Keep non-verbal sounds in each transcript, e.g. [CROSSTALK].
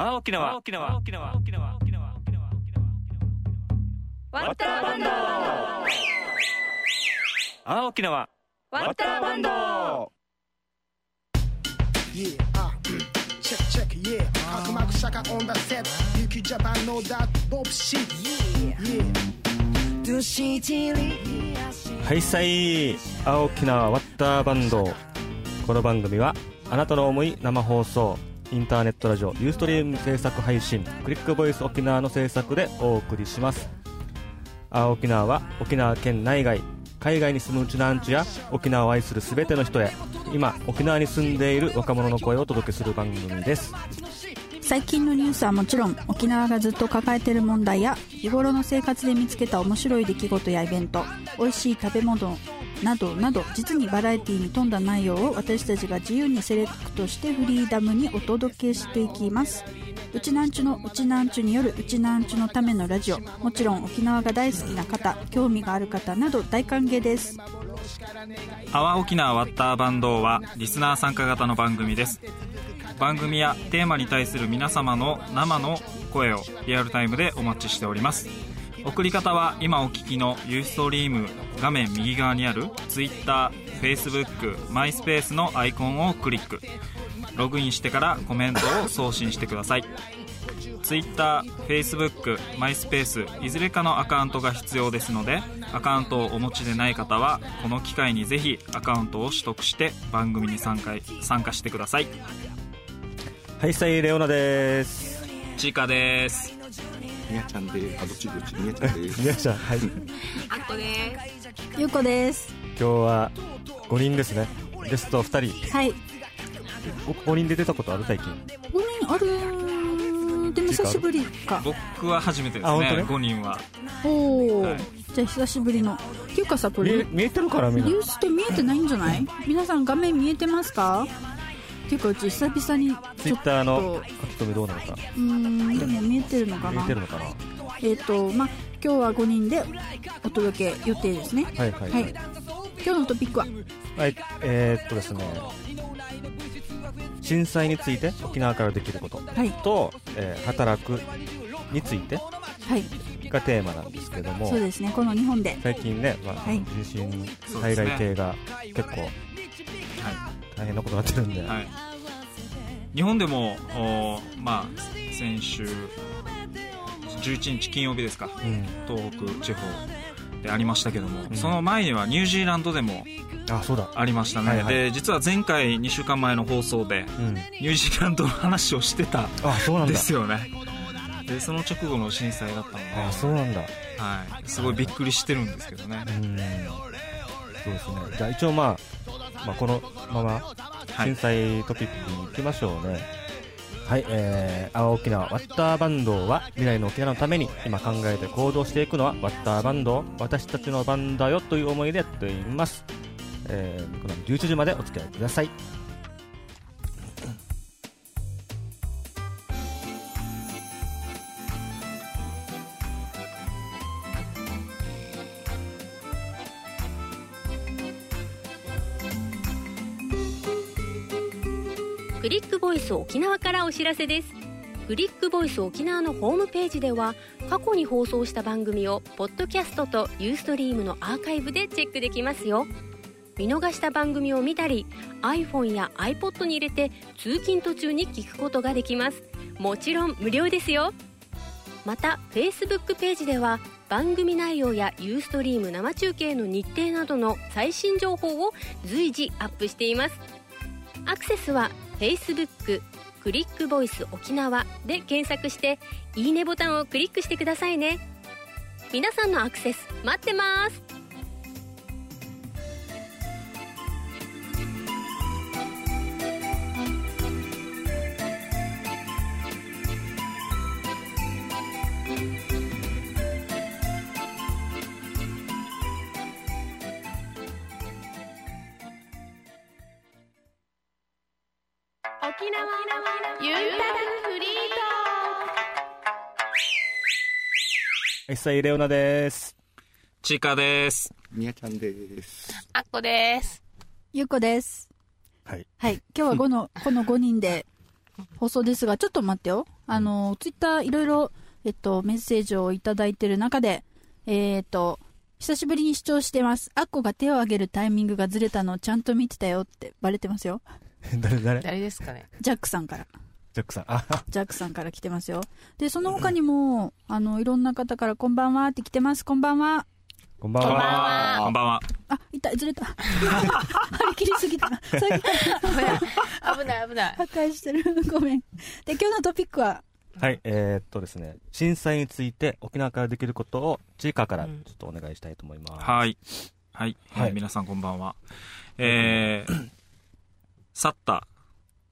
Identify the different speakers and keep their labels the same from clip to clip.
Speaker 1: 縄沖縄沖縄沖
Speaker 2: 青木縄ワッターバンドこの番組はあなたの思い生放送。インターネットラジオユーストリーム制作配信クリックボイス沖縄の制作でお送りします。青沖縄は沖縄県内外海外に住むうちなんちや沖縄を愛する全ての人へ今沖縄に住んでいる若者の声をお届けする番組です。
Speaker 3: 最近のニュースはもちろん沖縄がずっと抱えている問題や日頃の生活で見つけた面白い出来事やイベント美味しい食べ物などなど実にバラエティに富んだ内容を私たちが自由にセレクトしてフリーダムにお届けしていきます。うちなんちゅのうちなんちゅによるうちなんちゅのためのラジオ。もちろん沖縄が大好きな方興味がある方など大歓迎です。
Speaker 4: 阿波沖縄ワッターバンドはリスナー参加型の番組です。番組やテーマに対する皆様の生の声をリアルタイムでお待ちしております。送り方は今お聞きのユーストリーム画面右側にある TwitterFacebook、MySpace のアイコンをクリック。ログインしてからコメントを送信してください。Twitter、Facebook、MySpace いずれかのアカウントが必要ですのでアカウントをお持ちでない方はこの機会にぜひアカウントを取得して番組に参加参加してください。
Speaker 2: はいさいレオナです。
Speaker 4: ちいかです
Speaker 5: みやちゃんで、あ、どっちどっちみやちゃんです。
Speaker 2: 皆さんはい。
Speaker 6: あっこで
Speaker 3: ゆうこです。
Speaker 2: 今日は5人ですね。ゲスト2人。
Speaker 3: はい。
Speaker 2: 5人で出たことある最近
Speaker 3: ？5人あるでも久しぶりか。
Speaker 4: 僕は初めてですね
Speaker 2: あ本当ね
Speaker 4: ？5人は。
Speaker 3: おお、
Speaker 4: はい。
Speaker 3: じゃあ久しぶりの。っていうかさこれ
Speaker 2: 見え見えてるからみんな。
Speaker 3: ニュースって見えてないんじゃない？皆さん画面見えてますか？っていうかうち久々に
Speaker 2: ツイッターの書き込みどうなのか。
Speaker 3: うーんでも見えてるのか
Speaker 2: 見
Speaker 3: な
Speaker 2: えてるのかな。
Speaker 3: えっ、とまあ今日は5人でお届け予定ですね。
Speaker 2: はいはい
Speaker 3: はい。今日のトピックは？
Speaker 2: はい、えー、っとですね。震災について沖縄からできること。
Speaker 3: はい。
Speaker 2: と、えー働くについて。
Speaker 3: はい。
Speaker 2: がテーマなんですけども。
Speaker 3: そうですね。この日本で。
Speaker 2: 最近ね、まあ
Speaker 3: はい。
Speaker 2: 地震災害系が結構大変なことになってるんで、
Speaker 4: はい、日本でもおまあ先週11日金曜日ですか。
Speaker 2: うん、
Speaker 4: 東北地方でありましたけども、
Speaker 2: ん。
Speaker 4: その前にはニュージーランドでも
Speaker 2: あそうだ、
Speaker 4: ありましたね、
Speaker 2: はいはい。
Speaker 4: で実は前回2週間前の放送で
Speaker 2: うん、
Speaker 4: ニュージーランドの話をしてた
Speaker 2: あそうなんだ。
Speaker 4: ですよね。でその直後の震災だったので、
Speaker 2: あそうなんだ。
Speaker 4: はい、すごいびっくりしてるんですけどね。
Speaker 2: う、ん。そうですね。じゃあ一応まあ、まあ、このまま
Speaker 4: はい。
Speaker 2: 震災トピックに行きましょうね。はい、えー、青沖縄ワッターバンドは未来の沖縄のために今考えて行動していくのはワッターバンド私たちの番だよという思いでやっています、えー、この11時までお付き合いください
Speaker 7: ス沖縄からお知らせです。クリックボイス沖縄のホームページでは過去に放送した番組をポッドキャストとユーストリームのアーカイブでチェックできますよ。見逃した番組を見たり iPhone や iPod に入れて通勤途中に聞くことができます。もちろん無料ですよ。また Facebook ページでは番組内容やユーストリーム生中継の日程などの最新情報を随時アップしています。アクセスは Facebook クリックボイス沖縄で検索していいねボタンをクリックしてくださいね。皆さんのアクセス待ってます。沖縄ゆうたらフリー
Speaker 2: エッサイレオナです。
Speaker 4: ちいかです。
Speaker 5: みやちゃんです。
Speaker 6: あっこです。
Speaker 3: ゆうこです。
Speaker 2: はい。
Speaker 3: はい。今日はこの [LAUGHS] この5人で放送ですがちょっと待ってよ。あの、ツイッターいろいろ、えっと、メッセージをいただいてる中で、えっと、久しぶりに視聴してます。アッコが手を挙げるタイミングがずれたのをちゃんと見てたよってバレてますよ。[LAUGHS]
Speaker 2: 誰誰？
Speaker 6: 誰ですかね？
Speaker 3: ジャックさんから。
Speaker 2: ジャックさん。あ、[LAUGHS]
Speaker 3: ジャックさんから来てますよ。で、その他にも、あの、いろんな方からこんばんはって来てます。こんばんは。
Speaker 2: こんばんは。
Speaker 4: こんばんは。
Speaker 3: あ、いた、ずれた。[LAUGHS] 張り切りすぎた。
Speaker 6: 危ない危ない。
Speaker 3: 破壊してる。ごめん。で、今日のトピックは、
Speaker 2: はい、えーっとですね、震災について沖縄からできることを、チーカーからちょっとお願いしたいと思います。
Speaker 4: はい。はい。えー
Speaker 2: はい
Speaker 4: 皆さんこんばんは。えー、去った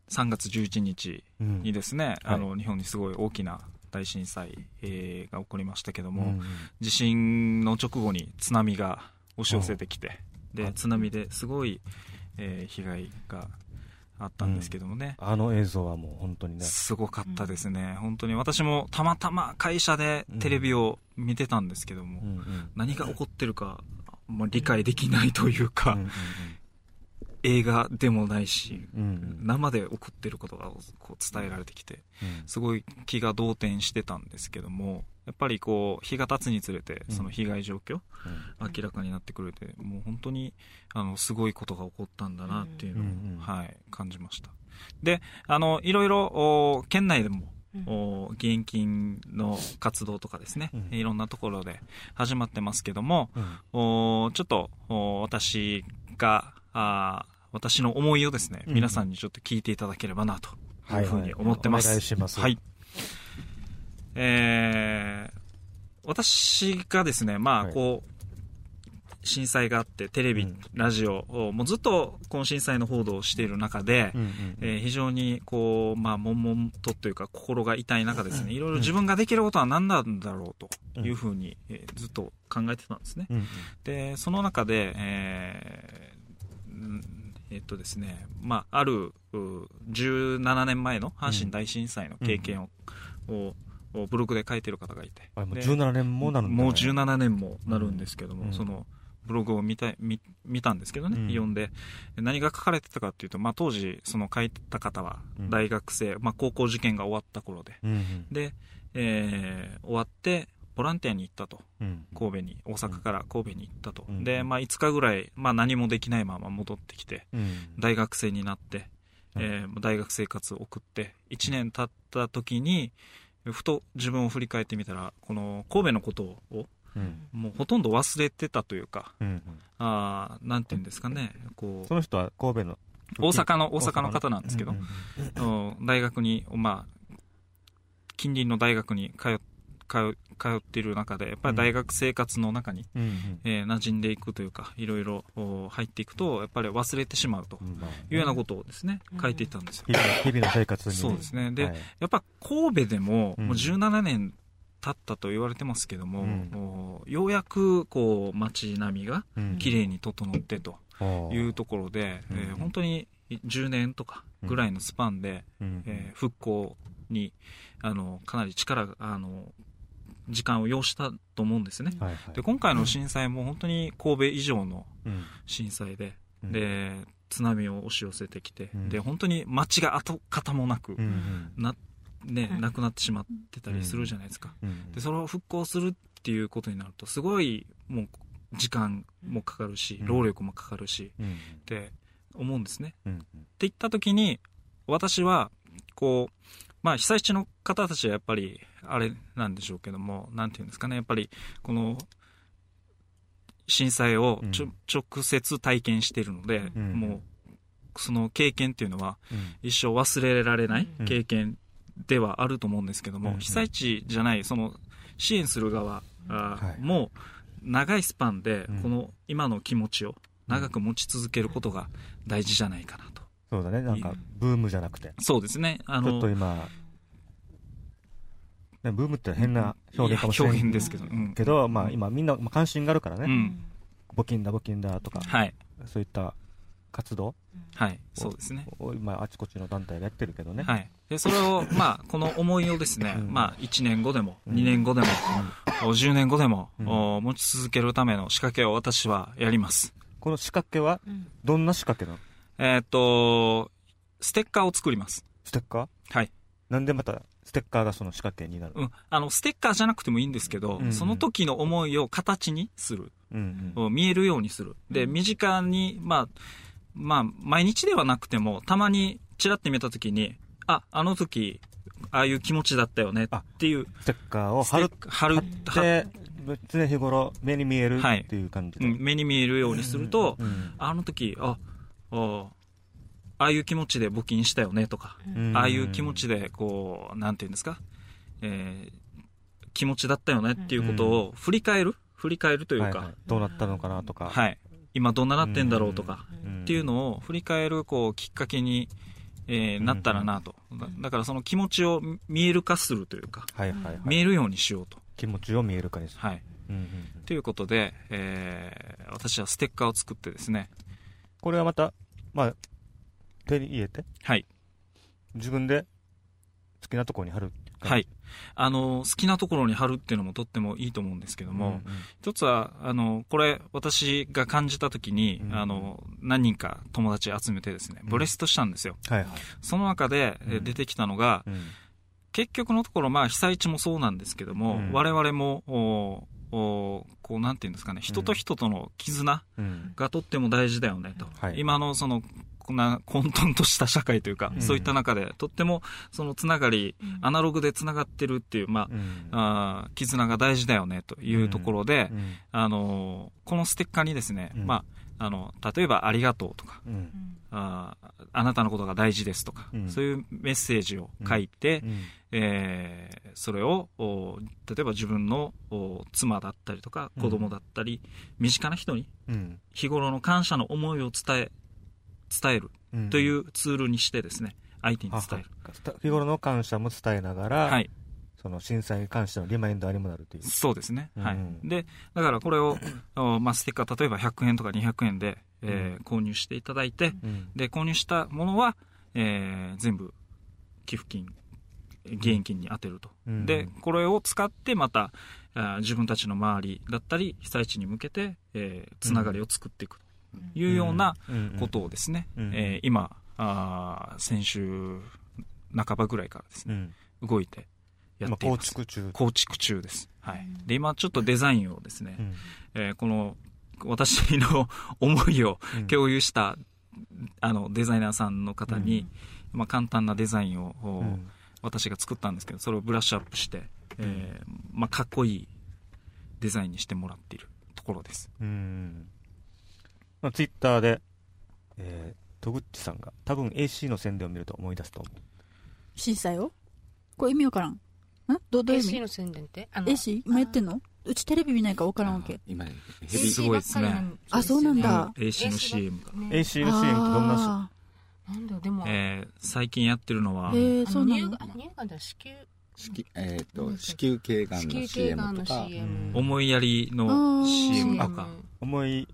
Speaker 4: 3月11日
Speaker 2: うん。
Speaker 4: にですね、
Speaker 2: はい。
Speaker 4: あの、日本にすごい大きな大震災、えーが起こりましたけども、
Speaker 2: うん
Speaker 4: 地震の直後に津波が押し寄せてきて、
Speaker 2: はい
Speaker 4: で津波ですごい、えー被害があったんですけどもね、
Speaker 2: あの映像はもう本当にね、
Speaker 4: すごかったですね、本当に私もたまたま会社でテレビを見てたんですけども、
Speaker 2: うんうん。
Speaker 4: 何が起こってるか、まあ、理解できないというか、
Speaker 2: うんうん
Speaker 4: 映画でもないし、
Speaker 2: うん。うん
Speaker 4: 生で起こってることがこう伝えられてきて、
Speaker 2: うん。
Speaker 4: すごい気が動転してたんですけども、やっぱりこう日が経つにつれて、
Speaker 2: うん。
Speaker 4: その被害状況、
Speaker 2: うん。
Speaker 4: 明らかになってくれて、もう本当にあのすごいことが起こったんだなっていうのを、はい、感じました。で、あのいろいろお県内でも、お義援金の活動とかですね、
Speaker 2: うん。
Speaker 4: いろんなところで始まってますけども、
Speaker 2: うん。
Speaker 4: おちょっとお私があー私の思いをですね、
Speaker 2: うん。
Speaker 4: 皆さんにちょっと聞いていただければなというふうに思ってます。
Speaker 2: はいはいお願いします。
Speaker 4: はい。えー私がですね、まあ、
Speaker 2: はい。
Speaker 4: こう、震災があって、テレビ、
Speaker 2: うん。
Speaker 4: ラジオを、もうずっとこの震災の報道をしている中で、
Speaker 2: うんうん
Speaker 4: えー非常にこう、まあ、悶々とというか、心が痛い中ですね、い。ろいろ自分ができることは何なんだろうというふうに、えーずっと考えてたんですね。
Speaker 2: うん
Speaker 4: で、その中で、えーうんえっとですね、まあ、ある、う17年前の阪神大震災の経験を、ををブログで書いてる方がいて。
Speaker 2: あもう
Speaker 4: で
Speaker 2: 17年もなるん
Speaker 4: もう17年もなるんですけども、
Speaker 2: うん。
Speaker 4: そのブログを見た見見たんですけどね、
Speaker 2: うん。
Speaker 4: 読んで、何が書かれてたかっていうと、まあ、当時、その書いた方は
Speaker 2: うん。
Speaker 4: 大学生、まあ、高校受験が終わった頃で、
Speaker 2: うんうん。
Speaker 4: で、えー終わって、ボランティアに行ったと、
Speaker 2: うん。
Speaker 4: 神戸に、大阪から神戸に行ったと、
Speaker 2: うん。
Speaker 4: で、まあ、5日ぐらい、まあ、何もできないまま戻ってきて、
Speaker 2: うん。
Speaker 4: 大学生になって、
Speaker 2: うん。
Speaker 4: えー大学生活を送って、1年経った時に、ふと自分を振り返ってみたら、この神戸のことを、
Speaker 2: うん。
Speaker 4: もうほとんど忘れてたというか、
Speaker 2: うんうん。
Speaker 4: あーなんていうんですかね、こ
Speaker 2: その人は神戸の
Speaker 4: う、大阪の、大阪の方なんですけど
Speaker 2: うん、
Speaker 4: 大学に、まあ、近隣の大学に通っ通通っている中で、やっぱり大学生活の中に、
Speaker 2: うんうん。
Speaker 4: えー馴染んでいくというか、いろいろお入っていくと、やっぱり忘れてしまうというようなことをですね、書いていたんですよ。
Speaker 2: 日々の生活に。
Speaker 4: そうですね。で、
Speaker 2: はい。
Speaker 4: やっぱ神戸でも、
Speaker 2: うん。
Speaker 4: もう17年経ったと言われてますけども、
Speaker 2: うん。
Speaker 4: もうようやくこう街並みが
Speaker 2: うん。
Speaker 4: 綺麗に整ってというところで、
Speaker 2: うん。
Speaker 4: えー本当に10年とかぐらいのスパンで、
Speaker 2: うん。
Speaker 4: えー復興にあのかなり力があの時間を要したと思うんですね。
Speaker 2: はいはい。
Speaker 4: で今回の震災も本当に神戸以上の
Speaker 2: うん。
Speaker 4: 震災で、
Speaker 2: うん。
Speaker 4: で津波を押し寄せてきて、
Speaker 2: うん。
Speaker 4: で本当に街が跡形もなく、
Speaker 2: うん
Speaker 4: なね、なくなってしまってたりするじゃないですか、
Speaker 2: うん
Speaker 4: でそれを復興するっていうことになるとすごいもう時間もかかるし、
Speaker 2: うん。
Speaker 4: 労力もかかるし
Speaker 2: うん。
Speaker 4: って思うんですね。
Speaker 2: うん。
Speaker 4: って言った時に私はこうまあ被災地の方たちはやっぱりあれなんでしょうけどもなんていうんですかねやっぱりこの震災をちょ、
Speaker 2: うん。
Speaker 4: 直接体験しているので、
Speaker 2: うん。
Speaker 4: もうその経験っていうのは
Speaker 2: うん。
Speaker 4: 一生忘れられない
Speaker 2: うん。
Speaker 4: 経験ではあると思うんですけども、
Speaker 2: うん。
Speaker 4: 被災地じゃないその支援する側も長いスパンで
Speaker 2: うん。
Speaker 4: この今の気持ちを長く持ち続けることが大事じゃないかな。と。
Speaker 2: そうだねなんかブームじゃなくて
Speaker 4: そうですね。あ
Speaker 2: ちょっ
Speaker 4: の
Speaker 2: と今ねブームって変な表現かもしれない
Speaker 4: 表現ですけどうん
Speaker 2: けどまあ今みんなまあ関心があるからね
Speaker 4: うん。
Speaker 2: 募金だ募金だとか
Speaker 4: はい。
Speaker 2: そういった活動
Speaker 4: はい。そうですね。
Speaker 2: を今あちこちの団体がやってるけどね
Speaker 4: はい。で、それを、まあ、この思いをですね、
Speaker 2: うん
Speaker 4: まあ、1年後でも、
Speaker 2: うん
Speaker 4: 2年後でも、お10年後でも、
Speaker 2: うん
Speaker 4: お持ち続けるための仕掛けを私はやります。
Speaker 2: この仕掛けはどんな仕掛けなの？
Speaker 4: えーっと、ステッカーを作ります。
Speaker 2: ステッカー？
Speaker 4: はい。
Speaker 2: なんでまたステッカーがその仕掛けになる
Speaker 4: うん、あのステッカーじゃなくてもいいんですけど、
Speaker 2: うんうん。
Speaker 4: その時の思いを形にする、
Speaker 2: うんうん。
Speaker 4: 見えるようにする。で、身近に、まあ、まあ、毎日ではなくても、たまにチラって見た時に、あ、あの時、ああいう気持ちだったよねっていう、
Speaker 2: ステッカーを貼る
Speaker 4: 貼る
Speaker 2: 貼って常日頃目に見える
Speaker 4: はい。
Speaker 2: っていう感じで、
Speaker 4: うん目に見えるようにすると、
Speaker 2: うん。
Speaker 4: あの時、あ、あああいう気持ちで募金したよねとか、
Speaker 2: うん。
Speaker 4: ああいう気持ちで、こう、なんていうんですか、えー気持ちだったよねっていうことを振り返る？振り返るというか、
Speaker 2: はいはい。どうなったのかなとか、
Speaker 4: はい。今どんななってんだろうとか、
Speaker 2: うん。
Speaker 4: っていうのを振り返る、こう、きっかけに、えーなったらなと。だだからその気持ちを見える化するというか、
Speaker 2: はいはいはい。
Speaker 4: 見えるようにしようと。
Speaker 2: 気持ちを見えるかにする、
Speaker 4: はい。ということで、えー私はステッカーを作ってですね、
Speaker 2: これはまた、まあ、手に入れて？
Speaker 4: はい。
Speaker 2: 自分で好きなところに貼る？
Speaker 4: はい。あの、好きなところに貼るっていうのもとってもいいと思うんですけども、一つは、あの、これ、私が感じたときに、あの、何人か友達集めてですね、ブレストしたんですよ。
Speaker 2: はいはい。
Speaker 4: その中でえ出てきたのが、結局のところ、まあ、被災地もそうなんですけども、
Speaker 2: うん。
Speaker 4: 我々も、こう、なんていうんですかね、人と人との絆
Speaker 2: うん。
Speaker 4: がとっても大事だよねと。
Speaker 2: はい。
Speaker 4: 今のその、こんな混沌とした社会というか、
Speaker 2: うん。
Speaker 4: そういった中で、とっても、そのつながり、アナログでつながってるっていう、まあ、あー絆が大事だよねというところで、
Speaker 2: うん。
Speaker 4: あのーこのステッカーにですね、まあ、あの、例えば、ありがとうとか、
Speaker 2: うん。
Speaker 4: あーあなたのことが大事ですとか、
Speaker 2: うん。
Speaker 4: そういうメッセージを書いて、
Speaker 2: うん。
Speaker 4: えーそれをお例えば自分のお妻だったりとか
Speaker 2: うん。
Speaker 4: 子供だったり、身近な人に
Speaker 2: うん。
Speaker 4: 日頃の感謝の思いを伝え伝える
Speaker 2: うん。
Speaker 4: というツールにしてですね相手に伝える、
Speaker 2: 日頃の感謝も伝えながら、
Speaker 4: はい
Speaker 2: その震災に関してのリマインダーにもなるという。
Speaker 4: そうですね、はい。
Speaker 2: うん
Speaker 4: でだからこれを、[CLEARS THROAT] おまあ、ステッカー例えば100円とか200円で、えー購入していただいて、
Speaker 2: うん。
Speaker 4: で購入したものは、えー全部寄付金義援金に充てると、
Speaker 2: うん。
Speaker 4: でこれを使ってまた自分たちの周りだったり被災地に向けて、えーつながりを作っていくと。いうようなことをですね、
Speaker 2: うん。
Speaker 4: えー今あー先週半ばぐらいからですね、動いてやっています。
Speaker 2: 今構築中。
Speaker 4: 構築中です、はい、で今ちょっとデザインをですね、えーこの私の思いを共有した、あのデザイナーさんの方に、まあ、簡単なデザインを、お
Speaker 2: ん。
Speaker 4: 私が作ったんですけどそれをブラッシュアップして、えーまあ、かっこいいデザインにしてもらっているところです。
Speaker 2: うん。まあ、ツイッターで、えー、戸口さんが多分 AC の宣伝を見ると思い出すと思う。
Speaker 3: 震災をこれ意味わからんん？どどういう意味
Speaker 6: ？AC の宣伝って？あの
Speaker 3: AC? 今やってんの？うちテレビ見ないからわからんわけ。
Speaker 5: 今
Speaker 4: すごいですね。
Speaker 3: あそうなんだ。
Speaker 4: AC の CM が、
Speaker 2: AC の CM ってどんな
Speaker 6: なんだでも。
Speaker 4: えー最近やってるのは、
Speaker 6: あの乳がん乳がんだ子宮？
Speaker 5: 子宮えっ、と子宮頸がんの
Speaker 6: 子宮頸が
Speaker 5: CM
Speaker 6: んの
Speaker 5: とか。
Speaker 6: CM
Speaker 4: 思いやりの CM とか。
Speaker 2: 思い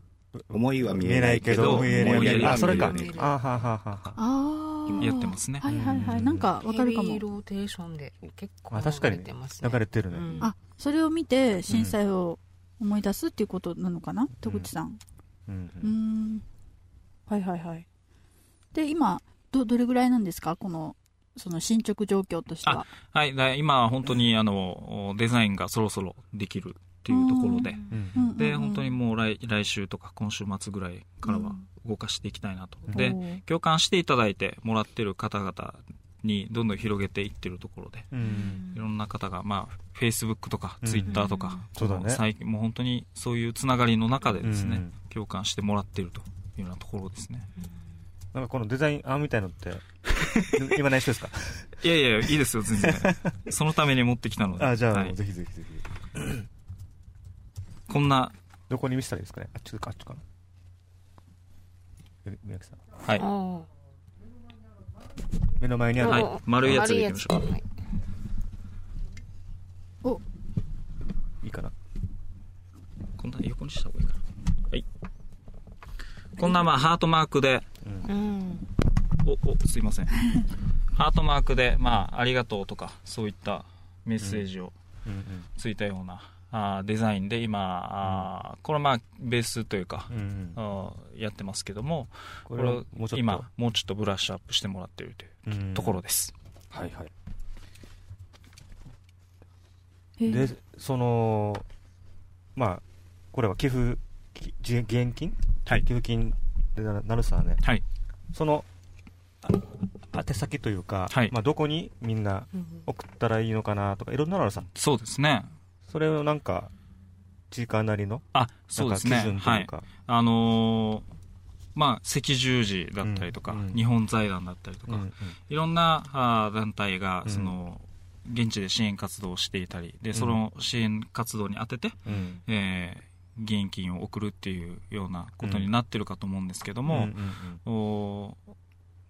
Speaker 5: 思いは見
Speaker 2: 見えな
Speaker 5: えないいけど
Speaker 2: 思いやりは見える。あそれかあはははは
Speaker 3: ああ
Speaker 4: やってますね。
Speaker 3: はいはいはい。なんかわかるかも。
Speaker 6: ヘビーローテーションで結構
Speaker 2: あ確かに。
Speaker 6: 流れてますね。
Speaker 2: 流れてるね、
Speaker 3: あそれを見て震災を思い出すっていうことなのかな？戸口さん。
Speaker 2: うん
Speaker 3: うーん。はいはいはい。で今どどれぐらいなんですか？このその進捗状況としては。
Speaker 4: はい、だ今は本当にあのデザインがそろそろできるっていうところで、
Speaker 3: うん。
Speaker 4: で本当にもう来来週とか今週末ぐらいからは動かしていきたいなと、で共感していただいてもらってる方々にどんどん広げていってるところで、
Speaker 2: うん。
Speaker 4: いろんな方が、まあ、Facebook とか Twitter とか、
Speaker 2: そうだね。
Speaker 4: 最近もう本当にそういうつながりの中でですね、
Speaker 2: うん。
Speaker 4: 共感してもらってるというようなところですね。
Speaker 2: なんかこのデザイン案みたいのって [LAUGHS] 今内緒ですか？
Speaker 4: いやいや、いいですよ、全然。そのために持ってきたので。[LAUGHS]
Speaker 2: あじゃあ、
Speaker 4: はい。
Speaker 2: ぜひぜひぜひ
Speaker 4: こんな、
Speaker 2: どこに見せたらいいですかね？あっちかあっちかな。え宮城さん。
Speaker 4: はい。
Speaker 2: 目の前にある、
Speaker 4: はい。丸いやつでいきましょう。
Speaker 6: はい。
Speaker 3: お。
Speaker 2: いいかな。
Speaker 4: こんな横にした方がいいかな。はい。こんな、まあ、ハートマークで、
Speaker 6: うん。
Speaker 4: お、お、すいません。ハートマークで、まあ、ありがとうとか、そういったメッセージをついたような、あーデザインで今、あーこれはまあ、ベースというか、あーやってますけども、
Speaker 2: これを
Speaker 4: これを
Speaker 2: もうちょっと。
Speaker 4: 今、もうちょっとブラッシュアップしてもらっているという
Speaker 2: うん。
Speaker 4: ところです。
Speaker 2: はいはい。でそのまあこれは寄付きじ現金、
Speaker 4: はい。
Speaker 2: 寄付金でななるさね
Speaker 4: はい。
Speaker 2: そのあ宛先というか、
Speaker 4: はい。
Speaker 2: まあ、どこにみんな送ったらいいのかなとかいろんなのあるさ。
Speaker 4: そうですね
Speaker 2: それをなんか時間なりの？
Speaker 4: あそうですね。はいいう
Speaker 2: か、
Speaker 4: あのーまあ赤十字だったりとか、
Speaker 2: うんうん。
Speaker 4: 日本財団だったりとか、
Speaker 2: うんうん。
Speaker 4: いろんなあー団体が
Speaker 2: うん。
Speaker 4: その、現地で支援活動をしていたりでその支援活動に当てて、
Speaker 2: うん。
Speaker 4: えー現金を送るっていうようなことになってるかと思うんですけども、
Speaker 2: うん
Speaker 4: お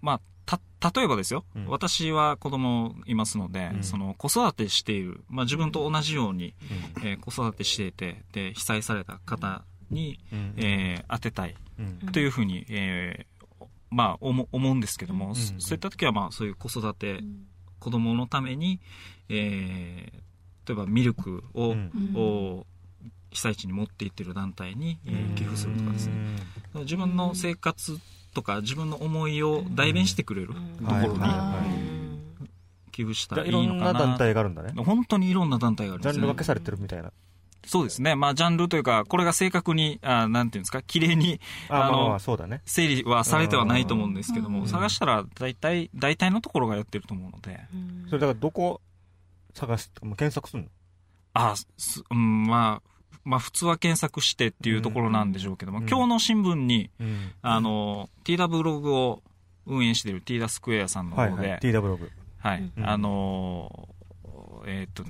Speaker 4: まあた例えばですよ、
Speaker 2: うん。
Speaker 4: 私は子供いますので、
Speaker 2: うん。
Speaker 4: その子育てしている、まあ、自分と同じように、
Speaker 2: うん。
Speaker 4: えー子育てしていてで被災された方に、
Speaker 2: うん。
Speaker 4: えー当てたい。
Speaker 2: うん。
Speaker 4: というふうに、えーまあ、思思うんですけども、
Speaker 2: ん。
Speaker 4: そそういった時は、まあ、そういう子育て、子供のために、えー例えばミルクを,、
Speaker 2: うん。
Speaker 4: を被災地に持って行ってる団体に、えー寄付するとかですね、自分の生活とか自分の思いを代弁してくれるところに寄付したらいいのかな。
Speaker 2: な団体があるんだね。
Speaker 4: 本当にいろんな団体があるん
Speaker 2: ジ
Speaker 4: ですね。
Speaker 2: ャンル分けされてるみたいな。
Speaker 4: そうですね。まあジャンルというかこれが正確にあなんていうんですか綺麗にあの
Speaker 2: あまあまあそうだね。
Speaker 4: 整理はされてはないと思うんですけども、
Speaker 3: うん。
Speaker 4: 探したら大体大体のところがやってると思うので。
Speaker 2: それだからどこ探しもう検索するの？
Speaker 4: あす、うん、まあまあ普通は検索してっていうところなんでしょうけども、
Speaker 2: うん。
Speaker 4: 今日の新聞に
Speaker 2: うん。
Speaker 4: あの、ティーダブログを運営しているティーダスクエアさんの方で、
Speaker 2: はいはい。TW ブログ
Speaker 4: はい、
Speaker 2: うん。
Speaker 4: あのーえっ、と、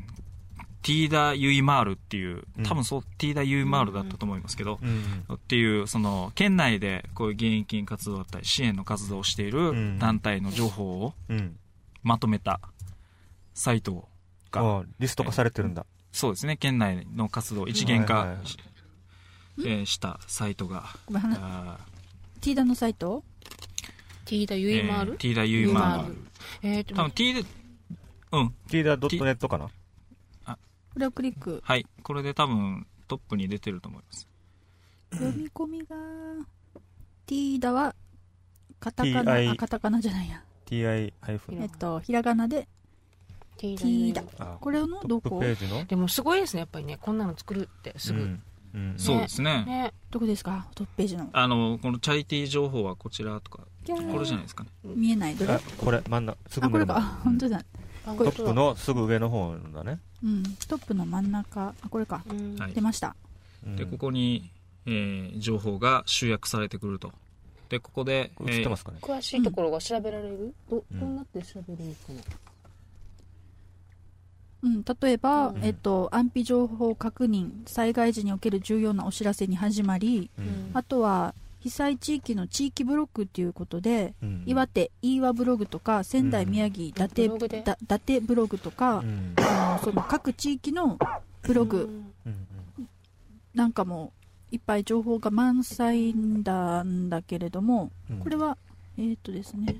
Speaker 4: ティーダ・ユイマールっていう
Speaker 2: うん、
Speaker 4: 多分そう、ティーダ・ユイマールだったと思いますけど、
Speaker 2: うん。
Speaker 4: っていう、その、県内でこういう現金活動だったり、支援の活動をしている
Speaker 2: ん。
Speaker 4: 団体の情報を
Speaker 2: うん。
Speaker 4: まとめたサイトが、
Speaker 2: あリスト化されてるんだ
Speaker 4: そうですね、県内の活動を一元化
Speaker 2: はいはい。はい
Speaker 4: し,、えーしたサイトが、
Speaker 3: ティーダのサイト？
Speaker 6: ティーダ
Speaker 4: ー
Speaker 6: ユイマール？
Speaker 4: えーティーダ・ユイマール。
Speaker 6: えーと
Speaker 4: 多分ティーダ、うん、
Speaker 2: ティーダー .net かな？
Speaker 3: これをクリック。
Speaker 4: はい、これで多分トップに出てると思います。
Speaker 3: 読み込みがティーダはカタカナあカタカナじゃないや。
Speaker 2: TI ハイフン。
Speaker 3: えっとひらがなで
Speaker 6: ティー
Speaker 3: ダ
Speaker 2: あ
Speaker 3: これのどこ？
Speaker 2: ページの？
Speaker 6: でもすごいですねやっぱりね。こんなの作るってすぐ、
Speaker 2: うん。うん
Speaker 4: そうですね。
Speaker 6: ね。
Speaker 3: どこですか？トップページの。
Speaker 4: あの、このチャリティー情報はこちらとか、これじゃないですかね。
Speaker 3: 見えない？どれ？
Speaker 2: あこれ真ん中すぐ
Speaker 3: あこれか。本当だ。
Speaker 6: ト
Speaker 2: トップのすぐ上の方だね。
Speaker 3: うん。トップの真ん中。あこれか。
Speaker 6: うん。
Speaker 4: はい。
Speaker 3: 出ました。
Speaker 2: うん。
Speaker 4: で、ここに、えー情報が集約されてくると。で、ここで、
Speaker 2: これ映ってますかね？
Speaker 6: 詳しいところが調べられる、ど
Speaker 2: うん。
Speaker 6: どうなって調べるのかな、
Speaker 3: うん、例えば、
Speaker 6: うん。
Speaker 3: えっと、安否情報確認災害時における重要なお知らせに始まり
Speaker 2: うん。
Speaker 3: あとは被災地域の地域ブロックっていうことで、
Speaker 2: うん。
Speaker 3: 岩手飯和ブログとか仙台宮城伊達,、
Speaker 6: ブ
Speaker 3: ブログとか、
Speaker 2: うん。
Speaker 3: あのその各地域のブログ
Speaker 2: うん。
Speaker 3: なんかもいっぱい情報が満載なんだけれども
Speaker 2: うん。
Speaker 3: これはえーっとですね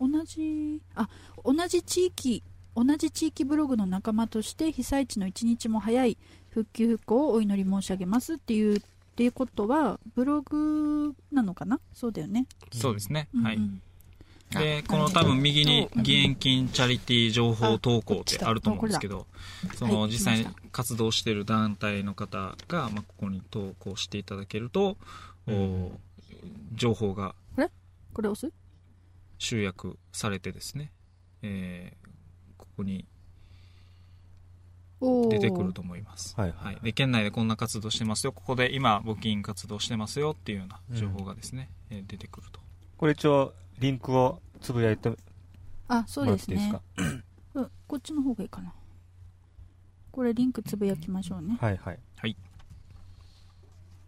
Speaker 3: 同じあ同じ地域同じ地域ブログの仲間として被災地の一日も早い復旧復興をお祈り申し上げますっていうっていうことはブログなのかな？そうだよね、
Speaker 4: そうですね。はい。
Speaker 3: うんうん。
Speaker 4: で、この多分右に義援金チャリティー情報投稿ってあると思うんですけど、その
Speaker 3: はい
Speaker 4: 実際に活動している団体の方が、まあ、ここに投稿していただけると、お情報が
Speaker 3: これ押す？
Speaker 4: 集約されてですね、えーここに出てくると思います。
Speaker 2: はい
Speaker 4: はい、で県内でこんな活動してますよ、ここで今、募金活動してますよっていうような情報がですね、えー出てくると。
Speaker 2: これ一応リンクをつぶやいても
Speaker 3: あそう
Speaker 2: ら
Speaker 3: ですねうん。こっちの方がいいかな。これリンクつぶやきましょうね。
Speaker 2: はい。はい。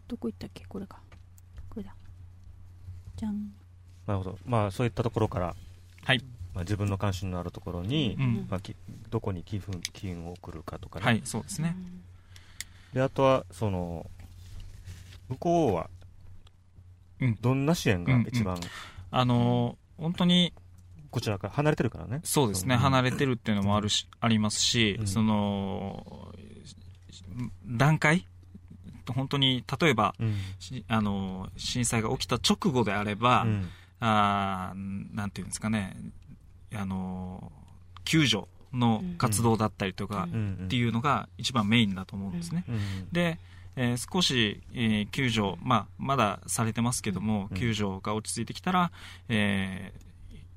Speaker 3: どこ行ったっけ？これか。これだ。じゃん。
Speaker 2: なるほど。まあそういったところから。
Speaker 4: はい、
Speaker 2: まあ自分の関心のあるところに
Speaker 4: うん。
Speaker 2: まあきどこに寄付金を送るかとかね。
Speaker 4: はい、そうですね。
Speaker 2: であとはその向こうは
Speaker 4: うん。
Speaker 2: どんな支援が一番
Speaker 4: あのー本当に
Speaker 2: こちらから離れてるからね。
Speaker 4: そうですね、
Speaker 2: うん。
Speaker 4: 離れてるっていうのもあるし、ありますし、
Speaker 2: うん。
Speaker 4: その、段階？本当に、例えば、
Speaker 2: うん。
Speaker 4: しあの、震災が起きた直後であれば、
Speaker 2: うん。
Speaker 4: あーなんていうんですかね、あの、救助の活動だったりとかっていうのが一番メインだと思うんですね。
Speaker 2: うん。
Speaker 4: で、えー少し、えー救助、まあ、まだされてますけども、
Speaker 2: うん。
Speaker 4: 救助が落ち着いてきたら、えー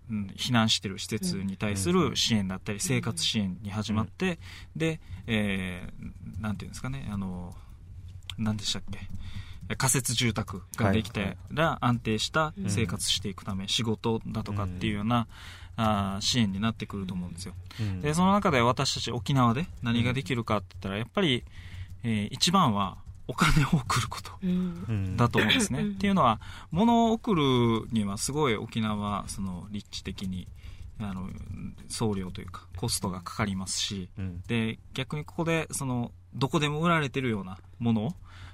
Speaker 4: うん避難してる施設に対する支援だったり、生活支援に始まって、で、えーなんていうんですかね、あの、何でしたっけ、仮設住宅ができてら安定した生活していくため、仕事だとかっていうような、あー支援になってくると思うんですよ。
Speaker 2: うん。
Speaker 4: でその中で私たち沖縄で何ができるかって言ったらやっぱり、えー一番はお金を送ることだと思うんですね。
Speaker 7: うん。
Speaker 4: っていうのは物を送るにはすごい沖縄はその立地的にあの送料というかコストがかかりますし
Speaker 2: うん。
Speaker 4: で逆にここでそのどこでも売られてるようなものを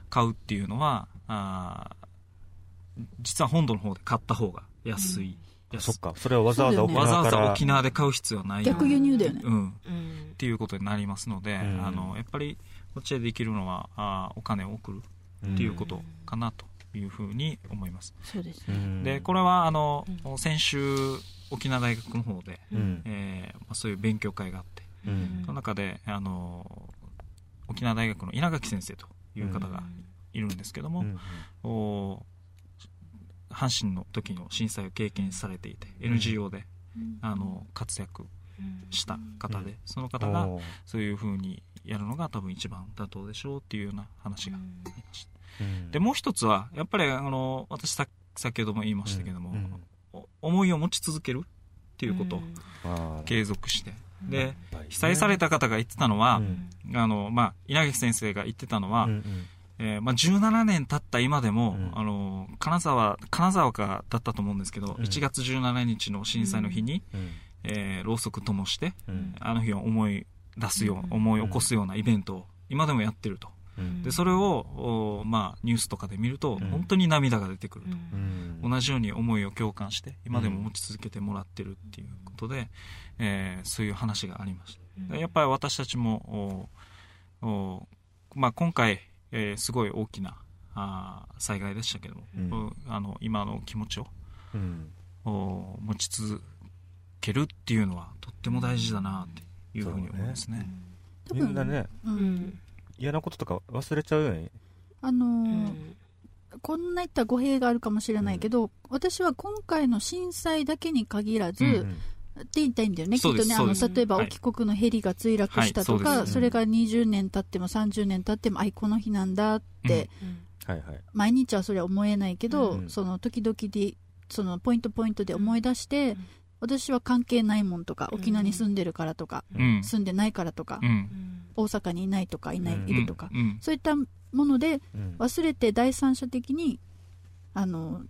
Speaker 4: 買うっていうのはあー実は本土の方で買った方が安い、安い
Speaker 2: そっか。それをわざわざ沖
Speaker 4: わざわ
Speaker 2: 縄から。
Speaker 4: ざ沖縄で買う必要はない。
Speaker 3: 逆輸入だよね。
Speaker 4: うん、
Speaker 7: うん。
Speaker 4: っていうことになりますので、
Speaker 2: うん。
Speaker 4: あのやっぱりこっちでできるのはあーお金を送るっていうことかなというふうに思います、
Speaker 3: そうですね。
Speaker 2: うん。
Speaker 4: でこれはあの、先週沖縄大学の方で、
Speaker 2: うん。
Speaker 4: えーまあ、そういう勉強会があって、
Speaker 2: うん。
Speaker 4: その中であの沖縄大学の稲垣先生という方がいるんですけども、
Speaker 2: うん。
Speaker 4: お阪神の時の震災を経験されていて、NGO であの活躍した方で、その方がそういうふうにやるのが多分一番妥当でしょうっていうような話がありました。
Speaker 2: うん。
Speaker 4: で、もう一つは、やっぱりあの、私さ先ほども言いましたけども、
Speaker 2: うん。
Speaker 4: お思いを持ち続けるっていうことを継続して。で、被災された方が言ってたのは、
Speaker 2: うん。
Speaker 4: あの、まあ、稲垣先生が言ってたのは、
Speaker 2: うんうん
Speaker 4: えーまあ、17年経った今でも、
Speaker 2: うん。
Speaker 4: あの、金沢、金沢かだったと思うんですけど、
Speaker 2: うん。
Speaker 4: 1月17日の震災の日に、
Speaker 2: うん。
Speaker 4: えーろうそく灯して、
Speaker 2: うん。
Speaker 4: あの日を思い出すよう、思い起こすようなイベントを今でもやってると。
Speaker 2: うん。
Speaker 4: で、それを、おまあ、ニュースとかで見ると、
Speaker 2: うん。
Speaker 4: 本当に涙が出てくると。
Speaker 2: うん。
Speaker 4: 同じように思いを共感して、今でも持ち続けてもらってるっていうことで、えーそういう話がありました。でやっぱり私たちも、おおまあ、今回、えーすごい大きなあー災害でしたけども、
Speaker 2: うん。
Speaker 4: おあの今の気持ちを。
Speaker 2: うん。
Speaker 4: お持ち続けるっていうのはとっても大事だなっていうふうに思いますね。
Speaker 3: 多
Speaker 2: みんなね
Speaker 3: う。
Speaker 7: うん。ん
Speaker 2: 嫌なこととか忘れちゃうよね。
Speaker 3: あの
Speaker 7: う
Speaker 3: ー
Speaker 7: ん。
Speaker 3: こんな言ったら語弊があるかもしれないけど、私は今回の震災だけに限らず、
Speaker 4: うん
Speaker 3: って言いたいんだよね、き
Speaker 4: そう
Speaker 3: っとね、あの例えば、
Speaker 4: はい。
Speaker 3: 沖国のヘリが墜落したとか、
Speaker 4: はいそうです。
Speaker 3: それが20年経っても30年経っても、あい、この日なんだって、
Speaker 2: はいはい。
Speaker 3: 毎日はそれは思えないけど、
Speaker 2: うん
Speaker 3: その時々で、そのポイントポイントで思い出して、私は関係ないもんとか、沖縄に住んでるからとか、
Speaker 4: うん。
Speaker 3: 住んでないからとか、
Speaker 4: うん。
Speaker 3: 大阪にいないとか、いない、
Speaker 2: うん
Speaker 3: いるとか、
Speaker 4: うん。
Speaker 3: そういったもので、
Speaker 2: うん。
Speaker 3: 忘れて第三者的に、あの、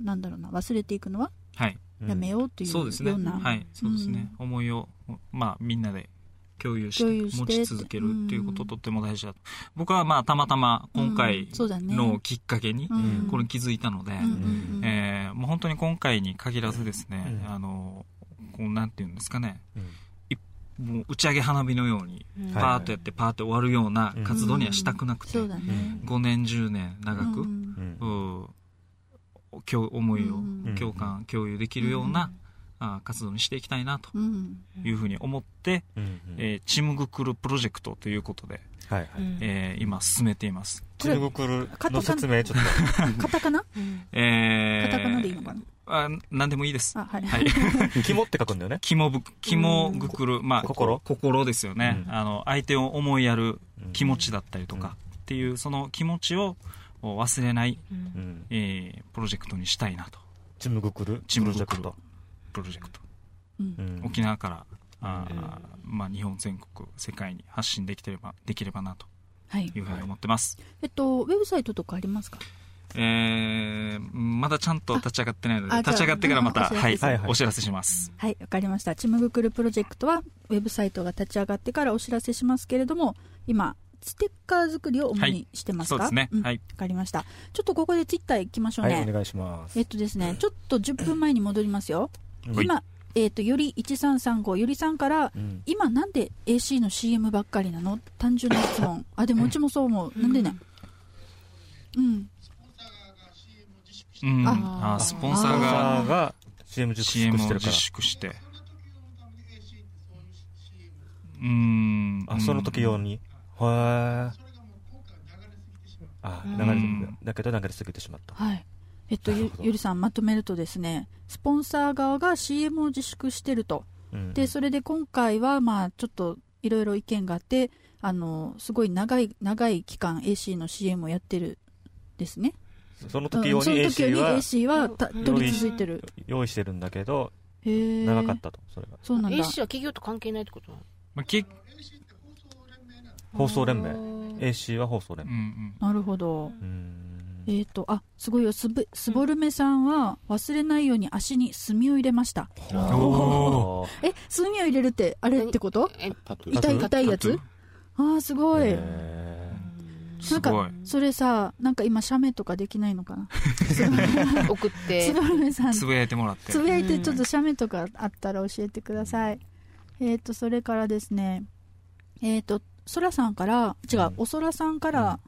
Speaker 3: なんだろうな、忘れていくのは？
Speaker 4: はい
Speaker 3: やめようという
Speaker 4: そうですね。
Speaker 3: ような、
Speaker 4: はい。そうですね、思いを、まあ、みんなで共有して
Speaker 3: 共有して。
Speaker 4: 持ち続けるっていうこととっても大事だと、僕はまあたまたま今回のきっかけに
Speaker 3: うん。
Speaker 4: これに気づいたので、
Speaker 3: う
Speaker 4: えーもう本当に今回に限らずですね、
Speaker 2: うん。
Speaker 4: あのこうなんていうんですかね。
Speaker 2: うん。
Speaker 4: もう打ち上げ花火のように
Speaker 7: うん。
Speaker 4: パーッとやってパーッと終わるような活動にはしたくなくて、
Speaker 3: そうだね。
Speaker 4: 5年10年長く、共思いを
Speaker 3: うん。
Speaker 4: 共感共有できるような、あ活動にしていきたいなと
Speaker 3: うん。
Speaker 4: いうふうに思って、
Speaker 2: うんうん。
Speaker 4: えーチムグクルプロジェクトということで、
Speaker 2: はいはい。
Speaker 4: えー今進めています、
Speaker 2: チルグクルの説明ちょっ
Speaker 3: カタカナ？[LAUGHS]
Speaker 4: えー
Speaker 3: カタカナでいいのかな？
Speaker 4: あ何でもいいです。
Speaker 3: あ、はい。
Speaker 4: はい。
Speaker 2: と [LAUGHS] 肝って書くんだよね。
Speaker 4: 肝ぶ肝ぐくる、まあ、
Speaker 2: 心？
Speaker 4: 心ですよね、
Speaker 2: うん。
Speaker 4: あの相手を思いやる
Speaker 2: うん。
Speaker 4: 気持ちだったりとかっていうその気持ちを忘れない、
Speaker 2: うん。
Speaker 4: えープロジェクトにしたいなと。
Speaker 2: チムグクル
Speaker 4: チムグクル
Speaker 2: プロジェクト。
Speaker 4: プロジェクト、
Speaker 3: うん。
Speaker 2: うん。
Speaker 4: 沖縄からあー、まあ、日本全国世界に発信できてればできればなと。
Speaker 3: はい。
Speaker 4: いうふうに思ってます、
Speaker 3: えっと、ウェブサイトとかありますか？
Speaker 4: えーまだちゃんと立ち上がってないので立ち上がってからまた、
Speaker 3: うん
Speaker 4: はい
Speaker 3: お知らせ
Speaker 2: はいはい
Speaker 4: お知らせします、
Speaker 3: はい、わかりました。チムグクルプロジェクトは、ウェブサイトが立ち上がってからお知らせしますけれども、今、ステッカー作りを主にしてますか、
Speaker 4: はいそうですね。
Speaker 3: ん。
Speaker 4: はい。
Speaker 3: わかりました。ちょっとここでツイッター行きましょうね。
Speaker 2: はいお願いします。
Speaker 3: えっとですね、ちょっと10分前に戻りますよ。
Speaker 4: はい。
Speaker 3: 今、えっと、より1335、よりさんから、
Speaker 2: うん。
Speaker 3: 今なんで AC の CM ばっかりなの？単純な質問。[LAUGHS] あ、でもうちもそう思う。なんでね？うん。
Speaker 4: うん、
Speaker 3: あ。
Speaker 4: あスポンサー
Speaker 2: スポンサ
Speaker 4: が
Speaker 2: ーが CM 自粛してるから。
Speaker 4: 自粛して。うーん。
Speaker 2: あその時用に？へえあ流れ
Speaker 4: うん
Speaker 2: だけど流れ過ぎてしまった。
Speaker 3: はい。えっとゆゆりさんまとめるとですねスポンサー側が CM を自粛してると。
Speaker 2: うん。
Speaker 3: でそれで今回はまあちょっといろいろ意見があってあのすごい長い長い期間 AC の CM をやってるですね。
Speaker 2: その
Speaker 3: うん。
Speaker 2: 時用に
Speaker 3: その時用に
Speaker 2: AC は
Speaker 3: AC 取り続いてる。
Speaker 2: 用意してるんだけど
Speaker 3: へえ
Speaker 2: 長かったとそれが。
Speaker 3: そうなんだ。
Speaker 6: AC は企業と関係ないってこと
Speaker 4: まあけ
Speaker 2: 放送連盟。
Speaker 6: あー。
Speaker 2: AC は放送連
Speaker 4: うんう
Speaker 2: 盟
Speaker 4: ん。
Speaker 3: なるほど。
Speaker 2: うん。
Speaker 3: えっ、とあすごいよ。すぶすぼるめさんは忘れないように足に墨を入れました。え墨を入れるってあれってこと？痛い痛いやつ？あーすごい、
Speaker 2: へ
Speaker 3: なんかそれさなんか今写メとかできないのかな？[LAUGHS]
Speaker 6: 送って。
Speaker 3: すぼるめさん。
Speaker 4: つぶやいてもらって。
Speaker 3: つぶやいてちょっと写メとかあったら教えてください、えっ、とそれからですね。えっ、とそらさんから違う、
Speaker 2: うん。
Speaker 3: おそらさんから、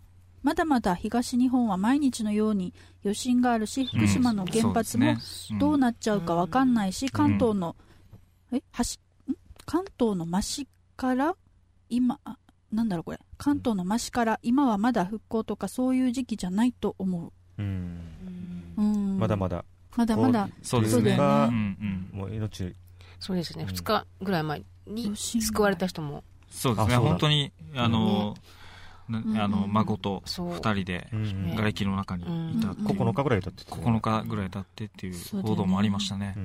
Speaker 3: まだまだ東日本は毎日のように余震があるし福島の原発もどう
Speaker 4: な
Speaker 3: なっちゃうかわかんないし、関東の、え端ん？関東の真から今あなんだろうこれ。関東の真から今はまだ復興とかそういう時期じゃないと思
Speaker 2: ーうん。
Speaker 3: う、うん、
Speaker 2: まだまだ。
Speaker 3: まだまだ。
Speaker 4: そうですね。
Speaker 3: そうだよね。
Speaker 4: うん。うん
Speaker 2: もう命。
Speaker 6: そうですね。
Speaker 2: うん
Speaker 6: 2日ぐらい前に救われた人も
Speaker 4: そうですね。本当にあのなあの
Speaker 3: うん
Speaker 4: 孫と
Speaker 6: そう。
Speaker 4: 2人で
Speaker 2: うん
Speaker 6: ね
Speaker 4: 瓦礫の中にいたっていう。
Speaker 3: うん
Speaker 2: 9日ぐらい経ってた
Speaker 4: 9日ぐらい経ってっていう報道もありましたね。
Speaker 2: う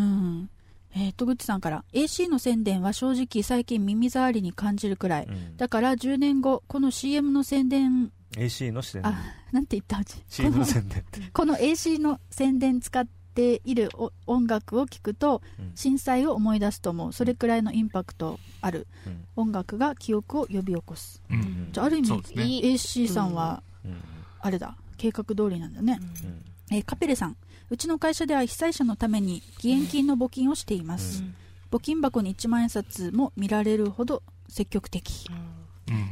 Speaker 2: ん。
Speaker 3: えー、戸口さんから AC の宣伝は正直最近耳障りに感じるくらい。
Speaker 2: うん。
Speaker 3: だから10年後この CM の宣伝
Speaker 2: AC の視点
Speaker 3: あなんて言った？うち
Speaker 2: CM の
Speaker 3: この
Speaker 2: 宣伝って。
Speaker 3: この AC の宣伝使っているお音楽を聴くと
Speaker 2: うん。
Speaker 3: 震災を思い出すと思う。それくらいのインパクトある。
Speaker 2: うん。
Speaker 3: 音楽が記憶を呼び起こす。
Speaker 4: うん。
Speaker 3: じゃあある意味 AC さんは
Speaker 2: うん。
Speaker 3: あれだ。計画通りなんだね、
Speaker 2: うん。
Speaker 3: えーカペレさん。うちの会社では被災者のために義援金の募金をしています、
Speaker 2: うん。
Speaker 3: 募金箱に1万円札も見られるほど積極的。
Speaker 4: うん。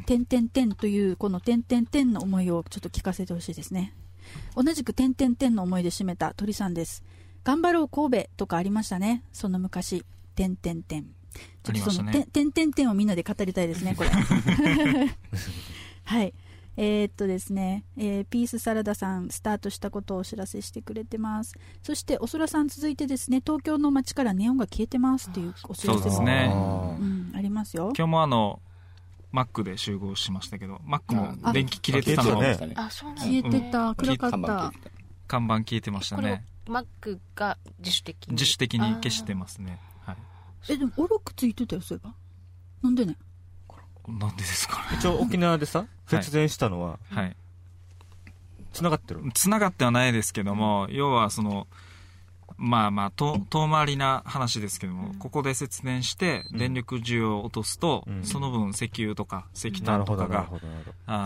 Speaker 3: 点々点というこの点々点の思いをちょっと聞かせてほしいですね同じく点々点の思いで締めた鳥さんです頑張ろう神戸とかありましたね。その昔点々点ちょっとその点点々点をみんなで語りたいですねこれ。[LAUGHS] はい。えーっとですね、えーピースサラダさんスタートしたことをお知らせしてくれてます。そしておそらさん続いてですね。東京の街からネオンが消えてますっていうお知らせ
Speaker 4: そうですね。
Speaker 3: うん、ありますよ。
Speaker 4: 今日もあのマックで集合しましたけどマックも
Speaker 3: あ
Speaker 4: 電気切れてたの。
Speaker 2: あ消えてた
Speaker 4: を
Speaker 2: ね。
Speaker 6: あそうなんだ。
Speaker 3: 消えてた、暗かった。
Speaker 4: 看板消えてましたね。
Speaker 6: マックが自主的に？
Speaker 4: 自主的に消してますね。はい。
Speaker 3: えでもおろくついてたよそういえば。なんでね？
Speaker 4: なんでですかね。
Speaker 2: 一応沖縄でさ
Speaker 4: はい。
Speaker 2: 節電したのは
Speaker 4: はい。
Speaker 2: 繋がってる
Speaker 4: つながってはないですけども、要はそのまあまあと遠回りな話ですけども、ここで節電して
Speaker 2: うん。
Speaker 4: 電力需要を落とすと、
Speaker 2: うん。
Speaker 4: その分石油とか石炭とかが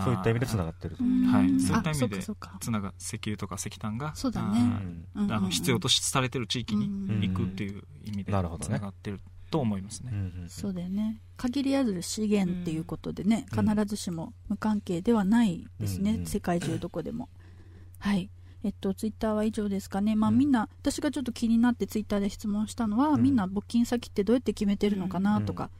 Speaker 2: そういった意味で繋がってると。
Speaker 4: はい。そういった
Speaker 3: あ
Speaker 4: 意味で
Speaker 3: そうか
Speaker 4: つなが石油とか石炭が
Speaker 3: そうだね。
Speaker 4: あの必要としされてる地域に
Speaker 3: うん。
Speaker 4: 行くっていう意味で
Speaker 2: なるほどね。
Speaker 4: つながってると思いますね。
Speaker 2: うんうん
Speaker 3: そうだよね。限りある資源っていうことでね、
Speaker 2: うん。
Speaker 3: 必ずしも無関係ではないですね、
Speaker 2: うんうん。
Speaker 3: 世界中どこでも。はいえっとツイッターは以上ですかね。まあ、
Speaker 2: うん。
Speaker 3: みんな私がちょっと気になってツイッターで質問したのは、
Speaker 2: うん。
Speaker 3: みんな募金先ってどうやって決めてるのかなとか、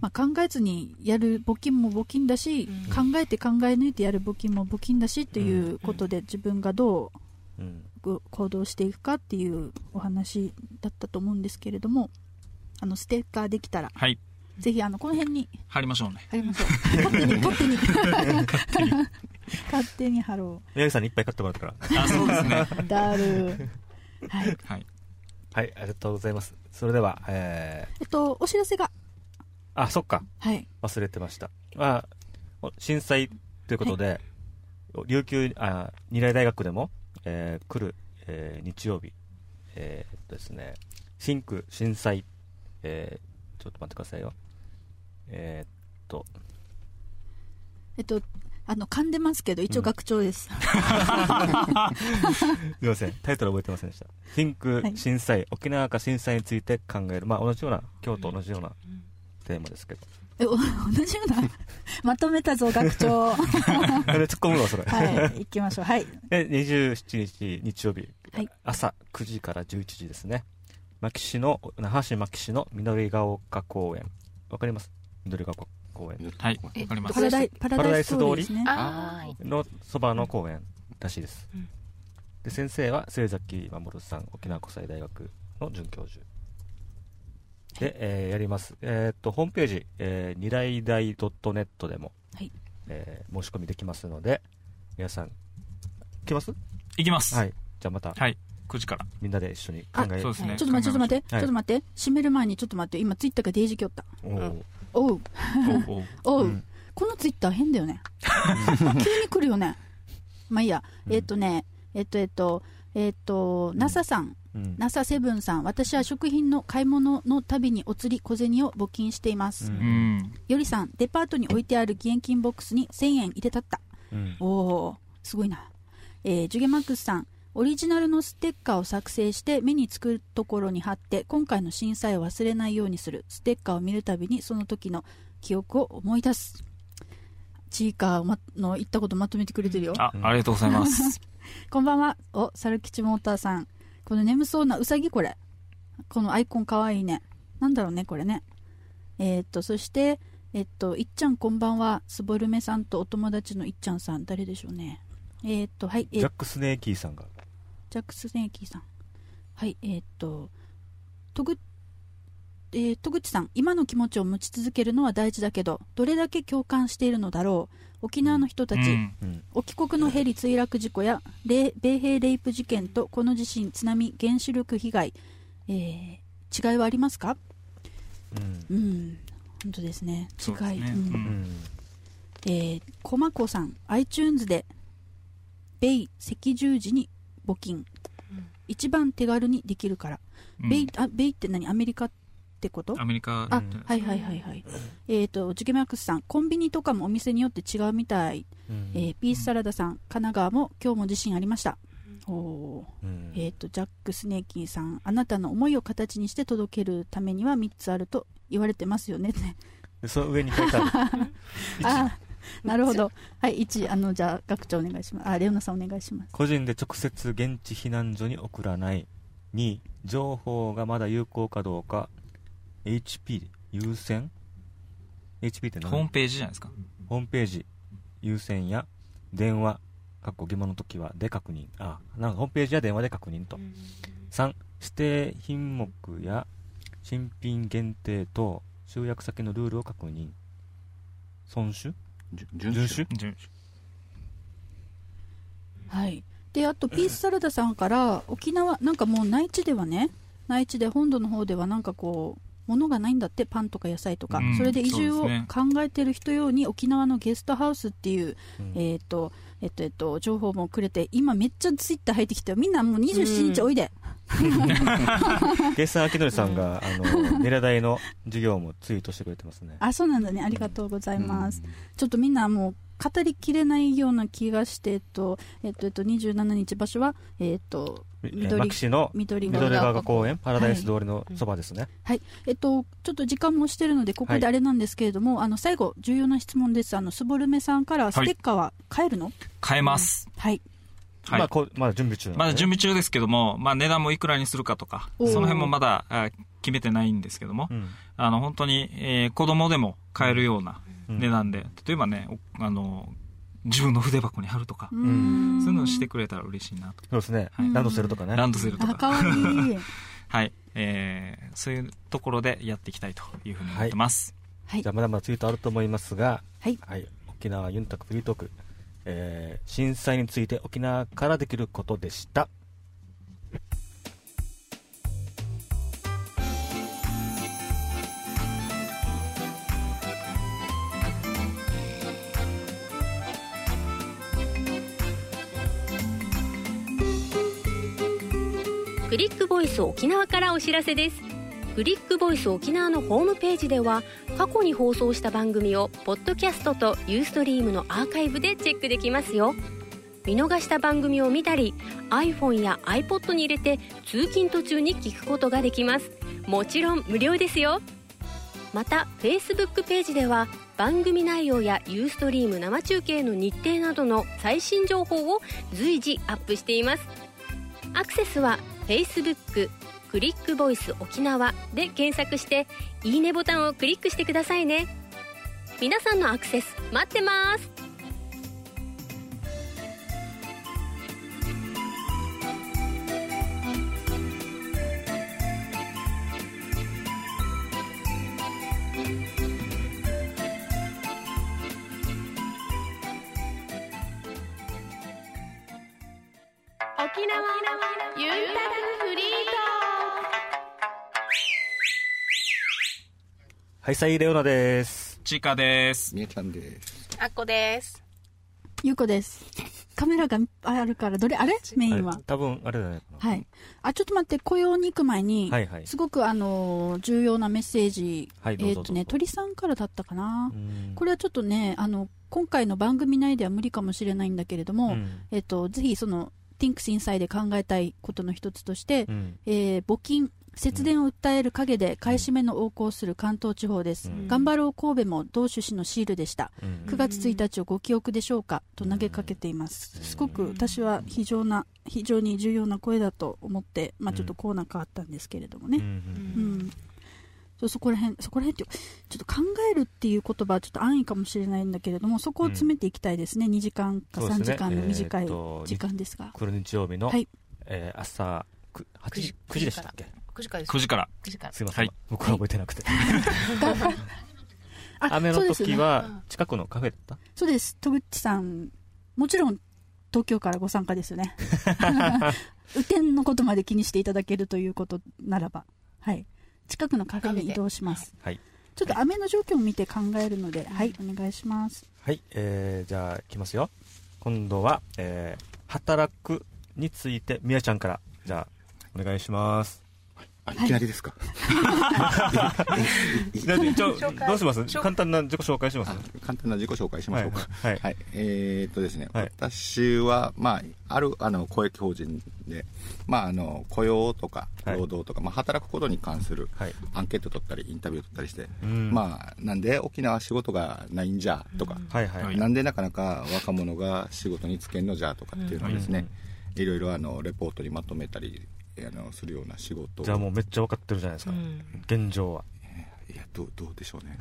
Speaker 3: まあ、考えずにやる募金も募金だし、
Speaker 6: うん。
Speaker 3: 考えて考え抜いてやる募金も募金だしっていうことで自分がどう行動していくかっていうお話だったと思うんですけれどもあのステッカーできたら
Speaker 4: はい。
Speaker 3: ぜひあのこの辺に。
Speaker 4: 貼りましょうね。
Speaker 3: 貼りましょう。[LAUGHS] 勝手に。勝手に [LAUGHS] [LAUGHS] [LAUGHS] 勝手に貼ろ
Speaker 2: 宮城さんにいっぱい買ってもらったから。
Speaker 4: あそうですね。
Speaker 3: うだるはい。
Speaker 4: はい。
Speaker 2: はいありがとうございます。それではえー。
Speaker 3: えっとお知らせが。
Speaker 2: あそっか。
Speaker 3: はい。
Speaker 2: 忘れてました。あお震災ということで、琉球あ二大大学でも、えー来る、えー日曜日。えーっとですね新区震災、えーちょっと待ってくださいよ。えーっと。
Speaker 3: えっとあの噛んでますけど一応学長です、[LAUGHS]
Speaker 2: すみません、タイトル覚えてませんでした。新区
Speaker 3: はい。
Speaker 2: 震災、沖縄か震災について考える、まあ同じような、京都同じようなテーマですけど。
Speaker 3: えお同じような？[LAUGHS] まとめたぞ学長。[LAUGHS]
Speaker 2: 突っ込むわ、それ。
Speaker 3: い行きましょう。はい。
Speaker 2: で27日日曜日、
Speaker 3: はい。
Speaker 2: 朝9時から11時ですね。牧市の、那覇市牧市の緑が丘公園。わかります？緑川公園。
Speaker 4: はいわかります。
Speaker 3: パラダイパラダイス通り？ですね
Speaker 6: あー。
Speaker 2: のそばの公園らしいです、
Speaker 6: うん。
Speaker 2: で先生は末崎守さん沖縄国際大学の准教授で、えーやります。えーっとホームページ、えー、二大大 .net でも、
Speaker 3: はい。
Speaker 2: えー申し込みできますので皆さん来ます？
Speaker 4: いきます。
Speaker 2: はい。じゃあまた
Speaker 4: はい。9時から。
Speaker 2: みんなで一緒に考え
Speaker 4: そうですね。
Speaker 3: ちょっと待ってちょっと待って、
Speaker 2: はい
Speaker 3: ちょっと待って。閉める前にちょっと待って。今ツイッターがデイジきよった。
Speaker 2: おー
Speaker 3: おう。
Speaker 4: お
Speaker 3: う、[LAUGHS]
Speaker 2: う。ん。
Speaker 3: このツイッター変だよね。[LAUGHS] 急に来るよね。まあいいや。えっ、とねえっ、とえっ、とえっ、と NASA さん。
Speaker 2: うん、
Speaker 3: NASA セブンさん。私は食品の買い物のたびにお釣り小銭を募金しています、よりさんデパートに置いてある義援金ボックスに1000円入れたった。
Speaker 2: うん。
Speaker 3: おおすごいな、えージュゲマックスさんオリジナルのステッカーを作成して目につくところに貼って今回の震災を忘れないようにする。ステッカーを見るたびにその時の記憶を思い出す。チーカーまの言ったことまとめてくれてるよ。
Speaker 4: あありがとうございます。[LAUGHS]
Speaker 3: こんばんは。お猿吉モーターさん。この眠そうなウサギこれ。このアイコンかわいいね。なんだろうねこれね。えーっとそしてえっといっちゃんこんばんは。すぼるめさんとお友達のいっちゃんさん。誰でしょうね。えーっとはいえー
Speaker 2: ジャック・スネーキーさんが
Speaker 3: ジャックスネーキーさん。はいえーっととぐえー、戸口さん今の気持ちを持ち続けるのは大事だけどどれだけ共感しているのだろう。沖縄の人たち、
Speaker 4: うん
Speaker 2: うん。
Speaker 3: お帰国のヘリ墜落事故や米米兵レイプ事件とこの地震津波原子力被害、えー違いはありますか？
Speaker 2: うん。
Speaker 3: うん。本当ですね。違い、うん
Speaker 4: ね。うん。
Speaker 2: うん。
Speaker 3: えー、コマコさん iTunes で米赤十字に募金、一番手軽にできるから、
Speaker 4: うん。
Speaker 3: 米あ米って何？アメリカってこと？
Speaker 4: アメリカ。
Speaker 3: あ、
Speaker 2: うん
Speaker 3: はいはいはいはい。えっ、とジュケマックスさん。コンビニとかもお店によって違うみたい。
Speaker 2: うん。
Speaker 3: えーピースサラダさん、神奈川も今日も地震ありました。おー。
Speaker 2: うん。
Speaker 3: えっ、と、ジャック・スネーキーさん、あなたの思いを形にして届けるためには3つあると言われてますよね。
Speaker 2: でその上に書いてある [LAUGHS] [LAUGHS]
Speaker 3: なるほど。はい、1、あの、じゃあ、学長お願いします。あ、レオナさんお願いします。
Speaker 2: 個人で直接現地避難所に送らない2情報がまだ有効かどうか HP 優先？HP って何？
Speaker 4: ホームページじゃないですか。
Speaker 2: ホームページ。優先や電話かっこ疑問の時はで確認。あなんかホームページや電話で確認と。3指定品目や新品限定等集約先のルールを確認。損守？遵
Speaker 5: 順守？
Speaker 2: 守
Speaker 4: 順
Speaker 3: はい。で、あと、ピースサラダさんから、沖縄、なんかもう内地ではね、内地で本土の方ではなんかこう、物がないんだって、パンとか野菜とか。
Speaker 4: うん
Speaker 3: それで移住を考えてる人用に、沖縄のゲストハウスっていう、
Speaker 2: うん
Speaker 3: えっ、と、えっと、えっと、情報もくれて、今めっちゃツイッター入ってきてよみんなもう27日おいで。[LAUGHS]
Speaker 2: ゲスさん秋典さんが、あの、狙台の授業もツイートしてくれてますね。
Speaker 3: あ、そうなんだね。ありがとうございます。ちょっとみんなもう、語りきれないような気がして、えっと、えっと、えっと、27日場所は、えっと、
Speaker 2: えー
Speaker 3: 緑
Speaker 2: 牧師の
Speaker 3: 緑川
Speaker 2: 公園、パラダイス通りのそばですね。
Speaker 3: はい。えっと、ちょっと時間もしてるので、ここであれなんですけれども、あの、最後、重要な質問です。あの、すぼるめさんから、ステッカーは買えるの？
Speaker 4: 変えます、
Speaker 3: はい。
Speaker 4: はい。
Speaker 2: まあ、こうまだ準備中
Speaker 4: まだ準備中ですけども、まあ、値段もいくらにするかとか、その辺もまだあ決めてないんですけども、
Speaker 2: うん。
Speaker 4: あの本当に、えー子供でも買えるような
Speaker 2: うん
Speaker 4: 値段で、例えばね、おあの自分の筆箱に貼るとか、そういうのをしてくれたら嬉しいなと。
Speaker 2: そうですね。
Speaker 4: はい
Speaker 2: ランドセルとかね。
Speaker 4: ランドセルと
Speaker 3: あ、
Speaker 4: か。
Speaker 3: かわいい。[LAUGHS]
Speaker 4: はい。えーそういうところでやっていきたいというふうに思ってます。
Speaker 3: はい
Speaker 2: じゃあ、まだまだツイートあると思いますが、
Speaker 3: はい。
Speaker 2: 沖縄ユンタクフリートーク、えー震災について沖縄からできることでした。
Speaker 7: クリックボイス沖縄からお知らせです。クリックボイス沖縄のホームページでは過去に放送した番組をポッドキャストとユーストリームのアーカイブでチェックできますよ。見逃した番組を見たり iPhone や iPod に入れて通勤途中に聞くことができます。もちろん無料ですよ。また Facebook ページでは番組内容やユーストリーム生中継の日程などの最新情報を随時アップしています。アクセスは Facebook クリックボイス沖縄で検索していいねボタンをクリックしてくださいね。皆さんのアクセス待ってます。
Speaker 2: はい、さいレオナです。
Speaker 4: ちかです
Speaker 5: みえちゃんです。
Speaker 6: あっこです。
Speaker 3: ゆうこです。カメラがいっぱいあるから、どれあれ？メインは。
Speaker 2: 多分、あれじゃないかな。
Speaker 3: はい。あ、ちょっと待って、雇用に行く前に、
Speaker 2: はいはい
Speaker 3: すごくあのー重要なメッセージ、
Speaker 2: はいどうぞ
Speaker 3: えっ、とね、鳥さんからだったかな。
Speaker 2: うん
Speaker 3: これはちょっとね、あの、今回の番組内では無理かもしれないんだけれども、
Speaker 2: うん
Speaker 3: えっ、と、ぜひその、Thinks Inside で考えたいことの一つとして、
Speaker 2: うん
Speaker 3: えー募金、節電を訴える陰で買い占めの横行する関東地方です。
Speaker 2: うん
Speaker 3: 頑張ろう神戸も同種子のシールでした。
Speaker 2: うん
Speaker 3: 9月1日をご記憶でしょうか？と投げかけています。すごく私は非常な、非常に重要な声だと思って、まあちょっとコーナー変わったんですけれどもね。
Speaker 2: うん
Speaker 3: うん。そこら辺、そこら辺っていう、ちょっと考えるっていう言葉はちょっと安易かもしれないんだけれども、そこを詰めていきたいですね。2時間か3
Speaker 2: そうですね
Speaker 3: 時間の短い時間ですが。
Speaker 2: これ日曜日の、
Speaker 3: はい
Speaker 2: えー朝く8時9時でしたっけ？
Speaker 6: 9時からです。
Speaker 4: 9時から
Speaker 6: 9時から。
Speaker 2: すいません、
Speaker 4: はい
Speaker 2: 僕は覚えてなくて [LAUGHS]
Speaker 3: あ
Speaker 2: 雨の時は近くのカフェだった？
Speaker 3: そうです。戸口さん、もちろん東京からご参加ですよね。[LAUGHS] 雨天のことまで気にしていただけるということならば、はい。近くのカフェに移動します。
Speaker 2: はい
Speaker 3: ちょっと雨の状況を見て考えるので、はい、お願いします。
Speaker 2: はい、えー、じゃあ、いきますよ。今度は、えー、働くについて、みやちゃんから、じゃあ、お願いします。
Speaker 5: あ、い。きなりですか。
Speaker 2: じゃあ一応
Speaker 6: 紹介。
Speaker 2: どうします？
Speaker 6: 紹
Speaker 2: 簡単な自己紹介します？
Speaker 5: あ簡単な自己紹介しましょうか。
Speaker 2: はい。はい。
Speaker 5: えーっとですね、
Speaker 2: はい。
Speaker 5: 私は、まあ、ある、あの、公益法人で、まあ、あの、雇用とか、
Speaker 2: はい。
Speaker 5: 労働とか、まあ、働くことに関する
Speaker 2: はい。
Speaker 5: アンケート取ったり、インタビュー取ったりして、
Speaker 2: うん。
Speaker 5: まあ、なんで沖縄仕事がないんじゃ、とか、
Speaker 2: はいはい。
Speaker 4: はい。
Speaker 5: なんでなかなか若者が仕事に就けんのじゃとかっていうのをですね、いろいろあのレポートにまとめたりあのするような仕事。を
Speaker 2: じゃあもうめっちゃ分かってるじゃないですか。
Speaker 6: うん。
Speaker 2: 現状は。
Speaker 5: いやどうどうでしょうね。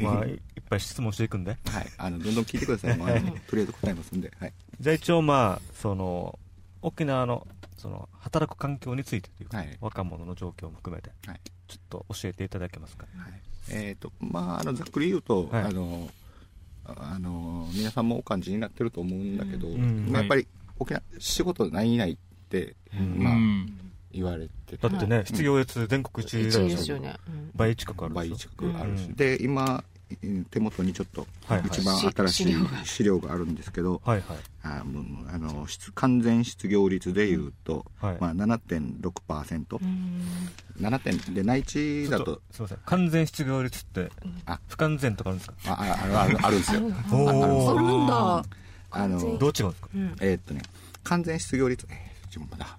Speaker 2: まあ、いいっぱい質問していくんで。
Speaker 5: はい。あのどんどん聞いてください、[LAUGHS] もうあのとりあえず答えますんで、はい、
Speaker 2: じゃあ一応まあ、その、沖縄の、その、働く環境についてというか、
Speaker 5: はい。
Speaker 2: 若者の状況も含めて、
Speaker 5: はい。
Speaker 2: ちょっと教えていただけますか。
Speaker 5: はい。えーとまあ、あのざっくり言うと、
Speaker 2: はい。
Speaker 5: あのあの皆さんもお感じになってると思うんだけど、
Speaker 2: ん。
Speaker 5: まあやっぱり沖縄仕事ないないっまあ、
Speaker 4: うん。
Speaker 5: 言われてて
Speaker 2: だってね、失業率全国一
Speaker 6: 1
Speaker 2: だ
Speaker 6: 位ですよね。うん。
Speaker 2: 倍近くある
Speaker 5: 倍近くあるし、
Speaker 2: うん。
Speaker 5: で今手元にちょっと一番新しい
Speaker 6: 資料が。
Speaker 5: あるんですけど、
Speaker 2: はいはい。
Speaker 5: あもうあの失完全失業率でいうと、
Speaker 2: はい。
Speaker 5: まあ、7.6%、
Speaker 6: うん。
Speaker 5: 7点で内地だと。
Speaker 2: すいません。完全失業率って、
Speaker 5: あ。
Speaker 2: 不完全とかあるんですか？
Speaker 5: ああああるあるんですよ。
Speaker 2: お
Speaker 3: あ
Speaker 2: ー
Speaker 3: るんだ。
Speaker 5: あの
Speaker 2: どう違うんですか？
Speaker 6: うん。
Speaker 5: えーっとね完全失業率えー自分まだ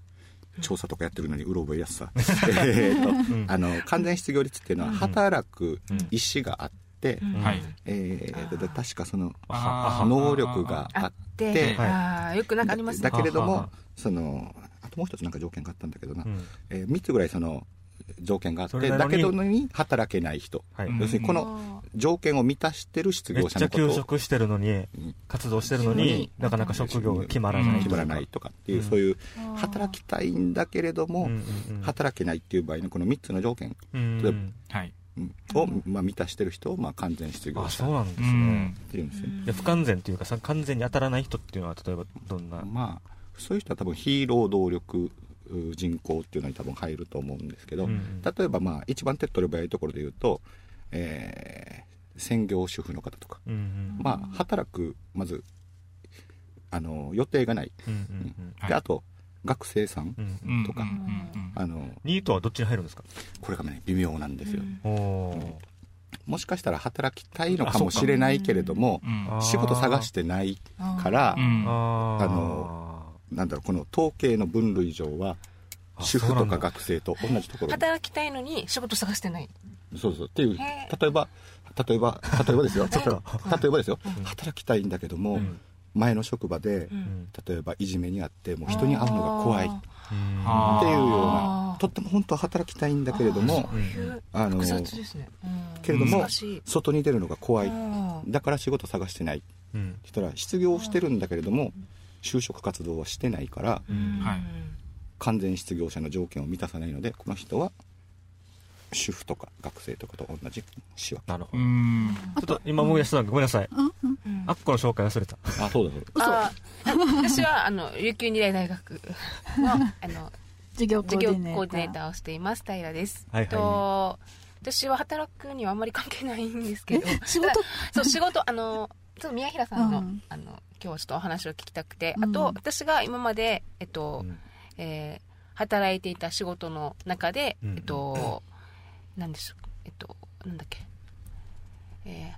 Speaker 5: 調査とかやってるのにうろ覚えやすさ。[LAUGHS] えーっと、あの完全失業率っていうのは働く意思があって、
Speaker 4: はい。
Speaker 5: えーで確かその能力があっ
Speaker 6: で、
Speaker 5: て
Speaker 2: はい
Speaker 6: ああ、よくなんかありますね。
Speaker 5: だけれどもそのあともう一つなんか条件があったんだけどな、
Speaker 2: うん。
Speaker 5: え3つぐらいその条件があってだけどのに働けない人、
Speaker 2: はい。
Speaker 4: うん
Speaker 5: 要するにこの条件を満たしてる失
Speaker 2: めっちゃ
Speaker 5: 業者のこと。を
Speaker 2: 休職してるのに、活動してるのに、なかなか職業が決まらない。
Speaker 5: 決まらないとかっていう、
Speaker 2: うん。
Speaker 5: そういう働きたいんだけれども、
Speaker 2: うんうんうん。
Speaker 5: 働けないっていう場合のこの3つの条件。
Speaker 2: うん。
Speaker 4: はい。
Speaker 5: うん。を、まあ、満たしてる人を、まあ、完全失業
Speaker 2: あ、
Speaker 5: 者っ
Speaker 2: そうなんですね。
Speaker 4: うん。
Speaker 5: ていうんで
Speaker 2: 不完全っていうかさ完全に当たらない人っていうのは例えばどんな、
Speaker 5: まあそういう人は多分非労働力う人口っていうのに多分入ると思うんですけど、
Speaker 2: うんうん。
Speaker 5: 例えばまあ一番手っ取り早いところで言うと、えー専業主婦の方とか、
Speaker 2: うんうん
Speaker 5: まあ働くまずあの予定がない、
Speaker 2: うんうん
Speaker 4: はい。
Speaker 5: であと学生さん、
Speaker 2: うんうん
Speaker 4: うん
Speaker 5: とか
Speaker 4: うん。うん
Speaker 5: あの
Speaker 2: ニートはどっちに入るんですか？
Speaker 5: これがね微妙なんですよ、
Speaker 2: おお
Speaker 5: もしかしたら働きたいのかもしれないけれども仕事探してないから、
Speaker 2: あ
Speaker 5: のなんだろうこの統計の分類上は
Speaker 2: あ
Speaker 5: 主婦とか学生と同じところに。
Speaker 6: 働きたいのに仕事探してない。
Speaker 5: そうそう。っていう
Speaker 6: へ
Speaker 5: 例えば例えば例えばですよ。例えばですよ、[LAUGHS]
Speaker 2: ん。
Speaker 5: 働きたいんだけども、
Speaker 2: うん。
Speaker 5: 前の職場で、
Speaker 6: うん。
Speaker 5: 例えばいじめにあってもう人に会うのが怖い。っていうようなとっても本当は働きたいんだけれども
Speaker 6: そういう
Speaker 5: あの
Speaker 6: 複雑ですね、うん。
Speaker 5: けれども外に出るのが怖い。だから仕事探してない。
Speaker 2: うん。
Speaker 5: 言ったら失業してるんだけれども就職活動はしてないから完全失業者の条件を満たさないのでこの人は主婦とか学生とかと同じ仕分け
Speaker 4: う
Speaker 2: なるほど。
Speaker 4: ん。
Speaker 2: ちょっと今思い出したごめんなさい。
Speaker 3: うんうん
Speaker 6: うん
Speaker 2: アッコの紹介忘れた。
Speaker 5: あそうだ。そうだ
Speaker 6: 私はあの琉球二大大学の [LAUGHS] あの
Speaker 3: 授業コー
Speaker 6: 授業
Speaker 3: ディネーター
Speaker 6: コーディネーターをしています。平です、
Speaker 2: はいはい。
Speaker 6: と私は働くにはあんまり関係ないんですけど。
Speaker 3: 仕事？[LAUGHS]
Speaker 6: そう仕事あのちょっと宮平さんの,、
Speaker 3: うん。
Speaker 6: あの今日はちょっとお話を聞きたくて、
Speaker 3: うん
Speaker 6: あと私が今までえっと、
Speaker 2: うん。
Speaker 6: えー働いていた仕事の中で、
Speaker 2: うん
Speaker 6: えっと何でしょうえっとなんだっけ。え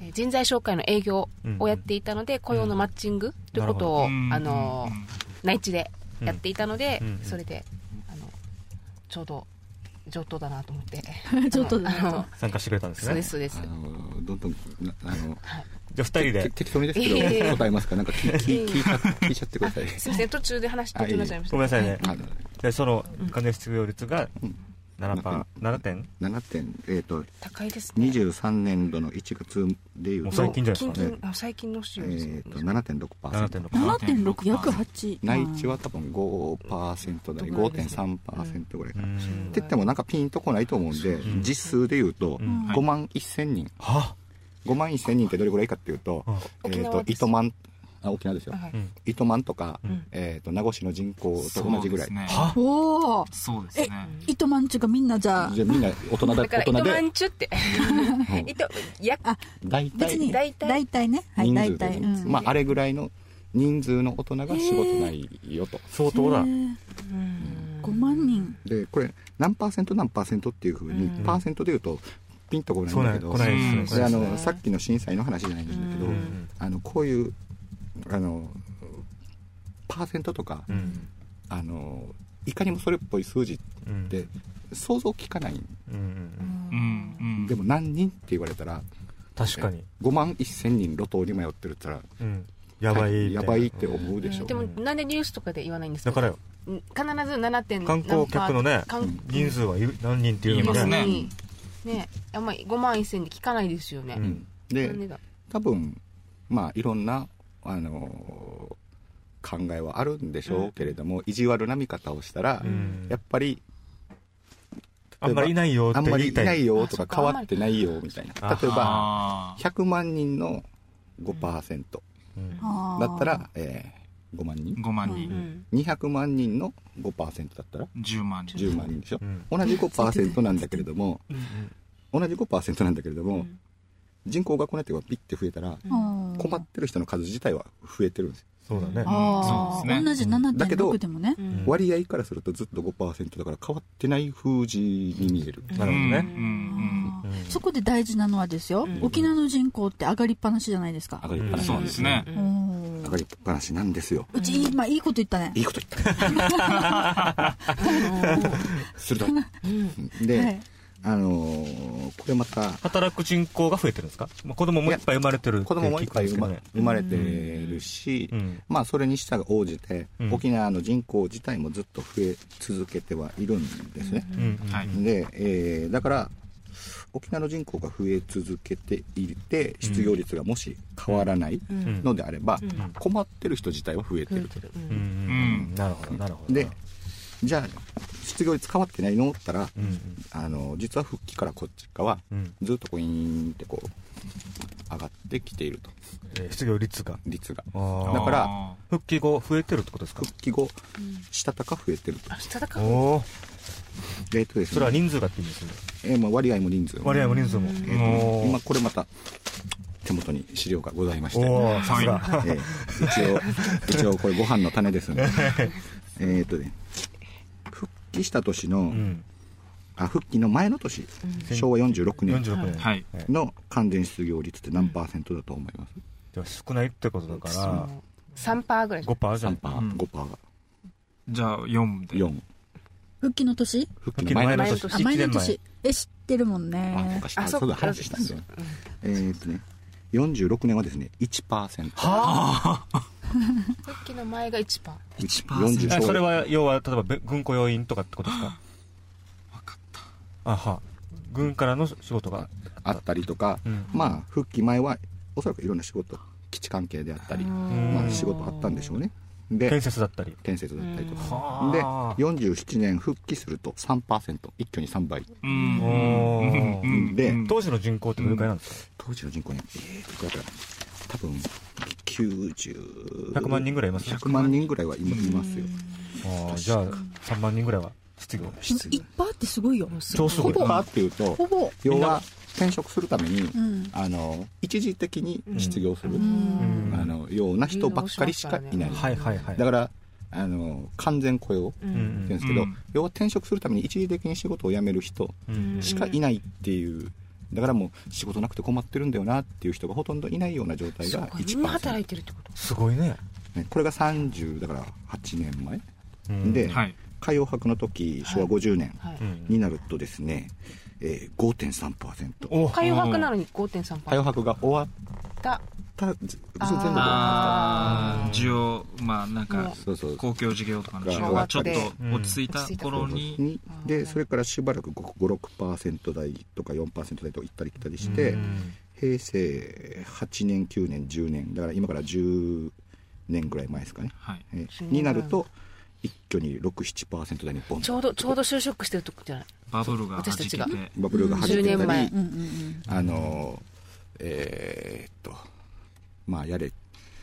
Speaker 6: ーえー人材紹介の営業をやっていたので、雇用のマッチングということを、
Speaker 4: うん
Speaker 6: あの内地でやっていたので、
Speaker 2: うん。
Speaker 6: それであのちょうど上等だなと思って。
Speaker 3: ちょっと。だ
Speaker 6: あの
Speaker 2: 参加してくれたんですね。
Speaker 6: そうですそうです。
Speaker 5: あのどんどんなあの
Speaker 2: じゃあ二人
Speaker 5: て
Speaker 2: で
Speaker 5: 適当にですけど答えますか？なんか聞聞聞いちゃ聞いちゃってください。
Speaker 6: すみません途中で話途中になっちゃいました
Speaker 2: ごめんなさいね。
Speaker 5: あ
Speaker 2: でその完全失業率が
Speaker 5: うん
Speaker 2: 7パー7点
Speaker 5: ？7点えっ、と
Speaker 6: 高いですね。
Speaker 5: 23年度の1月でいうと
Speaker 2: 最近じゃないですか。
Speaker 6: 近々あ最近の週
Speaker 5: え
Speaker 6: です、
Speaker 5: ー、と7.6%
Speaker 2: 7.6
Speaker 3: 7.6約8
Speaker 5: 内地は多分5%台5.3%ぐらいか？な、
Speaker 2: うん。
Speaker 5: って言ってもなんかピンとこないと思うんで、
Speaker 2: ん。
Speaker 5: 実数でいうと
Speaker 2: ん。
Speaker 5: 5万1000人。
Speaker 2: は
Speaker 5: 5万1000人ってどれぐらいかっていうと,、
Speaker 2: うん。
Speaker 5: えー、と糸満あ沖縄ですよ、
Speaker 6: はい。
Speaker 2: うん。
Speaker 5: 糸満とか、
Speaker 6: ん。
Speaker 5: えー、と名護市の人口と同じぐらい、
Speaker 4: そうですね。
Speaker 2: は
Speaker 3: おお
Speaker 4: そうですね。
Speaker 3: 糸満ちゅがみんなじゃあ。
Speaker 5: じゃあみんな大人だ
Speaker 6: だから糸
Speaker 5: 大人で。
Speaker 6: 満中って。[LAUGHS] 糸や
Speaker 5: 大体。
Speaker 3: 別に
Speaker 6: 大体。
Speaker 3: 大体ね。はい
Speaker 5: 人数で、
Speaker 3: 大体。うん。
Speaker 5: まああれぐらいの人数の大人が仕事ないよと、
Speaker 2: 相当だ。
Speaker 3: へー。5万人。
Speaker 5: でこれ何パーセント何パーセントっていうふうに、
Speaker 6: うん。
Speaker 5: パーセントでいうとピンとこないんだけど。
Speaker 2: これ
Speaker 5: であのさっきの震災の話じゃないんだけど、
Speaker 6: うん。
Speaker 5: あのこういうあのパーセントとか、
Speaker 2: うん。
Speaker 5: あのいかにもそれっぽい数字っ
Speaker 2: うん。
Speaker 5: て想像効かない、
Speaker 2: うんうん
Speaker 4: うん。うん
Speaker 5: でも何人って言われたら
Speaker 2: 確かに。
Speaker 5: 5万1000人路頭に迷ってるって言ったら
Speaker 2: うん。やばい
Speaker 5: やばいって思うでしょ、
Speaker 6: でもなんでニュースとかで言わないんですか？
Speaker 2: だからよ。
Speaker 6: うん必ず7点
Speaker 2: 観光客のね
Speaker 6: 観
Speaker 2: 人数は何人っていうのがね。
Speaker 4: 言いますね。
Speaker 6: ね。ねあんまり5万1000で聞かないですよね、
Speaker 2: うん。
Speaker 5: うんで多分まあいろんなあの考えはあるんでしょうけれども、意地悪な見方をしたら、
Speaker 2: うん。
Speaker 5: やっぱり
Speaker 2: あんまりいないよって
Speaker 5: あんまりいないいよと
Speaker 6: か
Speaker 5: か変わってないよみたいな。
Speaker 2: あ
Speaker 5: 例えば
Speaker 4: あー。
Speaker 5: 100万人の5%
Speaker 2: うん。
Speaker 3: あー
Speaker 5: だったら、えー5万人。
Speaker 4: 5万
Speaker 6: う
Speaker 4: 人
Speaker 6: ん
Speaker 5: 200万人の5%だったら
Speaker 4: 10万。人
Speaker 5: 10万人でしょ、
Speaker 2: うん。
Speaker 5: 同じ5%なんだけれども同じ5%なんだけれども、
Speaker 6: うん
Speaker 5: 人口がこうやってピッて増えたら
Speaker 3: うん。
Speaker 5: 困ってる人の数自体は増えてるんですよ。
Speaker 2: そうだね。
Speaker 3: あ
Speaker 4: そうですね。
Speaker 3: あ同じ
Speaker 5: だけど
Speaker 3: 7.6でもね。
Speaker 6: うん。
Speaker 5: 割合からするとずっと5%だから変わってない風字に見える、
Speaker 2: なるほどね。
Speaker 3: そこで大事なのはですよ。
Speaker 6: うん。
Speaker 3: 沖縄の人口って上がりっぱなしじゃないですか。
Speaker 5: 上がりっぱなし。
Speaker 4: そうですね。
Speaker 5: 上がりっぱなしなんですよ。
Speaker 3: うち今いいこと言ったね。
Speaker 5: いいこと言った。[LAUGHS] [LAUGHS] 鋭いで、
Speaker 3: はい
Speaker 5: あのーこれまた
Speaker 2: 働く人口が増えてるんですか？まあ子供もいっぱい生まれてるって
Speaker 5: 子供もいっぱい生ま生まれてるし、
Speaker 2: うん。
Speaker 5: まあそれに従応じて、
Speaker 2: うん。
Speaker 5: 沖縄の人口自体もずっと増え続けてはいるんですね、で、えーだから沖縄の人口が増え続けていて失業率がもし変わらない
Speaker 6: うん。
Speaker 5: のであれば、
Speaker 6: うん。
Speaker 5: 困ってる人自体は増えてると、
Speaker 6: う
Speaker 2: うんん。うん。なるほどなるほど。
Speaker 5: でじゃあ失業率変わってないの？って言ったら、
Speaker 2: うんうん。
Speaker 5: あの実は復帰からこっち側は
Speaker 2: うん。
Speaker 5: ずっとこうイーンってこう上がってきていると。
Speaker 2: えー失業率が。
Speaker 5: 率が。だから
Speaker 4: あ
Speaker 2: 復帰後増えてるってことですか？
Speaker 5: 復帰後したたか増えてると。
Speaker 6: あしたたか。
Speaker 2: おお
Speaker 5: えっとですね。
Speaker 2: それは人数がって意味ですね。
Speaker 5: えーまあ割合も人数も。
Speaker 2: 割合も人数も。
Speaker 5: えー。と
Speaker 2: おー
Speaker 5: 今これまた手元に資料がございまして。
Speaker 2: おおさすが。
Speaker 5: えー一応一応これご飯の種ですね [LAUGHS] えっとね。復帰した年の、
Speaker 2: うん。
Speaker 5: あ復帰の前の年、昭和46年。
Speaker 2: 46年。
Speaker 4: はい。
Speaker 5: の完全失業率って何パーセントだと思います、
Speaker 2: じゃあ少ないってことだから
Speaker 6: 3パーぐらい。
Speaker 2: 5パーじゃん。
Speaker 5: 3パー、
Speaker 4: うん。
Speaker 5: 5パー。が
Speaker 4: じゃあ4で。
Speaker 5: 4
Speaker 3: 復帰の年？
Speaker 5: 復
Speaker 2: 復帰の前の年。
Speaker 6: 前の年。
Speaker 3: あ前
Speaker 2: 1年前。
Speaker 3: の年。え知ってるもん
Speaker 5: あ
Speaker 3: ね
Speaker 5: 昔
Speaker 6: あそっか。
Speaker 5: そうだ話したんだよ。えーっとね46年はですね1%
Speaker 2: は
Speaker 6: 復帰の前が1パー
Speaker 5: 1%
Speaker 2: あそれは要は例えばべ軍雇用員とかってことですか？
Speaker 4: 分かった。
Speaker 2: あは。軍からの仕事が
Speaker 5: あった。りとか、
Speaker 2: うん。
Speaker 5: まあ復帰前はおそらくいろんな仕事基地関係であったり、まあ、仕事あったんでしょうね。で
Speaker 2: 建設だったり。
Speaker 5: 建設だったりとか。
Speaker 2: は
Speaker 5: で
Speaker 2: あ
Speaker 5: 47年復帰すると3%一挙に3倍。で
Speaker 2: 当時の人口ってどれくらいなんですか、
Speaker 5: 当時の人口ねえー、多分90
Speaker 2: 100万人ぐらいいます
Speaker 5: 100万人ぐらいはいいますよ。
Speaker 2: あーじゃあ3万人ぐらいは失業。
Speaker 3: いっぱいあってすごいよ。
Speaker 2: 超すごい。
Speaker 5: ほぼっていうと
Speaker 3: ほぼ
Speaker 5: 要は転職するために、
Speaker 3: ん。
Speaker 5: あの一時的に失業する、
Speaker 2: ん。
Speaker 5: あのような人ばっかりしかいない、
Speaker 2: はいはいはい。
Speaker 5: だからあの完全雇用。って
Speaker 2: うん
Speaker 5: 言うんですけど、
Speaker 4: うん。
Speaker 5: 要は転職するために一時的に仕事を辞める人
Speaker 2: うん
Speaker 5: しかいないっていうだからもう仕事なくて困ってるんだよなっていう人がほとんどいないような状態が
Speaker 6: みんな働
Speaker 5: 1%
Speaker 6: いてるってこと
Speaker 2: すごいね。
Speaker 5: ねこれが30だから8年前、
Speaker 2: うん。
Speaker 5: で、
Speaker 4: はい。
Speaker 5: 海洋博の時昭和50年になるとですね、えー、5.3%
Speaker 2: お
Speaker 6: 海洋博なのに5.3%
Speaker 5: 海洋博が終わっ
Speaker 6: だ
Speaker 5: たず全部で
Speaker 4: ああ需要まあなんか
Speaker 5: そうそう
Speaker 4: 公共事業とかの
Speaker 5: が
Speaker 4: 需要がちょっと
Speaker 2: うん。
Speaker 4: 落ち着いた頃に。
Speaker 5: に。でそれからしばらく56%台とか4%台と行ったり来たりして、
Speaker 2: うん。
Speaker 5: 平成8年9年10年だから今から10年ぐらい前ですかね、
Speaker 4: はい。
Speaker 5: えーになると一挙に67%台にボン
Speaker 6: ちょうどちょうど就職してるとこじゃない？
Speaker 4: バブルが弾
Speaker 6: 私たちが。
Speaker 5: バブルが始め
Speaker 6: 10年
Speaker 5: た
Speaker 6: 前
Speaker 5: り、
Speaker 3: うんうんうん。
Speaker 5: あのーえーっとまあやれ、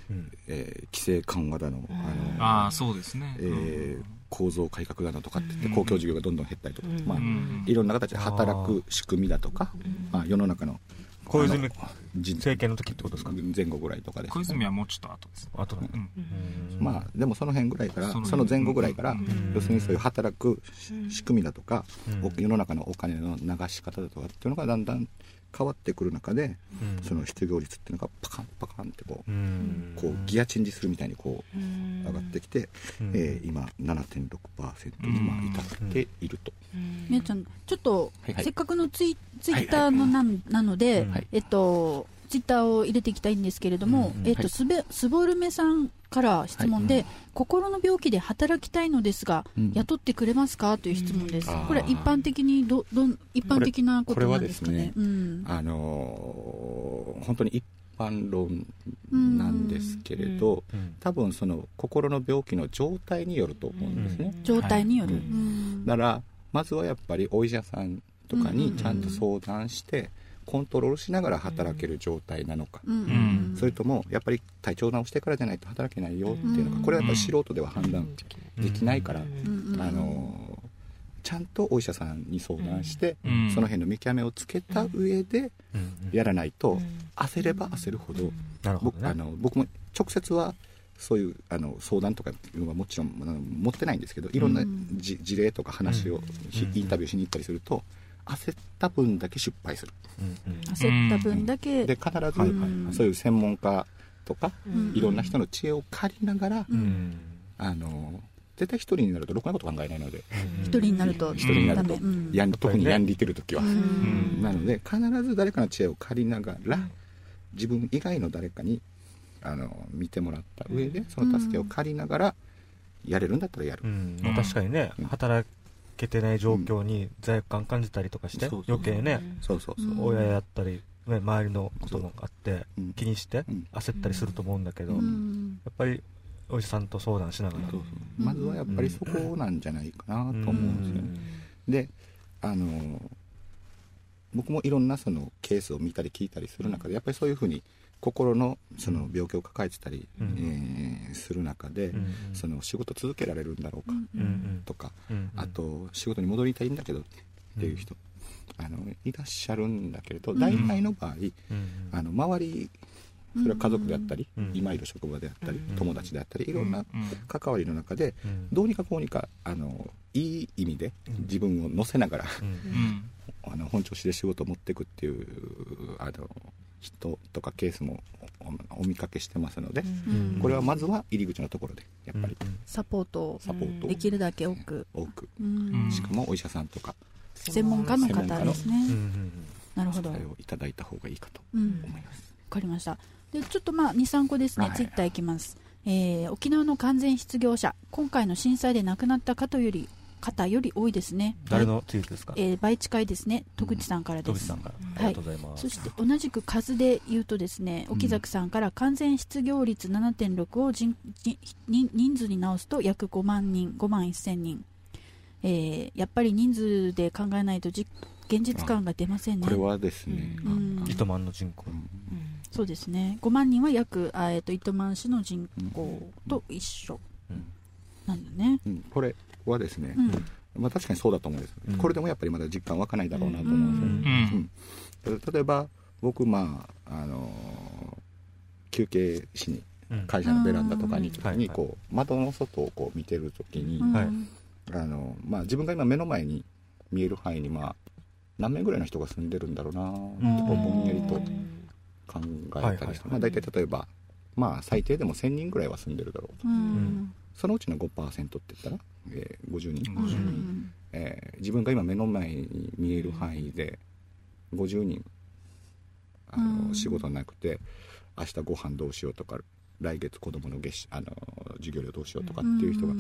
Speaker 2: うん。
Speaker 5: えー規制緩和だの、あのー
Speaker 4: ああそうですね。
Speaker 5: えー構造改革だのとかって言って公共事業がどんどん減ったりとか、まあ
Speaker 4: ん。
Speaker 5: いろんな形で働く仕組みだとか、まあ、世の中の
Speaker 2: 小泉政権の時ってことですか？
Speaker 5: 前後ぐらいとかです、
Speaker 4: 小泉はもうちょっと後です
Speaker 2: あとね。
Speaker 4: うん。
Speaker 5: まあでもその辺ぐらいから
Speaker 4: その
Speaker 5: その前後ぐらいから
Speaker 4: うん。
Speaker 5: 要するにそういう働く仕組みだとか世の中のお金の流し方だとかっていうのがだんだん変わってくる中で
Speaker 2: うん。
Speaker 5: その失業率っていうのがパカンパカンってこ
Speaker 2: う
Speaker 5: うん。こうギアチェンジするみたいにこう上がってきて
Speaker 2: うん。
Speaker 5: えー今7.6%にまあ至っていると。
Speaker 3: みやちゃんちょっと、せっかくのツイツイッターのなん、なので、
Speaker 5: はい。
Speaker 3: えっとツイッターを入れていきたいんですけれども、
Speaker 2: うん
Speaker 3: えっと、
Speaker 5: はい。
Speaker 3: すべすぼるめさんから質問で、心の病気で働きたいのですが、
Speaker 5: うん。
Speaker 3: 雇ってくれますか？という質問です、
Speaker 5: うん。
Speaker 3: これは一般的にどどん一般的なことなんですかね。
Speaker 5: これ
Speaker 3: うん。
Speaker 5: あのー本当に一般論なんですけれど、
Speaker 2: うん。
Speaker 5: 多分その心の病気の状態によると思うんですね、
Speaker 3: 状態による、
Speaker 5: はい。
Speaker 3: うん。
Speaker 5: だからまずはやっぱりお医者さんとかにちゃんと相談してコントロールしながら働ける状態なのか、
Speaker 3: うん。
Speaker 4: うん。
Speaker 5: それともやっぱり体調直してからじゃないと働けないよっていうのか、
Speaker 3: うん。
Speaker 5: これはやっぱり素人では判断できないから、あのーちゃんとお医者さんに相談して、
Speaker 4: うん。
Speaker 5: その辺の見極めをつけた上で
Speaker 2: うん。
Speaker 5: やらないと、焦れば焦るほど、
Speaker 2: なるほどね。
Speaker 5: 僕あの僕も直接はそういうあの相談とかいうのはもちろん持ってないんですけどいろんなじ事例とか話をし、インタビューしに行ったりすると焦った分だけ失敗する。
Speaker 2: うんうん。
Speaker 3: 焦った分だけ、
Speaker 5: で必ず、そういう専門家とか、
Speaker 3: ん。
Speaker 5: いろんな人の知恵を借りながら、
Speaker 2: うん。
Speaker 5: あの絶対一人になるとろくなこと考えないので。
Speaker 3: 一人になると
Speaker 5: 一人になると、やん特にやんりてる時は、
Speaker 3: うん。
Speaker 5: なので必ず誰かの知恵を借りながら、自分以外の誰かにあの見てもらった上でその助けを借りながらやれるんだったらやる、
Speaker 2: うん。まあ確かにね
Speaker 5: うん。
Speaker 2: 働けてない状況に罪悪感感じたりとかして余計ね
Speaker 5: そうそうそう、
Speaker 3: うん
Speaker 2: 親やったりね周りのこともあって
Speaker 5: うん。
Speaker 2: 気にして
Speaker 5: うん。
Speaker 2: 焦ったりすると思うんだけど
Speaker 3: う
Speaker 2: や
Speaker 3: ん
Speaker 2: っぱりお医者さんと相談しながら。
Speaker 5: そうそう。まずはやっぱりそこなんじゃないかなと思うんですよね、であの僕もいろんなそのケースを見たり聞いたりする中でやっぱりそういうふうに心のその病気を抱えてたり、
Speaker 2: うん。
Speaker 5: えーする中で、
Speaker 2: うん
Speaker 5: その仕事続けられるんだろうか
Speaker 2: うんうん。
Speaker 5: とか、
Speaker 2: うん
Speaker 5: あと仕事に戻りたいんだけどっていう人、あのいらっしゃるんだけれど大体の場合、
Speaker 2: うん
Speaker 5: あの周りそれは家族であったり、
Speaker 2: うん
Speaker 5: 今いる職場であったり、
Speaker 2: うん
Speaker 5: 友達であったりいろんな
Speaker 4: うん
Speaker 5: 関わりの中で、
Speaker 2: うん。
Speaker 5: どうにかこうにかあのいい意味で自分を乗せながら、
Speaker 2: うん
Speaker 4: うん。[LAUGHS]
Speaker 5: あの本調子で仕事を持っていくっていうあの人とかケースもおお見かけしてますので、
Speaker 3: うん。
Speaker 5: これはまずは入り口のところでやっぱり。
Speaker 3: サポート。を
Speaker 5: サポート。を
Speaker 3: できるだけ多く、
Speaker 5: 多く、
Speaker 3: うん。
Speaker 5: しかもお医者さんとか。
Speaker 3: 専門家の方ですね、
Speaker 2: うんうん
Speaker 3: なるほど。
Speaker 5: いただいた方がいいかと
Speaker 3: うん。
Speaker 5: 思います。
Speaker 3: かりました。でちょっとまあ23個ですね、
Speaker 5: はい
Speaker 3: ツイッターいきます、えー沖縄の完全失業者。今回の震災で亡くなった方より方より多いですね。
Speaker 2: 誰のツイートですか？
Speaker 3: えー倍近いですね。戸口さんからです、
Speaker 2: 戸口さんから。あ
Speaker 3: はい。
Speaker 2: りがとうございます。
Speaker 3: そして同じく数で言うとですね沖崎さんから完全失業率7.6を人人人人数に直すと約5万人5万1000人、えーやっぱり人数で考えないとじ現実感が出ませんね。
Speaker 5: これはですね、
Speaker 3: うん。
Speaker 2: 糸満の人口。
Speaker 3: そうですね。5万人は約あ、えー、と糸満市の人口と一緒
Speaker 2: うん。
Speaker 3: なんだね、
Speaker 5: うん。これはですね、
Speaker 3: うん。
Speaker 5: まあ、確かにそうだと思うんです、
Speaker 2: うん。
Speaker 5: これでもやっぱりまだ実感湧かないだろうなと思
Speaker 3: う
Speaker 5: うんですよ、
Speaker 4: うん。
Speaker 5: うん。例えば僕まああのー休憩しに
Speaker 2: うん。
Speaker 5: 会社のベランダとかに行った時に
Speaker 2: うん
Speaker 5: こう窓の外をこう見てる時に、あのまあ、自分が今目の前に見える範囲にまあ何名ぐらいの人が住んでるんだろうなとぼんやりと考えたりして、まあ、大体例えば、まあ、最低でも1000人ぐらいは住んでるだろうと。
Speaker 3: うん
Speaker 5: そのうちの5%って言ったら、えー50人、
Speaker 3: うんうん
Speaker 5: えー自分が今目の前に見える範囲で50人あの、
Speaker 3: うん。
Speaker 5: 仕事なくて明日ご飯どうしようとか来月子供の月あの授業料どうしようとかっていう人が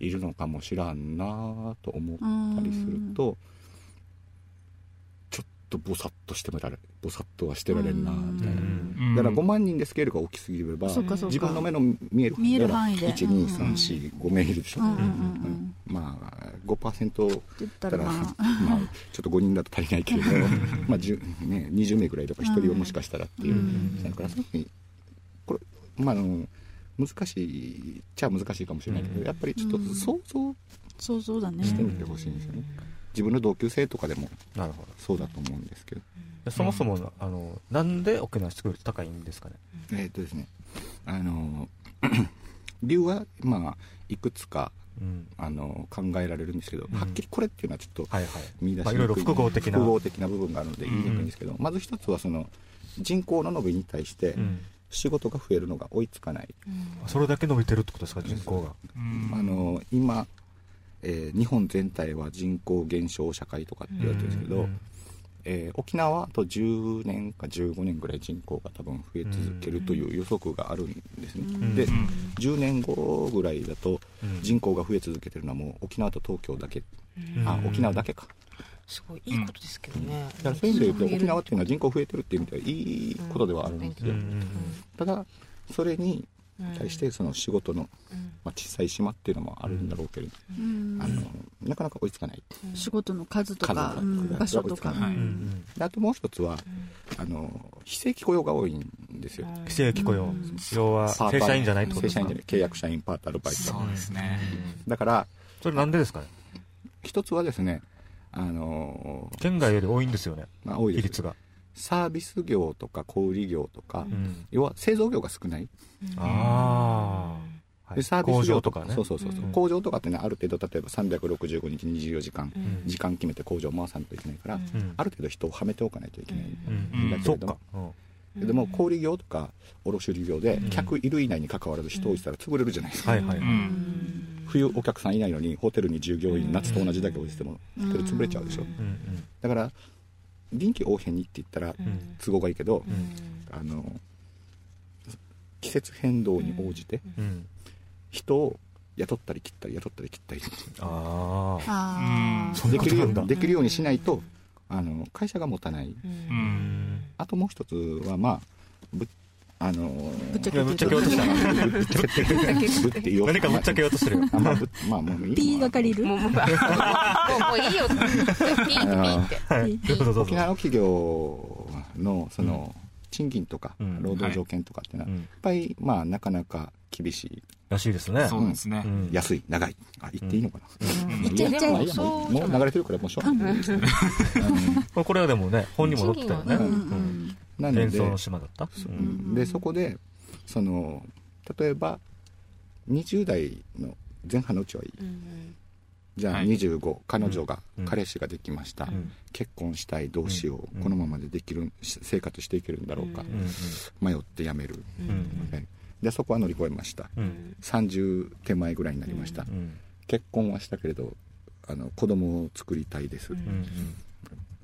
Speaker 5: いるのかもしらんなと思ったりすると、とぼさっとしてもられぼさっとはしてられんなみたいな、
Speaker 4: うん。
Speaker 5: だから5万人でスケールが大きすぎれば
Speaker 3: そうかそうか。
Speaker 5: 自分の目の見える
Speaker 3: 見える範囲で。
Speaker 5: 12345名いるでしょ、
Speaker 3: うんうんうん
Speaker 5: うん。まあ5%
Speaker 3: って言った
Speaker 5: たら、
Speaker 3: らまあ。
Speaker 5: まあ、ちょっと5人だと足りないけれど、まあ10ね、20名ぐらいとか1人はもしかしたらっていう、
Speaker 3: うん。
Speaker 5: だからそういうふうにこれ、まあ、あの難しいっちゃ難しいかもしれないけど、やっぱりちょっと想像
Speaker 3: 想像だね。
Speaker 5: してみてほしいんですよね、自分の同級生とかでも
Speaker 2: なるほど。
Speaker 5: そうだと思うんですけど、
Speaker 2: でそもそもあのなんで沖縄失業率高いんですかね？
Speaker 5: えーっとですね。あの [CLEARS THROAT] 理由はまあいくつか
Speaker 2: うん。
Speaker 5: あの考えられるんですけど、
Speaker 2: うん。
Speaker 5: はっきりこれっていうのはちょっと見出しにくい、
Speaker 2: まあいろいろ複合的な。
Speaker 5: 複合的な部分があるので言いにくいんですけど、まず一つはその人口の伸びに対して
Speaker 2: うん。
Speaker 5: 仕事が増えるのが追いつかない、
Speaker 2: それだけ伸びてるってことですか人口が。
Speaker 4: うん。
Speaker 5: あの今、えー日本全体は人口減少社会とかって言われてるんですけど、
Speaker 2: うん
Speaker 5: えー沖縄はあと10年か15年ぐらい人口が多分増え続けるという予測があるんですね、
Speaker 3: うん
Speaker 5: で
Speaker 4: うん。
Speaker 5: 10年後ぐらいだと
Speaker 2: うん。
Speaker 5: 人口が増え続けてるのはもう沖縄と東京だけ、
Speaker 2: うん。
Speaker 5: あ沖縄だけか。
Speaker 6: すごいいいことですけどね、
Speaker 5: だからそういう意味で言うと沖縄っていうのは人口増えてるっていう意味ではいいことではあるんですよ、
Speaker 2: うんうん。
Speaker 5: ただそれに対してその仕事の、まあ、小さい島っていうのもあるんだろうけれど、
Speaker 3: うん。
Speaker 5: あのなかなか追いつかない。
Speaker 3: 仕事の数とか
Speaker 5: 数が
Speaker 3: うん場所とか。
Speaker 5: が追い。あともう一つはあの非正規雇用が多いんですよ、
Speaker 2: 非正規雇用。要は正社員じゃないってことですか？
Speaker 5: 正社員じゃない。契約社員パートアルバイト。
Speaker 4: そうですね。
Speaker 5: だから
Speaker 2: それなんでですかね？
Speaker 5: 一つはですねあの、
Speaker 2: 県外より多いんですよね。
Speaker 5: まあ、多いです。
Speaker 2: 比率が
Speaker 5: サービス業とか小売業とか、
Speaker 2: うん。
Speaker 5: 要は製造業が少ない。
Speaker 2: ああ
Speaker 5: でサービス業
Speaker 2: 工場とかね。
Speaker 5: そうそうそうそう、
Speaker 2: うん。
Speaker 5: 工場とかってねある程度例えば365日24時間、
Speaker 2: ん。
Speaker 5: 時間決めて工場を回さないといけないから、
Speaker 2: うん。
Speaker 5: ある程度人をはめておかないといけない、
Speaker 2: うん。
Speaker 5: だけれど
Speaker 2: うん。
Speaker 5: でも小売業とか卸売業で客いる以内に関わらず人をいたら潰れるじゃないですか、
Speaker 2: はいはいはい。
Speaker 4: うん。
Speaker 5: 冬お客さんいないのにホテルに従業員夏と同じだけ置いててもホテル潰れちゃうでしょ、
Speaker 2: うん。
Speaker 5: だから臨機応変にって言ったら
Speaker 2: ん。
Speaker 5: 都合がいいけど、
Speaker 2: うん。
Speaker 5: あの季節変動に応じて
Speaker 2: うん。
Speaker 5: 人を雇ったり切ったり雇ったり切ったり。
Speaker 2: ああ
Speaker 5: できるようにしないとあの会社が持たない。
Speaker 4: うん。
Speaker 5: あともう一つはまあぶあの
Speaker 3: ぶっちゃ
Speaker 2: いやぶっちゃけようとした。な
Speaker 5: ぶっちゃけぶって言おう
Speaker 2: 何かぶっちゃけようとしてる。よ
Speaker 5: あまあぶまあもういい
Speaker 3: ピーが借りる？
Speaker 6: もうもういいよ。ピーピーって。
Speaker 2: はい。
Speaker 5: 沖縄の企業のその賃金とか
Speaker 2: うん。
Speaker 5: 労働条件とかっていうのは
Speaker 2: うん
Speaker 5: やっぱりまあなかなか厳しい。
Speaker 2: らしいですね。
Speaker 4: そうですね
Speaker 2: うん。
Speaker 5: 安い長い。あ言っていいのかな。
Speaker 3: 言っちゃえ言っちゃ
Speaker 5: いもう流れてるからもうしょうがない。
Speaker 2: これはでもね本にも載ってたよね
Speaker 5: なので
Speaker 2: 幻想の島だった？
Speaker 5: う。ん。でそこでその例えば20代の前半のうちはいい。じゃあ
Speaker 4: はい。
Speaker 5: 25、彼女が、
Speaker 2: うん。
Speaker 5: 彼氏ができました、
Speaker 2: ん。
Speaker 5: 結婚したいどうしよう、
Speaker 2: うん。
Speaker 5: このままでできるし生活していけるんだろうか、
Speaker 2: うん。うん。
Speaker 5: 迷って辞める、
Speaker 2: うん。
Speaker 5: はい。でそこは乗り越えました、
Speaker 2: うん。
Speaker 5: 30手前ぐらいになりました、
Speaker 2: うん。
Speaker 5: 結婚はしたけれどあの子供を作りたいです、
Speaker 2: うん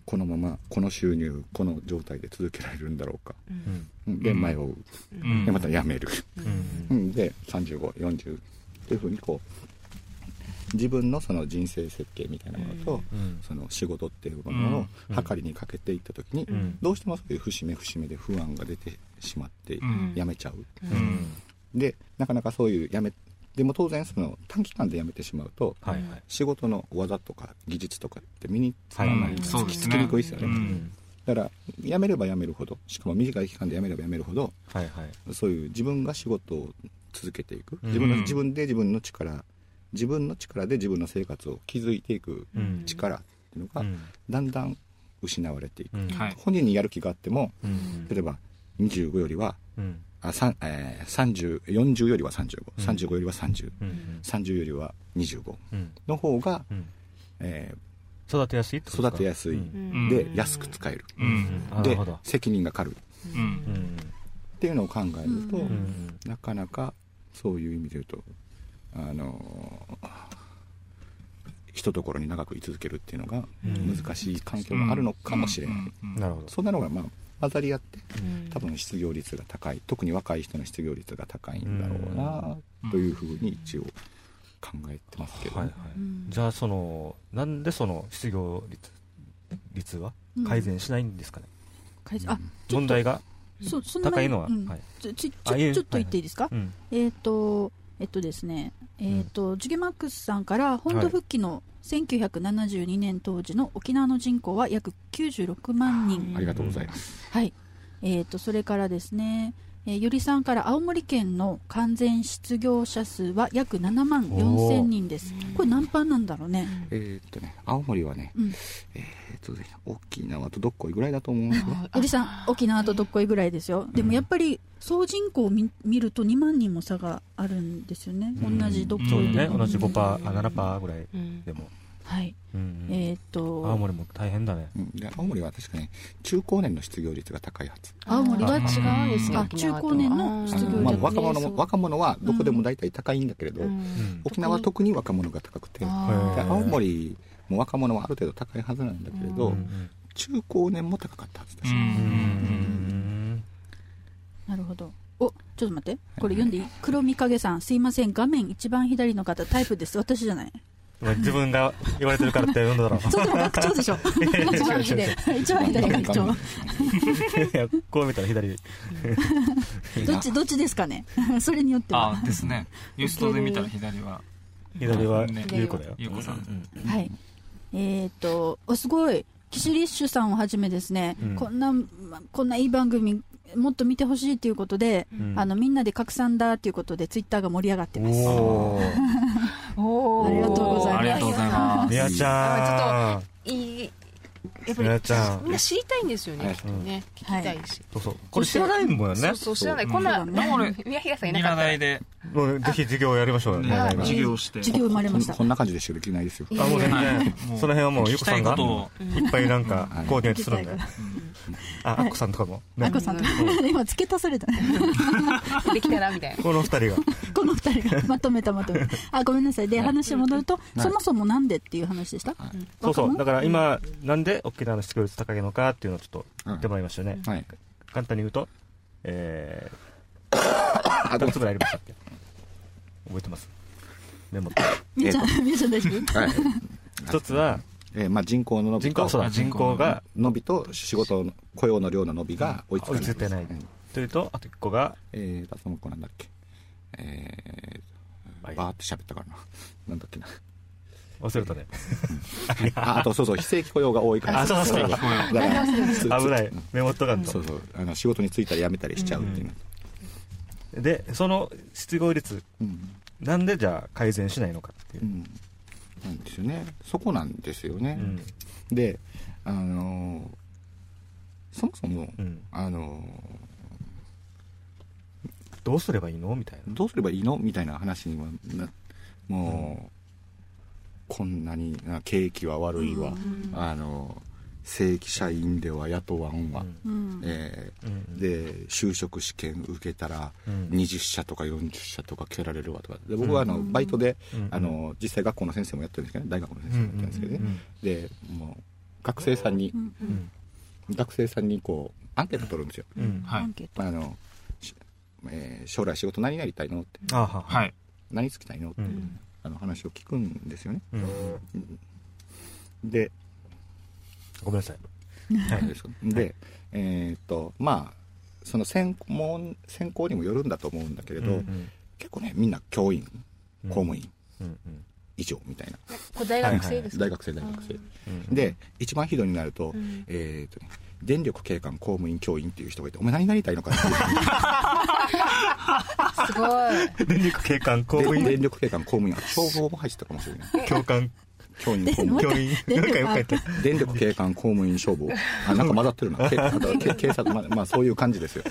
Speaker 5: このままこの収入この状態で続けられるんだろうか、
Speaker 2: うん。
Speaker 5: うん。で迷う、
Speaker 4: うん。
Speaker 5: でまた辞める、
Speaker 2: うん。
Speaker 5: うん。で3540っていうふうにこう自分のその人生設計みたいなものと、
Speaker 2: うん。
Speaker 5: その仕事っていうものを
Speaker 2: うん。
Speaker 5: 測りにかけていった時に、
Speaker 2: ん。
Speaker 5: どうしてもそういう節目節目で不安が出てしまって
Speaker 4: ん。
Speaker 5: 辞めちゃう、
Speaker 2: うん。
Speaker 5: でなかなかそういう辞めでも当然その短期間で辞めてしまうと、
Speaker 2: はいはい。
Speaker 5: 仕事の技とか技術とかって身につかない、
Speaker 2: はい。
Speaker 5: つきにくいですよね、
Speaker 4: うん。
Speaker 5: だから辞めれば辞めるほどしかも短い期間で辞めれば辞めるほど
Speaker 2: はいはい。
Speaker 5: そういう自分が仕事を続けていく。
Speaker 2: うん。
Speaker 5: 自分の自分で自分の力自分の力で自分の生活を築いていく
Speaker 2: うん。
Speaker 5: 力っていうのが
Speaker 2: うん。
Speaker 5: だんだん失われていく、本人にやる気があっても
Speaker 2: うん。
Speaker 5: 例えば25よりは
Speaker 2: うん
Speaker 5: あ、さんえー、30 40よりは
Speaker 2: うん。
Speaker 5: 3535よりは3030
Speaker 2: うん。
Speaker 5: よりは25
Speaker 2: うん。
Speaker 5: の方が、
Speaker 2: うん。
Speaker 5: え
Speaker 2: 育てやすい
Speaker 5: 育てやすい。
Speaker 2: うん。
Speaker 5: ーで安く使える、
Speaker 4: うん。
Speaker 5: で責任が軽いっていうのを考えると、
Speaker 2: うん。
Speaker 5: なかなかそういう意味で言うとあのーひとところに長く居続けるっていうのが
Speaker 2: うん。
Speaker 5: 難しい環境があるのかもしれない、
Speaker 4: うん。
Speaker 2: なるほど
Speaker 5: そんなのがまあ混ざり合って多分失業率が高い特に若い人の失業率が高いんだろうなというふうに一応考えてますけど、
Speaker 2: はいはい。じゃあそのなんでその失業率率は？改善しないんですかね？
Speaker 3: 改善あ
Speaker 2: 問題が？
Speaker 3: そその前
Speaker 2: 高いのは？
Speaker 3: うん。
Speaker 2: はい。
Speaker 3: ちょちょちょちょっと言っていいですか、
Speaker 2: うん。
Speaker 3: えっ、とえっとですね。えっ、と、ジュゲマックスさんから本土復帰の1972年当時の沖縄の人口は約96万人
Speaker 5: ありがとうございます、
Speaker 3: はい。えー、とそれからですね、えー、ゆりさんから青森県の完全失業者数は約7万4千人です。これ何パンなんだろうね。
Speaker 5: えーっとね青森はね、
Speaker 3: うん
Speaker 5: えーっとね沖縄とどっこいぐらいだと思うんですよ
Speaker 3: ゆりさん、沖縄とどっこいぐらいですよ。でもやっぱり総人口を見見ると2万人も差があるんですよね。同じどっこいでも。
Speaker 2: ね同じ5パーあ7パーぐらい
Speaker 6: うん
Speaker 2: でも
Speaker 3: はい。
Speaker 2: うん
Speaker 3: えっ、と。
Speaker 2: 青森も大変だね。
Speaker 5: うん。で青森は確かね中高年の失業率が高いはず。
Speaker 3: 青森は
Speaker 6: あ違うんですね
Speaker 3: あ
Speaker 6: 沖縄と
Speaker 3: 中高年の失業率
Speaker 5: まあ、若者も若者はどこでも大体高いんだけれど、
Speaker 6: うん。
Speaker 2: うん
Speaker 5: 沖縄は特に若者が高くて。青森も若者はある程度高いはずなんだけれど、
Speaker 2: うん
Speaker 5: 中高年も高かったはずです、
Speaker 4: うん
Speaker 2: うん
Speaker 3: なるほど。お、ちょっと待って。これ読んでいい。黒見影さん、すいません。画面一番左の方、タイプです。私じゃない。
Speaker 2: 自分が言われてるからって読んだろ
Speaker 3: それでも学長でしょ。一番左。一番左学長。
Speaker 2: いやこう見たら左 [LAUGHS]
Speaker 3: どっち、どっちですかね？[LAUGHS] それによっては。
Speaker 4: あですねユーストで見たら左は
Speaker 2: 左は
Speaker 4: ね
Speaker 2: 優子だよ
Speaker 4: ゆうこさん
Speaker 3: はい。えっ、と、お、すごい。キシリッシュさんをはじめですね、
Speaker 2: うん
Speaker 3: こんな、まこんないい番組、もっと見てほしいということで、
Speaker 2: うん
Speaker 3: あの、みんなで拡散だということで、ツイッターが盛り上がってます。[LAUGHS] ありがとうございます。
Speaker 4: ありがとうございます。
Speaker 2: みやちゃん。
Speaker 6: いいやっぱりみんな知りたいんですよね、
Speaker 5: はい。
Speaker 6: きっとね。聞きたいし、
Speaker 2: そうそう。これ知らないもんよね。
Speaker 6: そうそう知らない。こんな
Speaker 3: そうだね
Speaker 6: これ宮平さんいな
Speaker 4: ニ
Speaker 6: かったら。
Speaker 4: で。
Speaker 2: もうぜひ授業やりましょうよ。
Speaker 4: ね
Speaker 6: はい。
Speaker 4: 授業して
Speaker 3: 授業生まれました。
Speaker 5: そ。んな感じでしかできないですよ。
Speaker 2: あもう全然その辺はもうゆこさんが
Speaker 4: い
Speaker 2: っぱいなんか
Speaker 5: うん。
Speaker 2: コーディネートするんで。
Speaker 3: 聞き
Speaker 2: ああっこさんとかも。ね
Speaker 3: あこさんと [LAUGHS] 今付け足された。
Speaker 6: できたらみたいな。
Speaker 2: この二人が。
Speaker 3: この二人が。まとめたまとめ。た。あ、ごめんなさい。で、話戻ると、そもそもなんでっていう話でした？
Speaker 2: そうそう。だ
Speaker 3: か
Speaker 2: から今なんで？沖縄の失業率高いのかっていうのをちょっと言ってもらいましたよね。
Speaker 5: はい。
Speaker 2: 簡単に言うとえーどうつぐらいありましたっけ？覚えてます？メモって。
Speaker 3: みーちゃん、みーちゃん大丈夫？
Speaker 5: はい。
Speaker 2: 一つは
Speaker 5: えーまあ、人口の伸びと
Speaker 2: 人口そうだ人口が
Speaker 5: 伸びと仕事の雇用の量の伸びが追いつかない。
Speaker 2: 追いついてない。
Speaker 5: うん。
Speaker 2: というとあと一個が
Speaker 5: えー、その子なんだっけ？えー、バーって喋ったからな。なんだっけな
Speaker 2: 忘れたね。[LAUGHS]
Speaker 5: ああとそうそう非正規雇用が多いから。
Speaker 2: あそうそう。そう危ない。
Speaker 5: うん
Speaker 2: メモっとかんと。
Speaker 5: そうそう。あの仕事に就いたら辞めたりしちゃうっていう。の
Speaker 2: でその失業率
Speaker 5: うん、
Speaker 2: なんでじゃあ改善しないのかっていう。う、
Speaker 5: ん、なんですよね。そこなんですよね、
Speaker 2: うん。
Speaker 5: であのーそもそも、
Speaker 2: うん。
Speaker 5: あの
Speaker 2: どうすればいいの？みたいな。
Speaker 5: ーどうすればいいの？みたいな話にはなもう、こんなにあ景気は悪いわ、あのー正規社員では雇わんわ、
Speaker 3: うん。
Speaker 5: えー。
Speaker 2: うん。
Speaker 5: で就職試験受けたら
Speaker 2: うん。
Speaker 5: 20社とか40社とか蹴られるわとか。で僕はあのバイトで、
Speaker 2: うん。
Speaker 5: あの実際学校の先生もやってるんですけどね。大学の先生もやってるんですけどね、
Speaker 2: うん。
Speaker 5: でもう学生さんに、
Speaker 3: うん。うん。
Speaker 5: 学生さんにこうアンケート取るんですよ、
Speaker 2: うん。
Speaker 4: はい。
Speaker 5: あの、しえー将来仕事何やりたいのって。
Speaker 2: あは
Speaker 4: は。い
Speaker 5: 何つきたいのって、
Speaker 2: うん
Speaker 5: あの話を聞くんですよね。
Speaker 2: うん。
Speaker 5: で
Speaker 2: ごめんなさい。
Speaker 5: はいですでえーっとまあその専門専攻にもよるんだと思うんだけれど、
Speaker 2: うん
Speaker 5: 結構ねみんな教員
Speaker 2: うん。
Speaker 5: 公務員
Speaker 2: うんうん。
Speaker 5: 以上みたいな、
Speaker 6: これ大学生ですか、
Speaker 5: 大学生大学生、
Speaker 2: うん。
Speaker 5: で一番ひどいになると,、
Speaker 6: ん。
Speaker 5: えーっとね電力警官公務員教員っていう人がいてお前何になりたいのかっていう。
Speaker 6: すごい。
Speaker 2: 電力警官公務
Speaker 5: で
Speaker 2: 員
Speaker 5: 電力警官公務員あ消防も入ってたかもしれない。
Speaker 2: 教官。
Speaker 5: 教員公務員。
Speaker 2: 教員。なんかよく書いて
Speaker 5: 電力警官公務員消防。あなんか混ざってるな。[LAUGHS] けあとけ警察まあ、まあ、そういう感じですよ。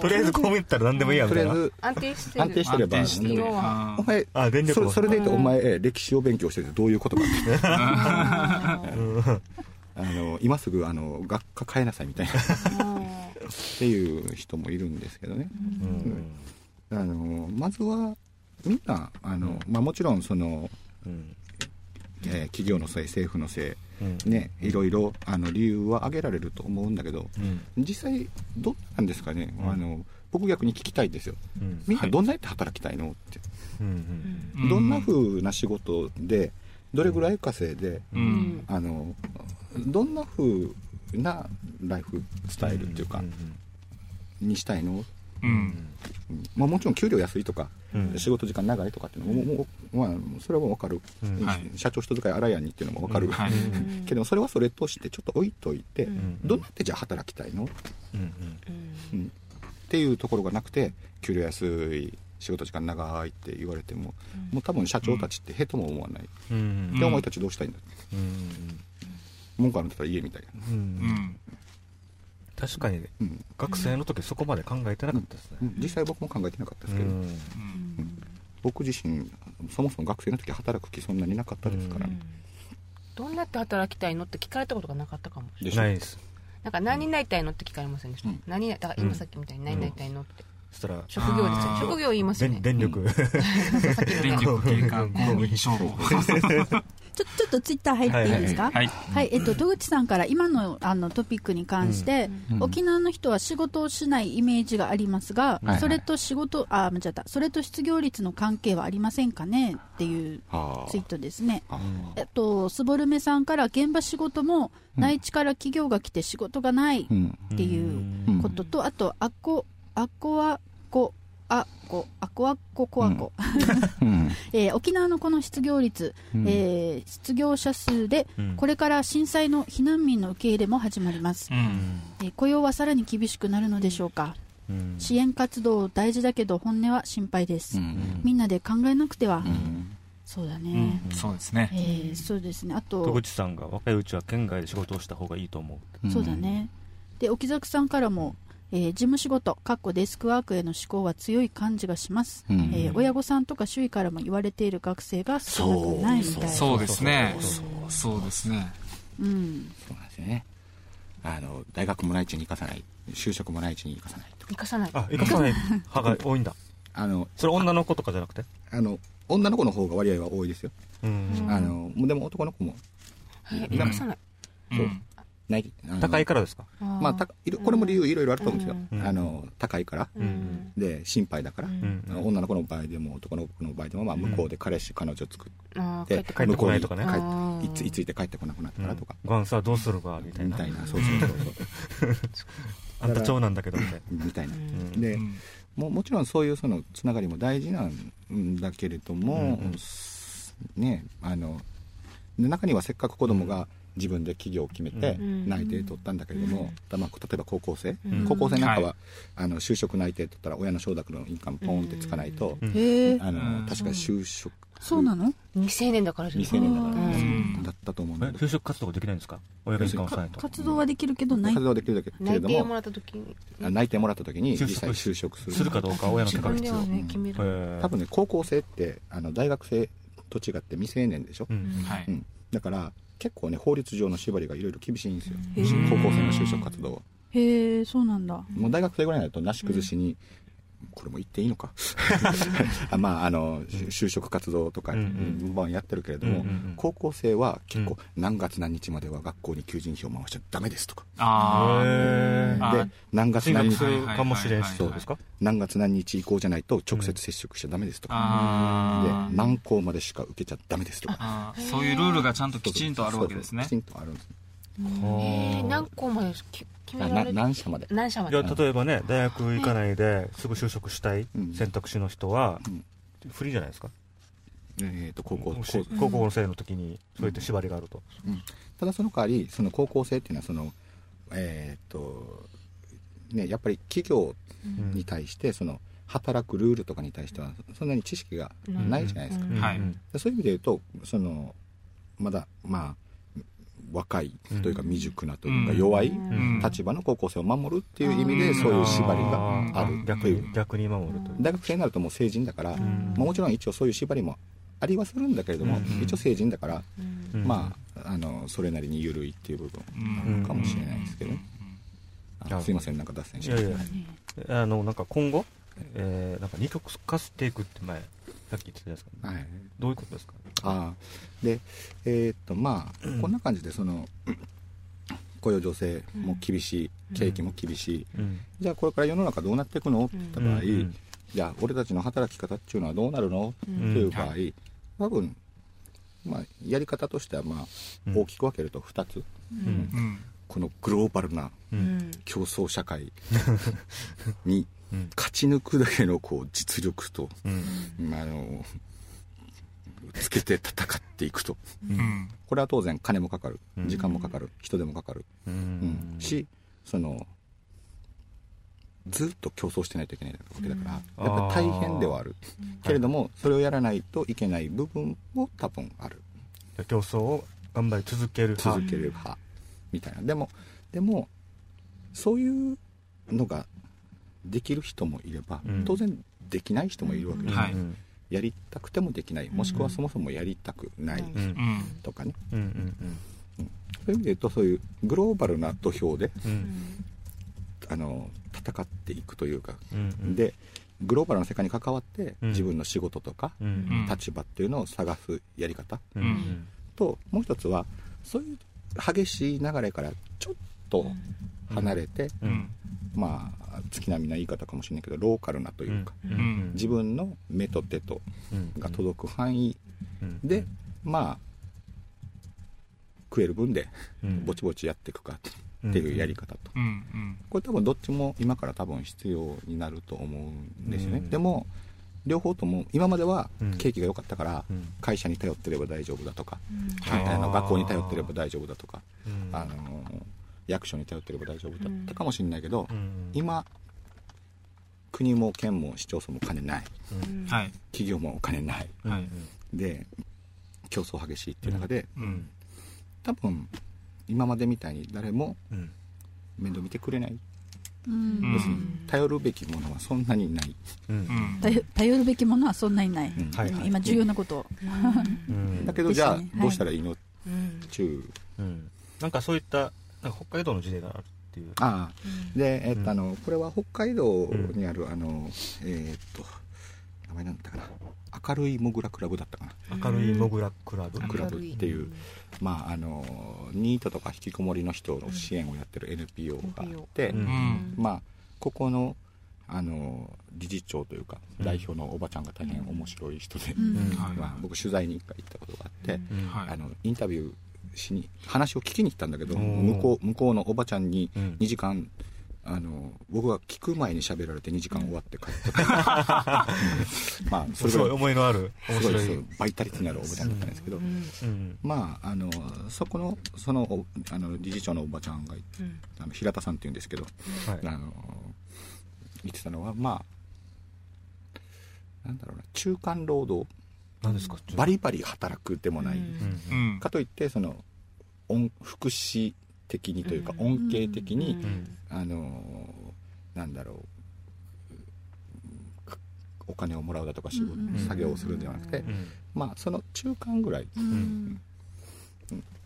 Speaker 2: とりあえず公務員ったら何でもいいやみたいな。
Speaker 5: とりあえず
Speaker 6: 安定してる。
Speaker 5: 安定してればお前
Speaker 2: あ電力を
Speaker 5: そそれで言うとお前え歴史を勉強してるってどういうことかって [LAUGHS] [LAUGHS] あの今すぐあの学科変えなさいみたいな。っていう人もいるんですけどね、あのまずはみんなあの、まあ、もちろんその、
Speaker 2: うん。
Speaker 5: えー企業のせい政府のせ
Speaker 2: うん。
Speaker 5: いねいろいろあの理由は挙げられると思うんだけど
Speaker 2: うん。
Speaker 5: 実際どうなんですかね、
Speaker 2: うん。
Speaker 5: あの僕逆に聞きたいんですよ。
Speaker 2: うん。
Speaker 5: みんなどんなやって働きたいの？って、
Speaker 2: うん。
Speaker 4: うん。
Speaker 5: どんな風な仕事でどれぐらい稼いで、
Speaker 4: うん。
Speaker 5: あのどんな風なライフスタイルっていうか、にしたいの、
Speaker 4: うん。
Speaker 5: うん。まあ、もちろん給料安いとか、
Speaker 2: うん。
Speaker 5: 仕事時間長いとかっていうのももう、まあ、それは分かる、社長人使い荒いやんにっていうのも分かる、
Speaker 4: はい。[LAUGHS]
Speaker 5: けどそれはそれとしてちょっと置いといて、
Speaker 6: うん。
Speaker 5: どんなやってじゃあ働きたいの、
Speaker 2: うん。
Speaker 5: うん。っていうところがなくて給料安い仕事時間長いって言われても、もう多分社長たちってへとも思わない、
Speaker 2: うん。
Speaker 5: でお前たちどうしたいんだ
Speaker 2: うん。
Speaker 5: 文句あるんだったら言えみたいな、
Speaker 2: うん。
Speaker 4: うん。
Speaker 2: 確かに
Speaker 5: うん。
Speaker 2: 学生の時そこまで考えてなかったですね。
Speaker 5: うん。実際僕も考えてなかったですけど、
Speaker 2: うん。
Speaker 5: 僕自身そもそも学生の時働く気そんなになかったですから、
Speaker 6: どんなって働きたいのって聞かれたことがなかったかも
Speaker 5: でしょ
Speaker 2: ない。です。
Speaker 6: なんか何になりたいのって聞かれませんでした、
Speaker 5: うん。
Speaker 6: 何だから今さっきみたいに何になりたいのって、
Speaker 2: そしたら
Speaker 6: 職業ですよ。職業言いますよね。
Speaker 2: 電電力。[LAUGHS]
Speaker 4: 電力警官公務員消防
Speaker 3: ちょちょっとツイッター入っていいですか？
Speaker 4: はい
Speaker 3: はい、えっと、戸口さんから今のあのトピックに関して、
Speaker 5: うん。
Speaker 3: 沖縄の人は仕事をしないイメージがありますが、
Speaker 5: はい
Speaker 3: それと仕事、あ、間違った、それと失業率の関係はありませんかね？っていうツイートですね。
Speaker 5: あ
Speaker 3: えっと、スボルメさんから現場仕事も内地から企業が来て仕事がないっていうことと、あと、あっこ、あっこはこ、あっこ、あっこあっここあこ、
Speaker 5: うん。[LAUGHS]
Speaker 3: えー沖縄のこの失業率、
Speaker 5: うん。
Speaker 3: えー失業者数で、
Speaker 2: うん。
Speaker 3: これから震災の避難民の受け入れも始まります、
Speaker 4: うん。
Speaker 3: えー雇用はさらに厳しくなるのでしょうか、
Speaker 2: うん。
Speaker 3: 支援活動大事だけど本音は心配です、
Speaker 5: うん。
Speaker 3: みんなで考えなくては、
Speaker 5: うん。
Speaker 3: そうだ
Speaker 4: う
Speaker 3: ね、
Speaker 4: ん。そうですね。
Speaker 3: えーそうですね。あ
Speaker 2: 戸
Speaker 3: と
Speaker 2: 口さんが若いうちは県外で仕事をした方がいいと思う。
Speaker 3: そうだね。で沖崎さんからも、えー事務仕事かっこデスクワークへの思考は強い感じがします、
Speaker 5: うん。
Speaker 3: えー親御さんとか周囲からも言われている学生が少なくないみたいな
Speaker 4: そう。ですね。
Speaker 2: そう
Speaker 4: そうですね。
Speaker 3: うん。
Speaker 5: そうなんですよね。あの大学も内地に行かさない。就職も内地に行かさないとか。
Speaker 6: 生かさない。
Speaker 2: あ生かさない。派が多いんだ。[LAUGHS]
Speaker 5: あの
Speaker 2: それ女の子とかじゃなくて？
Speaker 5: あの女の子の方が割合は多いですよ、
Speaker 2: うん。
Speaker 5: あのでも男の子も。
Speaker 6: え生かさない。
Speaker 4: うん
Speaker 5: ない。
Speaker 2: 高いからですか？
Speaker 5: まあ、たこれも理由いろいろあると思うんですよ、
Speaker 2: うん。
Speaker 5: あの高いから、
Speaker 2: うん。
Speaker 5: で心配だから、
Speaker 2: うん。
Speaker 5: 女の子の場合でも男の子の場合でも、まあ、向こうで彼氏、彼女を作って
Speaker 6: 帰って
Speaker 2: 帰ってこないとかね。
Speaker 5: 帰っていついついて帰ってこなくなったからとか、
Speaker 2: ご飯さどうするか？みたいな。
Speaker 5: みたいな。そうそうそうそう。[LAUGHS]
Speaker 2: あんた長男だけどみたいな。
Speaker 5: みたいな、
Speaker 2: ん。
Speaker 5: で、
Speaker 4: うん。
Speaker 5: ももちろんそういうそのつながりも大事なんだけれども、
Speaker 2: うんうん。
Speaker 5: ねあの中にはせっかく子供が自分で企業を決めて
Speaker 6: うん。
Speaker 5: 内定取ったんだけれども、たまあ例えば高校生、
Speaker 6: うん。
Speaker 5: 高校生なんかは、
Speaker 4: はい。
Speaker 5: あの就職内定取ったら親の承諾の印鑑ポンってつかないと、
Speaker 2: うん。
Speaker 5: あの
Speaker 4: うん。
Speaker 5: 確か就職
Speaker 3: そうなの？
Speaker 6: 未成年だからじゃ
Speaker 5: 未成年だから、
Speaker 4: うん。
Speaker 5: だったと思うん
Speaker 2: え
Speaker 5: だけど。
Speaker 2: 就職活動できないんですか？親が印鑑を押さないと。
Speaker 3: 活動はできるけどない。
Speaker 5: 活動できるだけけれども
Speaker 6: 内定もらった時に？
Speaker 5: あ内定もらった時に
Speaker 2: 就職
Speaker 5: 実際就職する。
Speaker 2: するかどうかは親の
Speaker 6: 自
Speaker 2: 許可が必要
Speaker 5: 多分ね高校生ってあの大学生と違って未成年でしょ、
Speaker 2: うん。
Speaker 4: はい。
Speaker 5: うん、だから結構ね法律上の縛りがいろいろ厳しいんですよ、高校生の就職活動は。
Speaker 3: へえそうなんだ。
Speaker 5: もう大学生ぐらいになるとなし崩しに、これも言っていいのか？[LAUGHS] あまああの就職活動とか
Speaker 2: うんうん。
Speaker 5: バンやってるけれども、高校生は結構何月何日までは学校に求人票回しちゃダメですとか。
Speaker 4: あ
Speaker 5: で何月
Speaker 2: 進
Speaker 5: 何日
Speaker 2: かもしれんそうですか？
Speaker 5: 何月何日以降じゃないと直接接触しちゃダメですとか、
Speaker 4: あ
Speaker 5: で何校までしか受けちゃダメですとか。
Speaker 4: そういうルールがちゃんときちんとあるわけですね。
Speaker 5: きちんとあるんです
Speaker 6: えー何校まで
Speaker 5: 何社まで
Speaker 6: 何社まで
Speaker 2: 例えばね大学行かないですぐ就職したい
Speaker 5: うん。
Speaker 2: 選択肢の人は
Speaker 5: うん。
Speaker 2: 不利じゃないですか？
Speaker 5: えー、と高校
Speaker 2: 高校。生の時にそういった縛りがあると。
Speaker 5: ただその代わりその高校生っていうのはそのえっ、とねやっぱり企業に対してその働くルールとかに対してはそんなに知識がないじゃないですか、
Speaker 6: うん。
Speaker 4: はい。
Speaker 2: うん
Speaker 5: でそういう意味で言うとそのまだまあ若いというか未熟なというか
Speaker 4: うん。
Speaker 5: 弱い
Speaker 4: ん。
Speaker 5: 立場の高校生を守るっていう意味でそういう縛りがある
Speaker 2: 逆
Speaker 5: という。
Speaker 2: に逆に守るという。
Speaker 5: 大学生になるともう成人だから、
Speaker 2: ん。
Speaker 5: まあ、もちろん一応そういう縛りもありはするんだけれども、
Speaker 2: うん。
Speaker 5: 一応成人だから、
Speaker 2: うん。
Speaker 5: まああのそれなりに緩いっていう部分あるかもしれないですけど、あすいませんなんか脱線しました。
Speaker 2: あのなんか今後えーなんか二極化していくって前さっき言ってたじゃないですか。
Speaker 5: はい。
Speaker 2: どういうことですか？
Speaker 5: ああでえーっとまあこんな感じでその雇用情勢も厳しい景気も厳しい、
Speaker 2: うん。
Speaker 5: じゃあこれから世の中どうなっていくの？って言った場合、
Speaker 2: うん
Speaker 5: じゃあ俺たちの働き方っていうのはどうなるの、という場合、多分、まあ、やり方としてはまあ
Speaker 2: うん。
Speaker 5: 大きく分けると2つ、
Speaker 2: うん。
Speaker 4: うん
Speaker 5: このグローバルな
Speaker 6: うん。
Speaker 5: 競争社会に
Speaker 2: うん。
Speaker 5: 勝ち抜くだけのこう実力と、
Speaker 2: うん。
Speaker 5: まああのつけて戦っていくと。
Speaker 4: うん。
Speaker 5: これは当然金もかかる。
Speaker 2: うん。
Speaker 5: 時間もかかる。人手もかかる、
Speaker 2: う
Speaker 5: うん。
Speaker 2: ん
Speaker 5: しそのずっと競争してないといけないわけだから、
Speaker 2: うん。
Speaker 5: やっぱり大変ではある、けれどもそれをやらないといけない部分も多分ある。
Speaker 2: 競争を頑張り続ける派。
Speaker 5: 続ける派。みたいな。でもでもそういうのができる人もいれば、
Speaker 2: うん。
Speaker 5: 当然できない人もいるわけです、
Speaker 4: はい。
Speaker 2: うん
Speaker 5: やりたくてもできない。もしくはそもそもやりたくない。とかね、
Speaker 2: うんうん
Speaker 5: そういう意味で言うとそういうグローバルな土俵であの戦っていくというか、でグローバルな世界に関わって、
Speaker 2: うん。
Speaker 5: 自分の仕事とか、立場っていうのを探すやり方。ともう一つはそういう激しい流れからちょっと離れて、
Speaker 2: うん。
Speaker 4: うん
Speaker 5: まあ月並みな言い方かもしれないけどローカルなというか、
Speaker 2: うん。うん。
Speaker 5: 自分の目と手と
Speaker 2: うん。
Speaker 5: が届く範囲
Speaker 2: うん。
Speaker 5: で、まあ食える分で
Speaker 2: うん。
Speaker 5: ぼちぼちやっていくかっていうやり方と、
Speaker 4: うん。うん。
Speaker 5: これ多分どっちも今から多分必要になると思うんですよね、
Speaker 2: うん。
Speaker 5: でも両方とも今までは
Speaker 2: うん。
Speaker 5: 景気が良かったから
Speaker 2: うん。
Speaker 5: 会社に頼ってれば大丈夫だとか、
Speaker 4: はい
Speaker 5: あの学校に頼ってれば大丈夫だとか、
Speaker 2: うん。
Speaker 5: あの役所に頼ってれば大丈夫だったかもしれないけど、
Speaker 2: うん。
Speaker 5: 今国も県も市町村もお金ない。
Speaker 2: うん。
Speaker 4: はい。
Speaker 5: 企業もお金ない。
Speaker 4: はい。
Speaker 5: で競争激しいっていう中で、
Speaker 4: うん。
Speaker 5: 多分今までみたいに誰も
Speaker 2: うん。
Speaker 5: 面倒見てくれない、
Speaker 3: うん。
Speaker 5: 要するに頼るべきものはそんなにない、
Speaker 2: うん。
Speaker 4: うん。
Speaker 3: 頼頼るべきものはそんなにない、
Speaker 5: うん。
Speaker 2: はい。はい
Speaker 3: 今重要なこと。を、
Speaker 2: うん。
Speaker 5: だけどじゃあどうしたらいいの、
Speaker 6: うん。
Speaker 5: 中
Speaker 2: うん。なんかそういったなんか北海道の事例があるっていう。
Speaker 5: ああ。で、えっと
Speaker 2: うん。
Speaker 5: あのこれは北海道にある、あのえーっと名前なんだったかな。明るいモグラクラブだったかな。
Speaker 2: 明るいモグラクラブ？
Speaker 5: クラブ。っていう、まああのニートとか引きこもりの人の支援をやってる NPO があって、
Speaker 2: うん。
Speaker 4: うん。
Speaker 5: まあここのあの理事長というか
Speaker 2: うん。
Speaker 5: 代表のおばちゃんが大変面白い人で、まあ、僕取材に一回行ったことがあって、あのインタビューしに話を聞きに行ったんだけど向こう向こうのおばちゃんに
Speaker 2: うん。
Speaker 5: 2時間、あの僕が聞く前に喋られて2時間終わって帰った、[LAUGHS] [LAUGHS] まあそれ
Speaker 2: すごい思いのある
Speaker 5: すごいバイタリティのあるおばちゃんだったんですけど、
Speaker 2: うん。
Speaker 5: まああのそこのそのおあの理事長のおばちゃんが
Speaker 6: うん。
Speaker 5: あの平田さんっていうんですけど、
Speaker 2: はい。
Speaker 5: あの言ってたのはまあなんだろうな中間労働
Speaker 2: 何ですか？
Speaker 5: バリバリ働くでもない、かといってその恩福祉的にというか恩恵的に、
Speaker 2: うん。
Speaker 5: あのなんだろうかお金をもらうだとか仕事、
Speaker 3: うん
Speaker 5: 作業をするんではなくて、
Speaker 2: うん。
Speaker 5: まあその中間ぐらい
Speaker 3: うん。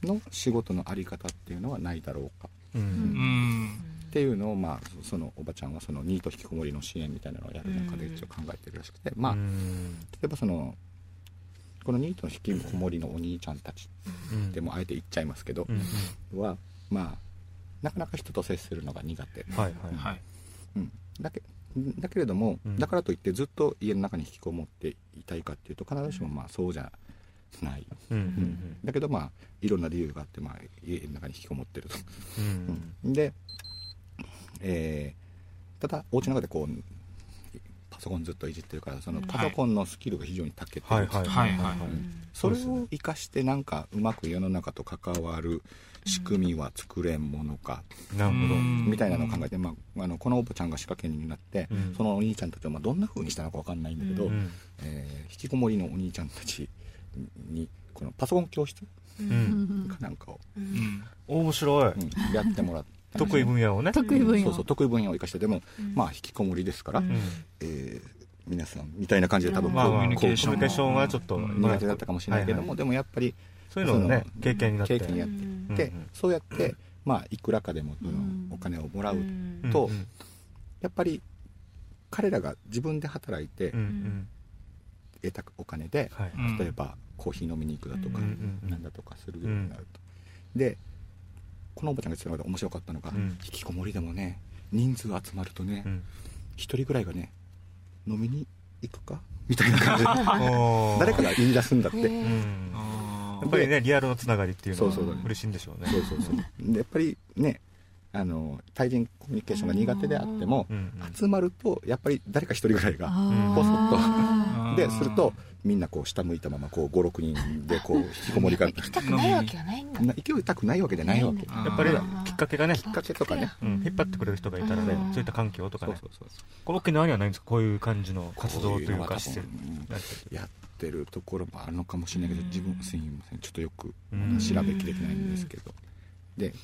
Speaker 5: の仕事のあり方っていうのはないだろうか。
Speaker 2: うん。
Speaker 4: うん
Speaker 5: っていうのを、まあ、そのおばちゃんはそのニート引きこもりの支援みたいなのをやる中で一応考えてるらしくて、まあ、例えばそのこのニートの引きこもりのお兄ちゃんたちでもあえて言っちゃいますけど、はまあなかなか人と接するのが苦手、
Speaker 2: はいはい。
Speaker 4: はい。
Speaker 5: うん、だけだけれども、
Speaker 2: うん。
Speaker 5: だからといってずっと家の中に引きこもっていたいかっていうと必ずしもまあそうじゃない、
Speaker 2: うん。う
Speaker 5: うん。んだけどまあいろんな理由があって、まあ、家の中に引きこもってると、
Speaker 2: うん。
Speaker 5: うん。で、えーただお家の中でこうパソコンずっといじってるからそのパソコンのスキルが非常に長けてる、
Speaker 2: はい。はい。
Speaker 4: はい。はい。
Speaker 5: それを生かしてなんかうまく世の中と関わる仕組みは作れんものか、
Speaker 2: なるほど。
Speaker 5: みたいなのを考えて、まあ、あのこのおばちゃんが仕掛け人になって、
Speaker 2: うん。
Speaker 5: そのお兄ちゃんたちをまあどんな風にしたのか分かんないんだけど、
Speaker 2: うん。
Speaker 5: えー引きこもりのお兄ちゃんたちにこのパソコン教室
Speaker 2: うん。
Speaker 5: かなんかを、
Speaker 4: うん。
Speaker 2: 面白い。
Speaker 5: うんやってもらった
Speaker 2: 得意分野をね。
Speaker 3: 得意分野。
Speaker 5: そうそう得意分野を生かしてでも、まあ引きこもりですから、
Speaker 2: うん。
Speaker 5: えー皆さんみたいな感じで多分
Speaker 2: まあまあ
Speaker 4: コミュニケーション
Speaker 2: はちょっと
Speaker 4: うん
Speaker 5: 苦手だったかもしれないけども、
Speaker 2: はいはい。
Speaker 5: でもやっぱり
Speaker 2: そういうのがね経験になって。
Speaker 5: 経験にやって。って、
Speaker 2: うんうん。
Speaker 5: そうやって、まあ、いくらかでもそのお金をもらうと、やっぱり彼らが自分で働いて得たお金で、例えばコーヒー飲みに行くだとか、なんだとかするようになると、でこのおばちゃんが言ってたのが面白かったのが、
Speaker 2: うん。
Speaker 5: 引きこもりでもね人数集まるとね
Speaker 2: うん。
Speaker 5: 一、人ぐらいがね飲みに行くか？みたいな感じで [LAUGHS] 誰かが言い出すんだって、
Speaker 2: うん。
Speaker 4: あ
Speaker 2: やっぱりねリアルのつながりっていうのは
Speaker 5: そうそう
Speaker 2: 嬉しいんでしょうね。
Speaker 5: そうそうそう。でやっぱりねあの対人コミュニケーションが苦手であっても、
Speaker 2: うん。うん。
Speaker 5: 集まるとやっぱり誰か一人ぐらいがポソッと。
Speaker 4: ー
Speaker 5: でするとみんなこう下向いたままこう56人でこう引きこもりが。
Speaker 6: 行きたくないわけがないんだ。
Speaker 5: な勢いたくないわけじゃないわけ。
Speaker 2: やっぱりきっかけがね。
Speaker 5: っかけとかね。
Speaker 2: うん。引っ張ってくれる人がいたらね
Speaker 6: うん。
Speaker 2: そういった環境とかね。
Speaker 5: そうそうそう
Speaker 2: この沖縄にはないんですか？こういう感じの活動というか施設
Speaker 5: 分やってるところもあるのかもしれないけど自分すいません。ちょっとよく
Speaker 2: うん。
Speaker 5: 調べきれてないんですけど。で、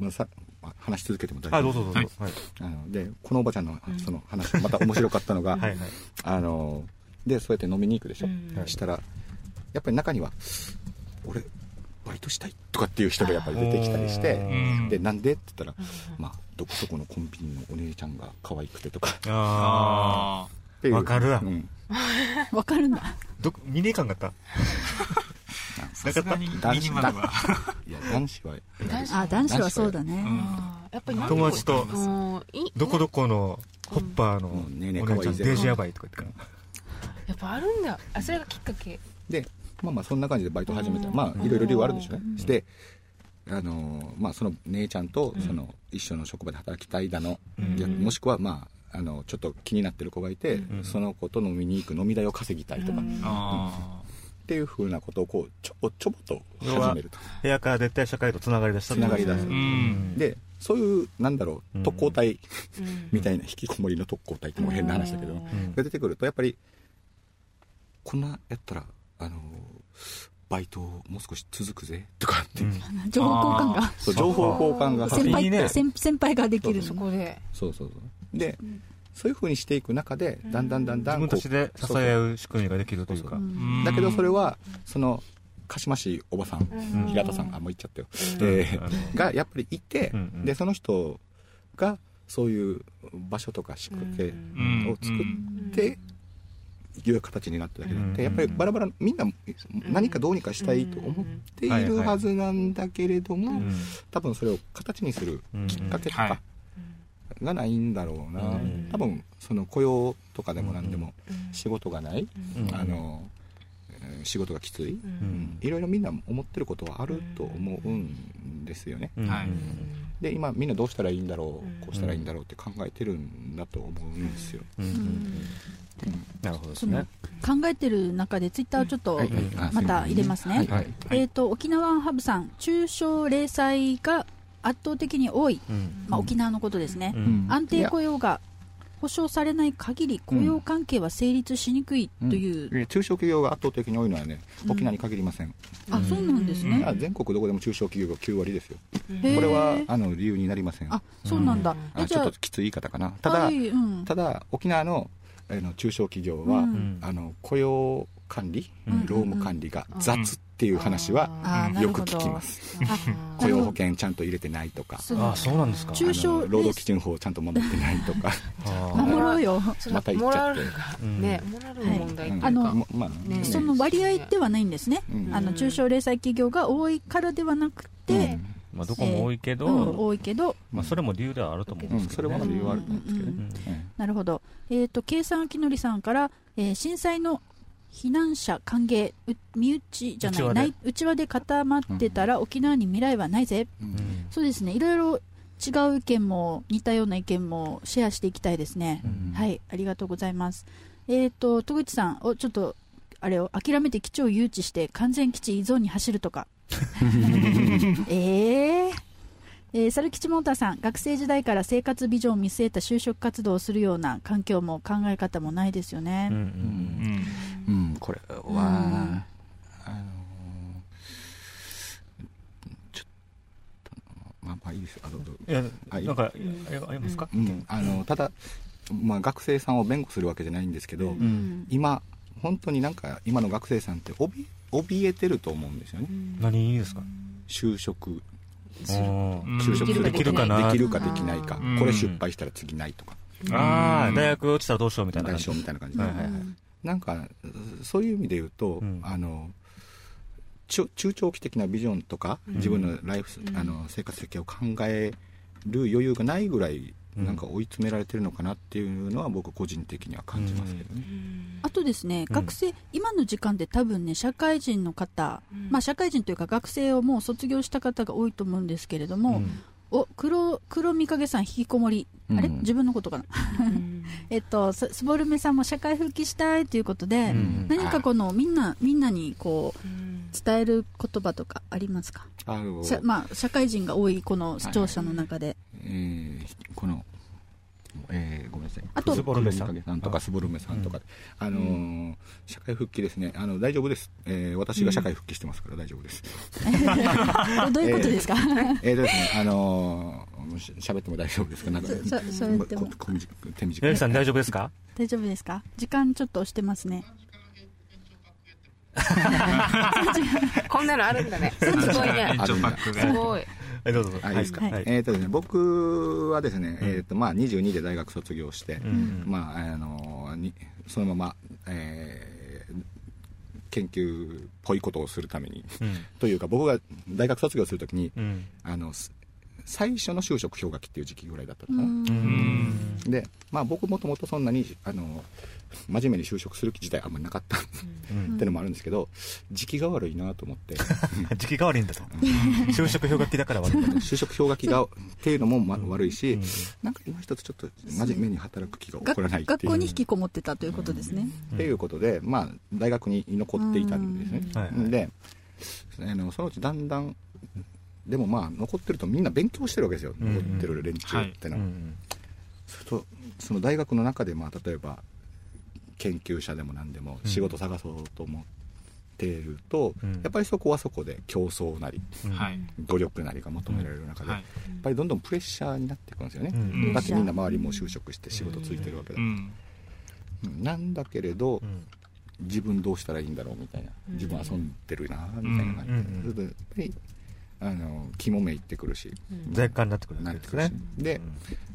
Speaker 5: まあ、さまあ話し続けても大
Speaker 2: あ
Speaker 5: 丈夫。
Speaker 2: どうぞどうぞ。はい。
Speaker 5: あのでこのおばちゃんのその話また面白かったのが、[LAUGHS]
Speaker 2: はいはい。
Speaker 5: あのでそうやって飲みに行くでしょ、
Speaker 6: うん。
Speaker 5: したらやっぱり中には「俺バイトしたい」とかっていう人がやっぱり出てきたりして
Speaker 4: うん。
Speaker 5: でなんで？って言ったら、まあ、どこそこのコンビニのお姉ちゃんが可愛くてとか。っ
Speaker 2: あ
Speaker 4: あ
Speaker 5: ていう。
Speaker 2: わかるわ。
Speaker 5: うん、[LAUGHS]
Speaker 3: わかるんだ
Speaker 2: あど見ねえかんかった？
Speaker 4: あさすがに。ミニマムは。い
Speaker 5: や男子は
Speaker 6: 男子。
Speaker 3: あ男子はそうだね、
Speaker 6: あーやっぱり
Speaker 2: 友達と
Speaker 6: うんい
Speaker 2: どこどこのホッパーのお姉ちゃんデージやばいとか言ってか
Speaker 6: やっぱあるんだ。あそれがきっかけ。
Speaker 5: でまあまあそんな感じでバイト始めて
Speaker 6: うん。
Speaker 5: まあいろいろ理由はあるんでしょ。うねであのまあその姉ちゃんとその一緒の職場で働きたいだの、
Speaker 2: うん。
Speaker 5: いやもしくはまああのちょっと気になってる子がいて、
Speaker 2: ん。
Speaker 5: その子と飲みに行く飲み代を稼ぎたいとか、っ
Speaker 4: あ
Speaker 5: ていうふうなことをこうちょぼちょぼと
Speaker 2: 要は
Speaker 5: 始めると。
Speaker 2: 部屋から出て社会とつながりだした
Speaker 5: つながりだす
Speaker 4: ーうん。
Speaker 5: でそういうなんだろ
Speaker 2: う
Speaker 5: うん。特攻隊
Speaker 6: うん。
Speaker 5: みたいな引きこもりの特攻隊ってもう変な話だけど、
Speaker 2: うん。
Speaker 5: が出てくるとやっぱりこんなやったらあのバイトもう少し続くぜとかって、
Speaker 2: うん。
Speaker 3: 情報交換が。
Speaker 5: そう情報交換が
Speaker 3: 先
Speaker 2: いいね。
Speaker 3: 輩先先輩ができる。
Speaker 6: そこで。
Speaker 5: そうそうそう。で、そういうふうにしていく中でだんだんだんだん
Speaker 2: 自分たちで支え合う仕組みができるというか。
Speaker 5: だけどそれはその鹿島市おばさん、
Speaker 6: ん。
Speaker 5: 平田さんあもう言っちゃったよ、がやっぱりいて、
Speaker 2: うんうん。
Speaker 5: でその人がそういう場所とか仕掛け
Speaker 4: うん。
Speaker 5: を作って、いう形になっただけであって、
Speaker 2: うん。
Speaker 5: やっぱりバラバラみんな何かどうにかしたいと思っているはずなんだけれども、
Speaker 2: うん
Speaker 5: 多分それを形にするきっかけと
Speaker 4: はい。
Speaker 5: かがないんだろうな、
Speaker 2: うん。
Speaker 5: 多分その雇用とかでも何でも仕事がない、
Speaker 2: うん。
Speaker 5: あのえー仕事がきつい、
Speaker 2: う
Speaker 5: うん。んいろいろみんな思ってることはあると思うんですよね。
Speaker 2: うん。
Speaker 4: はい。
Speaker 5: で今みんなどうしたらいいんだろうこうしたらいいんだろうって考えてるんだと思うんですよ。
Speaker 2: うん。うん。なるほどですね。
Speaker 3: 考えてる中でツイッターをちょっとまた入れますね、
Speaker 5: はい。はい。
Speaker 3: えー、と沖縄ハブさん中小零細が圧倒的に多い、
Speaker 2: うん。
Speaker 3: まあ、沖縄のことですね、
Speaker 2: うん。
Speaker 3: 安定雇用が保障されない限り雇用関係は成立しにくいという、
Speaker 5: うん。中小企業が圧倒的に多いのはね沖縄に限りません、
Speaker 3: あそうなんですね、
Speaker 5: あ全国どこでも中小企業が9割ですよ。これはあの理由になりません。
Speaker 3: あそうなんだ、え
Speaker 5: あちょっときつい言い方かな。ただ、
Speaker 3: はいうん。
Speaker 5: ただ沖縄のあの中小企業は、
Speaker 3: うん。
Speaker 5: あの雇用管理、
Speaker 3: うん。
Speaker 5: 労務管理が雑っっていう話は
Speaker 3: あーなる
Speaker 5: よく
Speaker 3: ほど
Speaker 5: 聞きます。
Speaker 3: あ [LAUGHS]
Speaker 5: 雇用保険ちゃんと入れてないとか。
Speaker 2: ああそうなんですか。
Speaker 3: 中小
Speaker 5: 労働基準法ちゃんと守ってないとか。[LAUGHS]
Speaker 2: あ
Speaker 3: 守ろうよ。
Speaker 6: それ
Speaker 5: また言っちゃって。
Speaker 6: ねモラ
Speaker 3: あの
Speaker 5: もまあ
Speaker 6: ね。
Speaker 3: その割合ではないんですね、
Speaker 5: うん。
Speaker 3: あの中小零細企業が多いからではなくて、
Speaker 2: まあどこも多いけど、
Speaker 3: うん多いけど、
Speaker 2: まあそれも理由ではあると思うん
Speaker 5: うん
Speaker 2: ですけど、ね。
Speaker 5: それは理由はあると思うんですけどね。
Speaker 3: うん。
Speaker 5: うん。
Speaker 3: なるほど、えー、と計算きのりさんから、えー震災の避難者歓迎う身内じゃない
Speaker 2: 内
Speaker 3: 内輪で。固まってたら沖縄に未来はないぜ、
Speaker 5: うん。
Speaker 2: うん
Speaker 3: そうですね。いろいろ違う意見も似たような意見もシェアしていきたいですね、
Speaker 5: うん。
Speaker 3: はい。ありがとうございます。えっ、と戸口さんおちょっとあれを諦めて基地を誘致して完全基地依存に走るとか。[LAUGHS] えー？えー、サルキチモーターさん学生時代から生活ビジョンを見据えた就職活動をするような環境も考え方もないですよね、
Speaker 2: うんうん
Speaker 4: うん。
Speaker 5: うんこれは、
Speaker 3: ん。
Speaker 5: あのちょっとまあまあいいです。あどうぞ。
Speaker 2: いや
Speaker 5: はい。
Speaker 2: なんかあありますか、
Speaker 5: うん、あのただ、まあ、学生さんを弁護するわけじゃないんですけど、
Speaker 3: うん。
Speaker 5: 今本当になんか今の学生さんって怯怯えてると思うんですよね。
Speaker 2: 何ですか？
Speaker 5: 就職
Speaker 2: うん。
Speaker 5: 就職する
Speaker 2: できるかな。
Speaker 5: できるか。できないか、
Speaker 4: うん。
Speaker 5: これ失敗したら次ないとか、
Speaker 2: ああ大学落ちたらどうしようみたいな感じ。
Speaker 5: 大賞みたいな感じ。で、
Speaker 2: はいはいはい。
Speaker 5: なんかそういう意味で言うと、
Speaker 2: うん。
Speaker 5: あの中中長期的なビジョンとか、自分のライフス、あの生活設計を考える余裕がないぐらい
Speaker 2: うん
Speaker 5: なんか追い詰められてるのかなっていうのは僕個人的には感じますけどね、
Speaker 3: あとですね、
Speaker 2: うん。
Speaker 3: 学生、今の時間で多分ね、社会人の方、まあ社会人というか学生をもう卒業した方が多いと思うんですけれども、
Speaker 2: うん。
Speaker 3: お黒黒見影さん引きこもり、あれ？
Speaker 5: うん
Speaker 3: 自分のことかな？[LAUGHS] えっとススボルメさんも社会復帰したいということで、
Speaker 2: ん。
Speaker 3: 何かこのみんなみんなにこう伝える言葉とかありますか、
Speaker 5: あ
Speaker 3: まあ、社会人が多いこの視聴者の中で、
Speaker 5: えーこの、えーごめんなさい。
Speaker 3: あと
Speaker 2: スボルメさん。
Speaker 5: さん。とかスボルメさんとか、あのー社会復帰ですね。あの大丈夫です、えー私が社会復帰してますから大丈夫です、[LAUGHS]
Speaker 3: どういうことですか、
Speaker 5: えーとですね。あのーし喋っても大丈夫ですか？なんか
Speaker 3: しゃ喋っても。
Speaker 5: 手短
Speaker 2: 八木さん大丈夫ですか？
Speaker 3: 大丈夫ですか？時間ちょっと押してますね。[LAUGHS]
Speaker 6: こんなのあるんだね。[LAUGHS] すごいね。す
Speaker 4: が
Speaker 6: ごい
Speaker 2: はいどうぞどうぞ。
Speaker 5: あいいですか、
Speaker 3: はい。
Speaker 5: えーとですね、僕はですね、えーとまあ、22で大学卒業して、
Speaker 2: ん。
Speaker 5: まああのにそのまま、えー研究っぽいことをするために、
Speaker 2: うん。
Speaker 5: というか僕が大学卒業するときに、
Speaker 2: うん。
Speaker 5: あのす最初の就職氷河期っていう時期ぐらいだったので、まあ、僕もともとそんなにあの真面目に就職する気自体あんまりなかった、ってのもあるんですけど時期が悪いなと思って。[LAUGHS]
Speaker 2: 時期が悪いんだと。就職氷河期だから悪いんだと。
Speaker 5: 就職氷河期がっていうのも、ま、悪いし、なんか今一つちょっと真面目に働く気が起こらないっていう。
Speaker 3: 学校に引きこもってたということですね、
Speaker 5: っていうことで、まあ、大学に残っていたんですね、
Speaker 2: うん。はいはい。
Speaker 5: であのそのうちだんだんでもまあ残ってるとみんな勉強してるわけですよ、
Speaker 2: うん。
Speaker 5: 残ってる連中ってのは、
Speaker 2: うん。
Speaker 5: するとその大学の中で、まあ、例えば研究者でも何でも仕事探そうと思っていると、
Speaker 2: うん。
Speaker 5: やっぱりそこはそこで競争なり
Speaker 2: うん。
Speaker 4: はい。
Speaker 5: 努力なりが求められる中で、
Speaker 4: はい。
Speaker 5: やっぱりどんどんプレッシャーになっていくんですよね、
Speaker 2: うん。
Speaker 5: だってみんな周りも就職して仕事ついてるわけだ、
Speaker 4: うん。
Speaker 5: うん。なんだけれど、
Speaker 2: うん。
Speaker 5: 自分どうしたらいいんだろうみたいな。自分遊んでるなみたいな感じで、あの肝めいってくるし、
Speaker 2: 罪悪感になってくるわけですね。
Speaker 5: で,、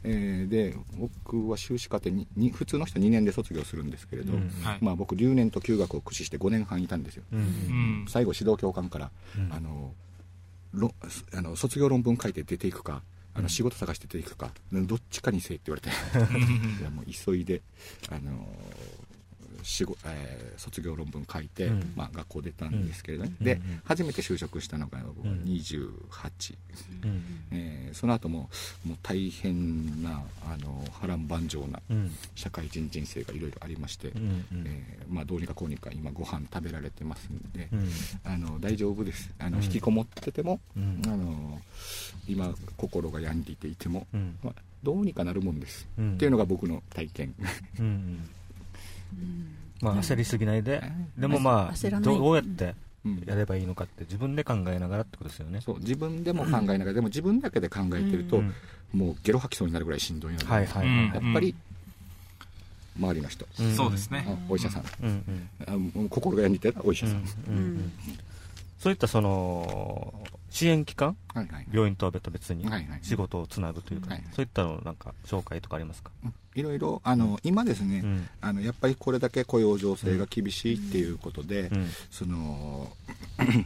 Speaker 5: えーで僕は修士課程にに普通の人2年で卒業するんですけれど、
Speaker 2: うん。
Speaker 4: はい。
Speaker 5: まあ、僕留年と休学を駆使して5年半いたんですよ、最後指導教官から、
Speaker 2: うん。
Speaker 5: あのろあの卒業論文書いて出ていくかあの仕事探して出ていくかどっちかにせえって言われて。[LAUGHS] いやもう急いであの仕事えー卒業論文書いて、
Speaker 2: うん。
Speaker 5: まあ、学校出たんですけれどね、で
Speaker 2: うんうん
Speaker 5: 初めて就職したのが僕は
Speaker 2: うん。
Speaker 5: 28、
Speaker 2: うん。
Speaker 5: えーその後ももう大変なあの波乱万丈な
Speaker 2: うん。
Speaker 5: 社会人人生がいろいろありまして、
Speaker 2: うんうん。
Speaker 5: えーまあ、どうにかこうにか今ご飯食べられてますんで、
Speaker 2: うん。
Speaker 5: あの大丈夫です。あの、
Speaker 2: うん。
Speaker 5: 引きこもってても、
Speaker 2: うん。
Speaker 5: あの今心が病んでいていても、
Speaker 2: うん。
Speaker 5: まあ、どうにかなるもんです、
Speaker 2: うん。
Speaker 5: っていうのが僕の体験。
Speaker 2: うんうんまあ焦りすぎないで。
Speaker 5: うん。
Speaker 2: でもまあどうやって
Speaker 5: うん。
Speaker 2: やればいいのかって自分で考えながらってことですよね。
Speaker 5: そう自分でも考えながら、でも自分だけで考えてると、
Speaker 2: うん。
Speaker 5: もうゲロ吐きそうになるぐらいしんどいので、
Speaker 2: はいはい
Speaker 4: うん。
Speaker 5: やっぱり周りの人、
Speaker 2: うん。
Speaker 4: そうですね。
Speaker 5: あお医者さん、
Speaker 2: うんうん。
Speaker 5: 心が病んでいたらお医者さん、
Speaker 2: うんうん。そういったその支援機関？
Speaker 5: はいはい。
Speaker 2: 病院とは別々に
Speaker 5: はいはい。
Speaker 2: 仕事をつなぐというか、
Speaker 5: はいはい。
Speaker 2: そういったのなんか紹介とかありますか、
Speaker 5: うん。いろいろあの今ですね、
Speaker 2: うん。
Speaker 5: あのやっぱりこれだけ雇用情勢が厳しいっていうことで、
Speaker 2: うん。
Speaker 5: その [COUGHS]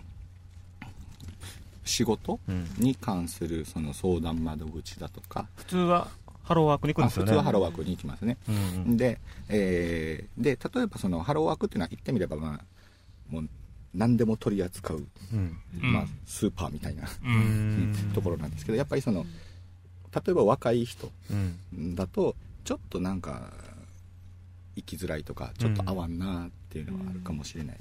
Speaker 5: 仕事
Speaker 2: うん。
Speaker 5: に関するその相談窓口だとか、
Speaker 2: 普通はハローワークに行くん
Speaker 5: あ
Speaker 2: ですよね。
Speaker 5: 普通はハローワークに行きますね、
Speaker 2: うんうん。
Speaker 5: で,、えーで例えばそのハローワークっていうのは言ってみれば、まあ、もう何でも取り扱う、
Speaker 2: うん。
Speaker 5: まあ
Speaker 4: うん、
Speaker 5: スーパーみたいな、ところなんですけどやっぱりその例えば若い人
Speaker 2: うん。
Speaker 5: だとちょっとなんか生きづらいとかちょっと合わんなっていうのはあるかもしれない、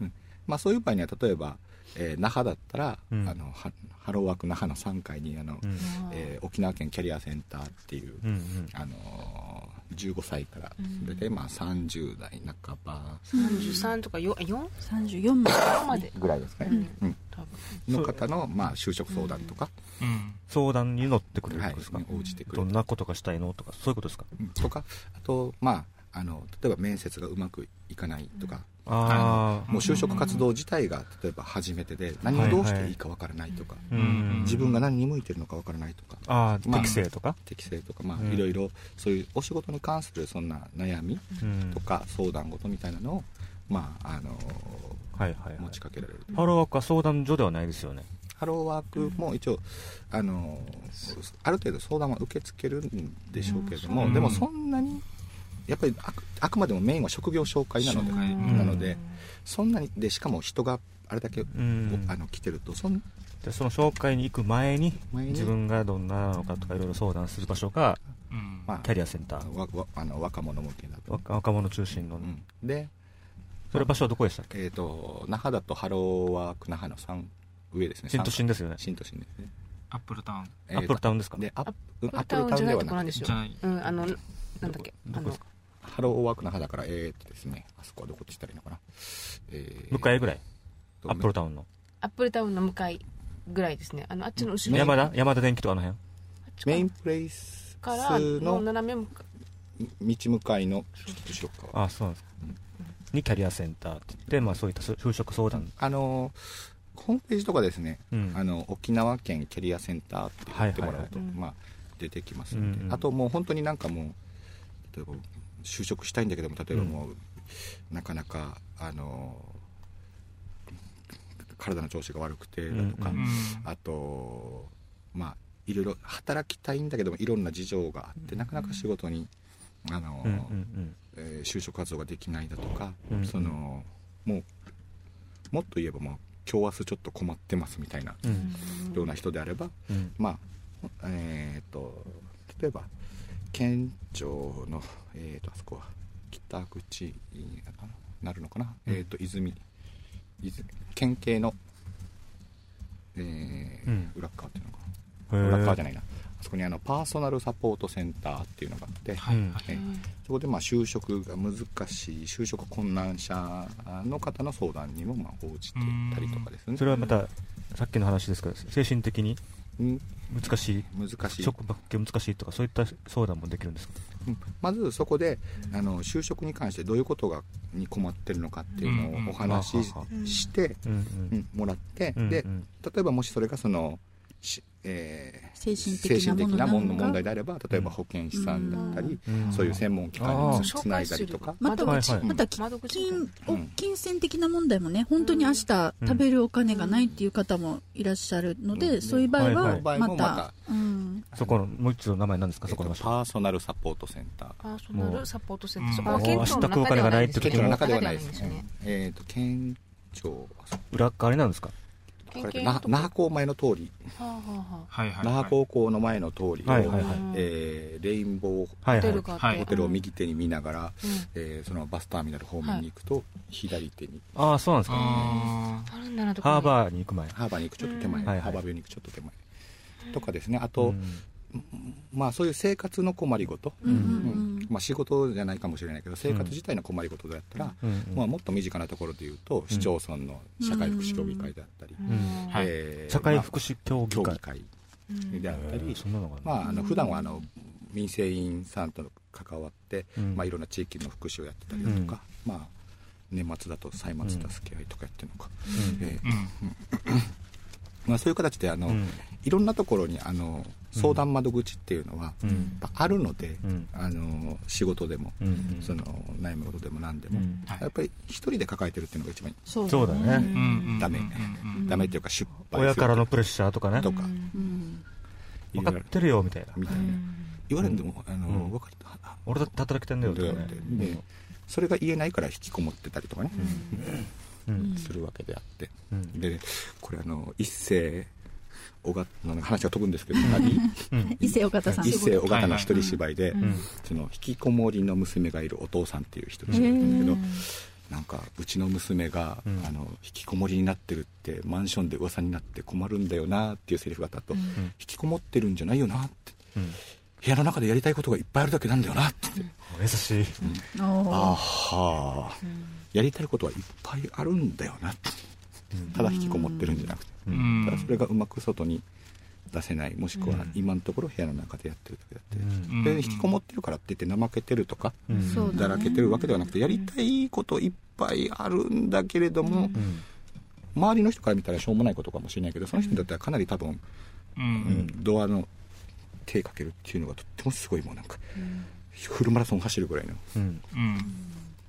Speaker 5: うん。まあ、そういう場合には例えば、えー那覇だったら、
Speaker 2: うん。
Speaker 5: あのはハローワーク那覇の3階にあの、
Speaker 2: うん。
Speaker 5: えー沖縄県キャリアセンターっていう、
Speaker 2: うんうん。
Speaker 5: あのー15歳から大体まあ30代半ば。
Speaker 6: 33とか 4, 4?
Speaker 3: 34まで
Speaker 6: まで。
Speaker 5: ぐらいですかね、うん。
Speaker 6: 多分
Speaker 5: の方の、まあ、就職相談とか、
Speaker 4: うん。
Speaker 2: 相談に乗ってくれる
Speaker 5: はい
Speaker 2: んですか、
Speaker 5: 応じてくれる。
Speaker 2: どんなことがしたいのとかそういうことですか？
Speaker 5: うん。とかあとまああの例えば面接がうまくいかないとか、
Speaker 2: ああ
Speaker 5: もう就職活動自体が例えば初めてで何をどうしていいかわからないとか、
Speaker 2: うん
Speaker 5: 自分が何に向いてるのかわからないとか。まあ
Speaker 2: 適正とか、
Speaker 5: 適性とか、ま
Speaker 2: うん。
Speaker 5: あ、いろいろそういうお仕事に関するそんな悩み
Speaker 2: うん。
Speaker 5: とか相談事みたいなのを、まああの
Speaker 2: はいはい、はい。
Speaker 5: 持ちかけられる。
Speaker 2: ハローワークは相談所ではないですよね。
Speaker 5: ハローワークも一応、あのある程度相談は受け付けるんでしょうけれども、
Speaker 4: うん。
Speaker 5: でもそんなにやっぱりあくあくまでもメインは職業紹介なのでなのでそんなにでしかも人があれだけ、
Speaker 2: ん。
Speaker 5: あの来てるとそん
Speaker 2: でその紹介に行く前に自分がどんなのかとかいろいろ相談する場所がキャリアセンター。
Speaker 5: わわあの若者向けだと、
Speaker 2: 若若者中心の、
Speaker 5: うん。で、
Speaker 2: それ場所はどこでしたっけ？
Speaker 5: えー、と那覇だとハローワーク那覇の3上ですね。
Speaker 2: 新都心ですよね。
Speaker 5: 新都心ですね、
Speaker 4: アップルタウン。
Speaker 5: えー
Speaker 2: アップルタウンですか？
Speaker 5: でアップうんアップ
Speaker 6: タウンじゃない
Speaker 5: ルタウンではなくて
Speaker 6: とこなんですよ
Speaker 4: じゃない。
Speaker 6: うんあのなんだっけ？
Speaker 2: どこですか？
Speaker 5: ハローワーク那覇だからえー、っとですねあそこはどこって言ったらいいのかな、えー
Speaker 2: 向かいぐらい？
Speaker 5: と
Speaker 2: アップルタウンの？
Speaker 6: アップルタウンの向かいぐらいですね。あのあっちの後ろ
Speaker 2: 山田山田電機とかあの辺？
Speaker 5: メインプレイス
Speaker 6: からの
Speaker 5: の
Speaker 6: 斜め向か
Speaker 5: 道向かいの後ろ側。
Speaker 2: ああそうなんですか、にキャリアセンターって言って、まあ、そういった就職相談、
Speaker 5: あのホームページとかですね、
Speaker 2: うん。
Speaker 5: あの沖縄県キャリアセンターって言ってもらうと、まあ、出てきますので、
Speaker 2: うんうん。
Speaker 5: あともう本当になんかもう例えば就職したいんだけども例えばもう、なかなかあの体の調子が悪くてだとか、あとまあいろいろ働きたいんだけどもいろんな事情があってなかなか仕事にあの、えー就職活動ができないだとか、
Speaker 2: うん
Speaker 5: そのもうもっと言えばもう今日明日ちょっと困ってますみたいなような人であれば、
Speaker 2: うん。
Speaker 5: まあえっ、と例えば県庁の、えー、とあそこは北口になるのかな、
Speaker 2: うん。
Speaker 5: えっ、と泉。泉。県警の、えー
Speaker 2: うん。
Speaker 5: 裏っ側っていうのかな？裏っ側じゃないな。あそこにあのパーソナルサポートセンターっていうのがあって、
Speaker 2: うん
Speaker 5: えーそこでまあ就職が難しい就職困難者の方の相談にもまあ応じてたりとかですね。
Speaker 2: それはまたさっきの話ですけど精神的に？
Speaker 5: うん
Speaker 2: 難しい？
Speaker 5: 難しい。
Speaker 2: 職場系難しいとかそういった相談もできるんですか？
Speaker 5: うん。まずそこであの就職に関してどういうことがに困ってるのかっていうのをお話しして、もらって、
Speaker 2: うん
Speaker 5: で
Speaker 2: うん。
Speaker 5: 例えばもしそれがその、しえー
Speaker 3: 精神
Speaker 5: 精
Speaker 3: 的なもの
Speaker 5: 問題であれば例えば保健師さんだったり、
Speaker 2: うん。
Speaker 5: そういう専門機関につつないだりとか、
Speaker 3: また、
Speaker 2: はいはい
Speaker 3: また金金銭的な問題もね本当に明日食べるお金がないっていう方もいらっしゃるので、
Speaker 5: うん。
Speaker 3: そういう場合
Speaker 2: は
Speaker 3: また,、うん、
Speaker 2: そこのもう一度名前なんですか？
Speaker 5: えっと
Speaker 2: そこの
Speaker 5: パーソナルサポートセンター。
Speaker 6: パーソナルサポートセンター。
Speaker 4: う。ん
Speaker 6: そこは県庁の
Speaker 2: 明日食うお金がないって時も。
Speaker 5: 県庁の中では
Speaker 6: 中
Speaker 5: ないです
Speaker 6: よね。
Speaker 5: えっ、と県庁。
Speaker 2: 裏側あれなんですか？
Speaker 6: 県
Speaker 5: これ那覇那覇港前の通り。
Speaker 6: はあはあは
Speaker 4: はいはい
Speaker 5: 那覇高校の前の通りを、えーレインボー
Speaker 6: あホテル
Speaker 5: を右手に見ながら、
Speaker 6: うん。
Speaker 5: えーそのバスターミナル方面に行くと、左手に。
Speaker 2: ああそうなんですか。ハー。
Speaker 6: ー
Speaker 2: バーに行く前。
Speaker 5: ハーバーに行くちょっと手前、ハーバービューに行くちょっと手前。とかですね。あと、
Speaker 2: うん
Speaker 5: まあそういう生活の困りごと、
Speaker 3: うん。うん。
Speaker 5: うん。まあ、仕事じゃないかもしれないけど生活自体の困りごとだったら、
Speaker 2: うん。うん。
Speaker 5: まあ、もっと身近なところで言うと市町村の社会福祉協議会であったり、
Speaker 2: ん。
Speaker 4: はい。
Speaker 5: えー
Speaker 2: 社会福祉協議会。
Speaker 5: であったり、まあ、あの普段はあの民生委員さんと関わって、
Speaker 2: うん。
Speaker 5: まあ、いろんな地域の福祉をやってたりだとか、まあ年末だと歳末助け合いとかやってるのか、
Speaker 2: うん。
Speaker 5: え
Speaker 4: うん。
Speaker 5: ーまあ、そういう形であの、
Speaker 2: うん。
Speaker 5: いろんなところにあの相談窓口っていうのは、
Speaker 2: うん。
Speaker 5: あるので、
Speaker 2: うん。
Speaker 5: あの仕事でも、
Speaker 2: うん
Speaker 5: その悩むことでも何でも、やっぱり一人で抱えてるっていうのが一番
Speaker 3: そう
Speaker 2: そうだね。
Speaker 4: うんうん
Speaker 5: ダメ。
Speaker 4: うんうん
Speaker 5: ダメっていうか失敗
Speaker 2: 親からの
Speaker 5: プ
Speaker 2: プレッシャーとかね。
Speaker 5: とか。
Speaker 3: うん
Speaker 2: 分かってるよみたいな。
Speaker 5: みたいな、言われるんでも、あの
Speaker 2: うん。
Speaker 5: 分かった
Speaker 2: 俺だって働きてんだよとかね。
Speaker 5: でそれが言えないから引きこもってたりとかね、
Speaker 2: うん
Speaker 5: するわけであって、
Speaker 2: うん。
Speaker 5: でこれあの一世尾形の話が飛ぶんですけど何
Speaker 3: 伊勢岡田さん。
Speaker 5: 一世尾形の一人芝居で、
Speaker 2: ん。
Speaker 5: その引きこもりの娘がいるお父さんっていう一人芝居なんだけど、なんかうちの娘が、
Speaker 2: うん。
Speaker 5: あの引きこもりになってるってマンションで噂になって困るんだよなっていうセリフがあったと、引きこもってるんじゃないよなって。
Speaker 2: うん。
Speaker 5: 部屋の中でやりたいことがいっぱいあるだけなんだよなって。言って、
Speaker 2: 優しい。
Speaker 3: お
Speaker 5: あ
Speaker 3: ー。
Speaker 5: はやりたいことはいっぱいあるんだよな。ってただ引きこもってるんじゃなくて、
Speaker 4: うん。
Speaker 5: ただそれがうまく外に出せない。もしくは今のところ部屋の中でやってるだけだって、
Speaker 4: うん。
Speaker 5: で引きこもってるからって言って怠けてるとか、
Speaker 3: だ
Speaker 5: らけてるわけではなくてやりたいこといっぱいあるんだけれども、
Speaker 2: うん。
Speaker 5: 周りの人から見たらしょうもないことかもしれないけどその人にとってはかなり多分、
Speaker 4: う
Speaker 5: うん
Speaker 4: ん
Speaker 5: ドアの手かけるっていうのがとってもすごいもうなんか、フルマラソン走るぐらいの
Speaker 2: うん。
Speaker 4: うん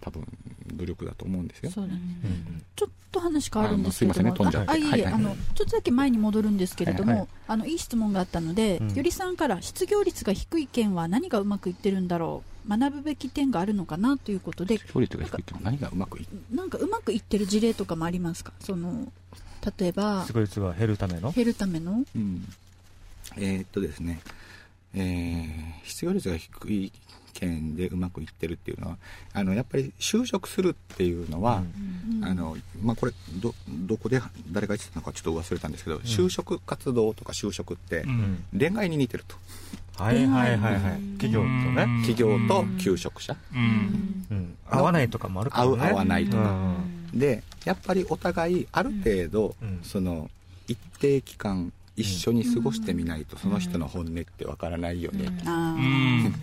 Speaker 5: 多分努力だと思うんですよ。
Speaker 3: そうだね。
Speaker 2: うん
Speaker 3: ちょっと話変わるんですけど
Speaker 5: あすいませんね飛んじゃって。
Speaker 3: ああいえあのちょっとだけ前に戻るんですけれども、
Speaker 5: はいはい。
Speaker 3: あのいい質問があったので、
Speaker 2: うん。
Speaker 3: よりさんから失業率が低い県は何がうまくいってるんだろう学ぶべき点があるのかなということで
Speaker 5: 勝率が低いって何がうまくいっ
Speaker 3: なんかうまくいってる事例とかもありますか？その例えば
Speaker 2: 失業率が減るための？
Speaker 3: 減るための？
Speaker 5: うん。えーっとですね、えー失業率が低い県でうまくいってるっていうのはあのやっぱり就職するっていうのは、あのまあ、これどどこで誰が言ってたのかちょっと忘れたんですけど、就職活動とか就職って
Speaker 4: うん。
Speaker 5: 恋愛に似てると。
Speaker 2: はいはいはいはい。企業とね。
Speaker 4: うん。
Speaker 5: 企業と求職者。
Speaker 4: うん。
Speaker 2: うん。合わないとかもあるからね。
Speaker 5: 合う合わないとか。
Speaker 2: うん。
Speaker 5: でやっぱりお互いある程度、
Speaker 2: うん。
Speaker 5: その一定期間一緒に過ごしてみないとその人の本音ってわからないよね。
Speaker 3: あー
Speaker 4: うん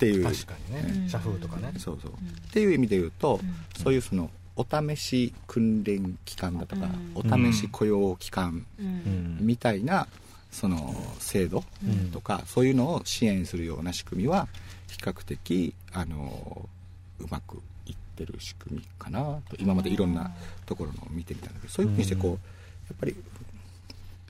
Speaker 5: っていう、
Speaker 2: 確かにね。社風とかね。
Speaker 5: そうそう、っていう意味で言うと、そういうそのお試し訓練期間だとか、お試し雇用期間
Speaker 2: うん。
Speaker 5: みたいなその制度とか、そういうのを支援するような仕組みは比較的あのうまくいってる仕組みかなと。今までいろんなところのを見てみたんだけどそういうふうにしてこうやっぱり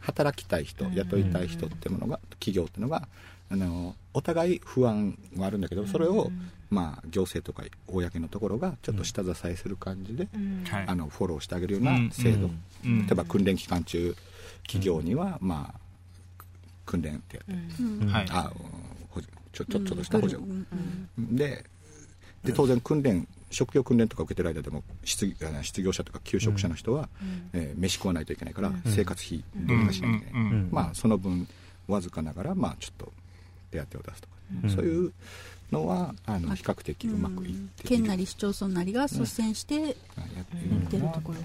Speaker 5: 働きたい人雇いたい人ってものが企業っていうのがあのお互い不安はあるんだけどそれを、まあ、行政とか公のところがちょっと下支えする感じで、
Speaker 4: はい。
Speaker 5: あのフォローしてあげるような制度、
Speaker 4: うん。
Speaker 5: 例えば訓練期間中企業には、まあ訓練ってやって、
Speaker 4: はい。
Speaker 5: あ補助ちょちょちょっとした補助、
Speaker 3: うん。
Speaker 5: でで当然訓練職業訓練とか受けてる間でも失業者とか求職者の人は、えー飯食わないといけないから、生活費どうにかしなきゃいけない、
Speaker 4: うん。うん。
Speaker 5: まあその分わずかながらまあちょっと手当を出すとか、そういうのはあの比較的うまくいっている。
Speaker 3: 県なり市町村なりが率先して
Speaker 5: はいやっている
Speaker 3: ところ、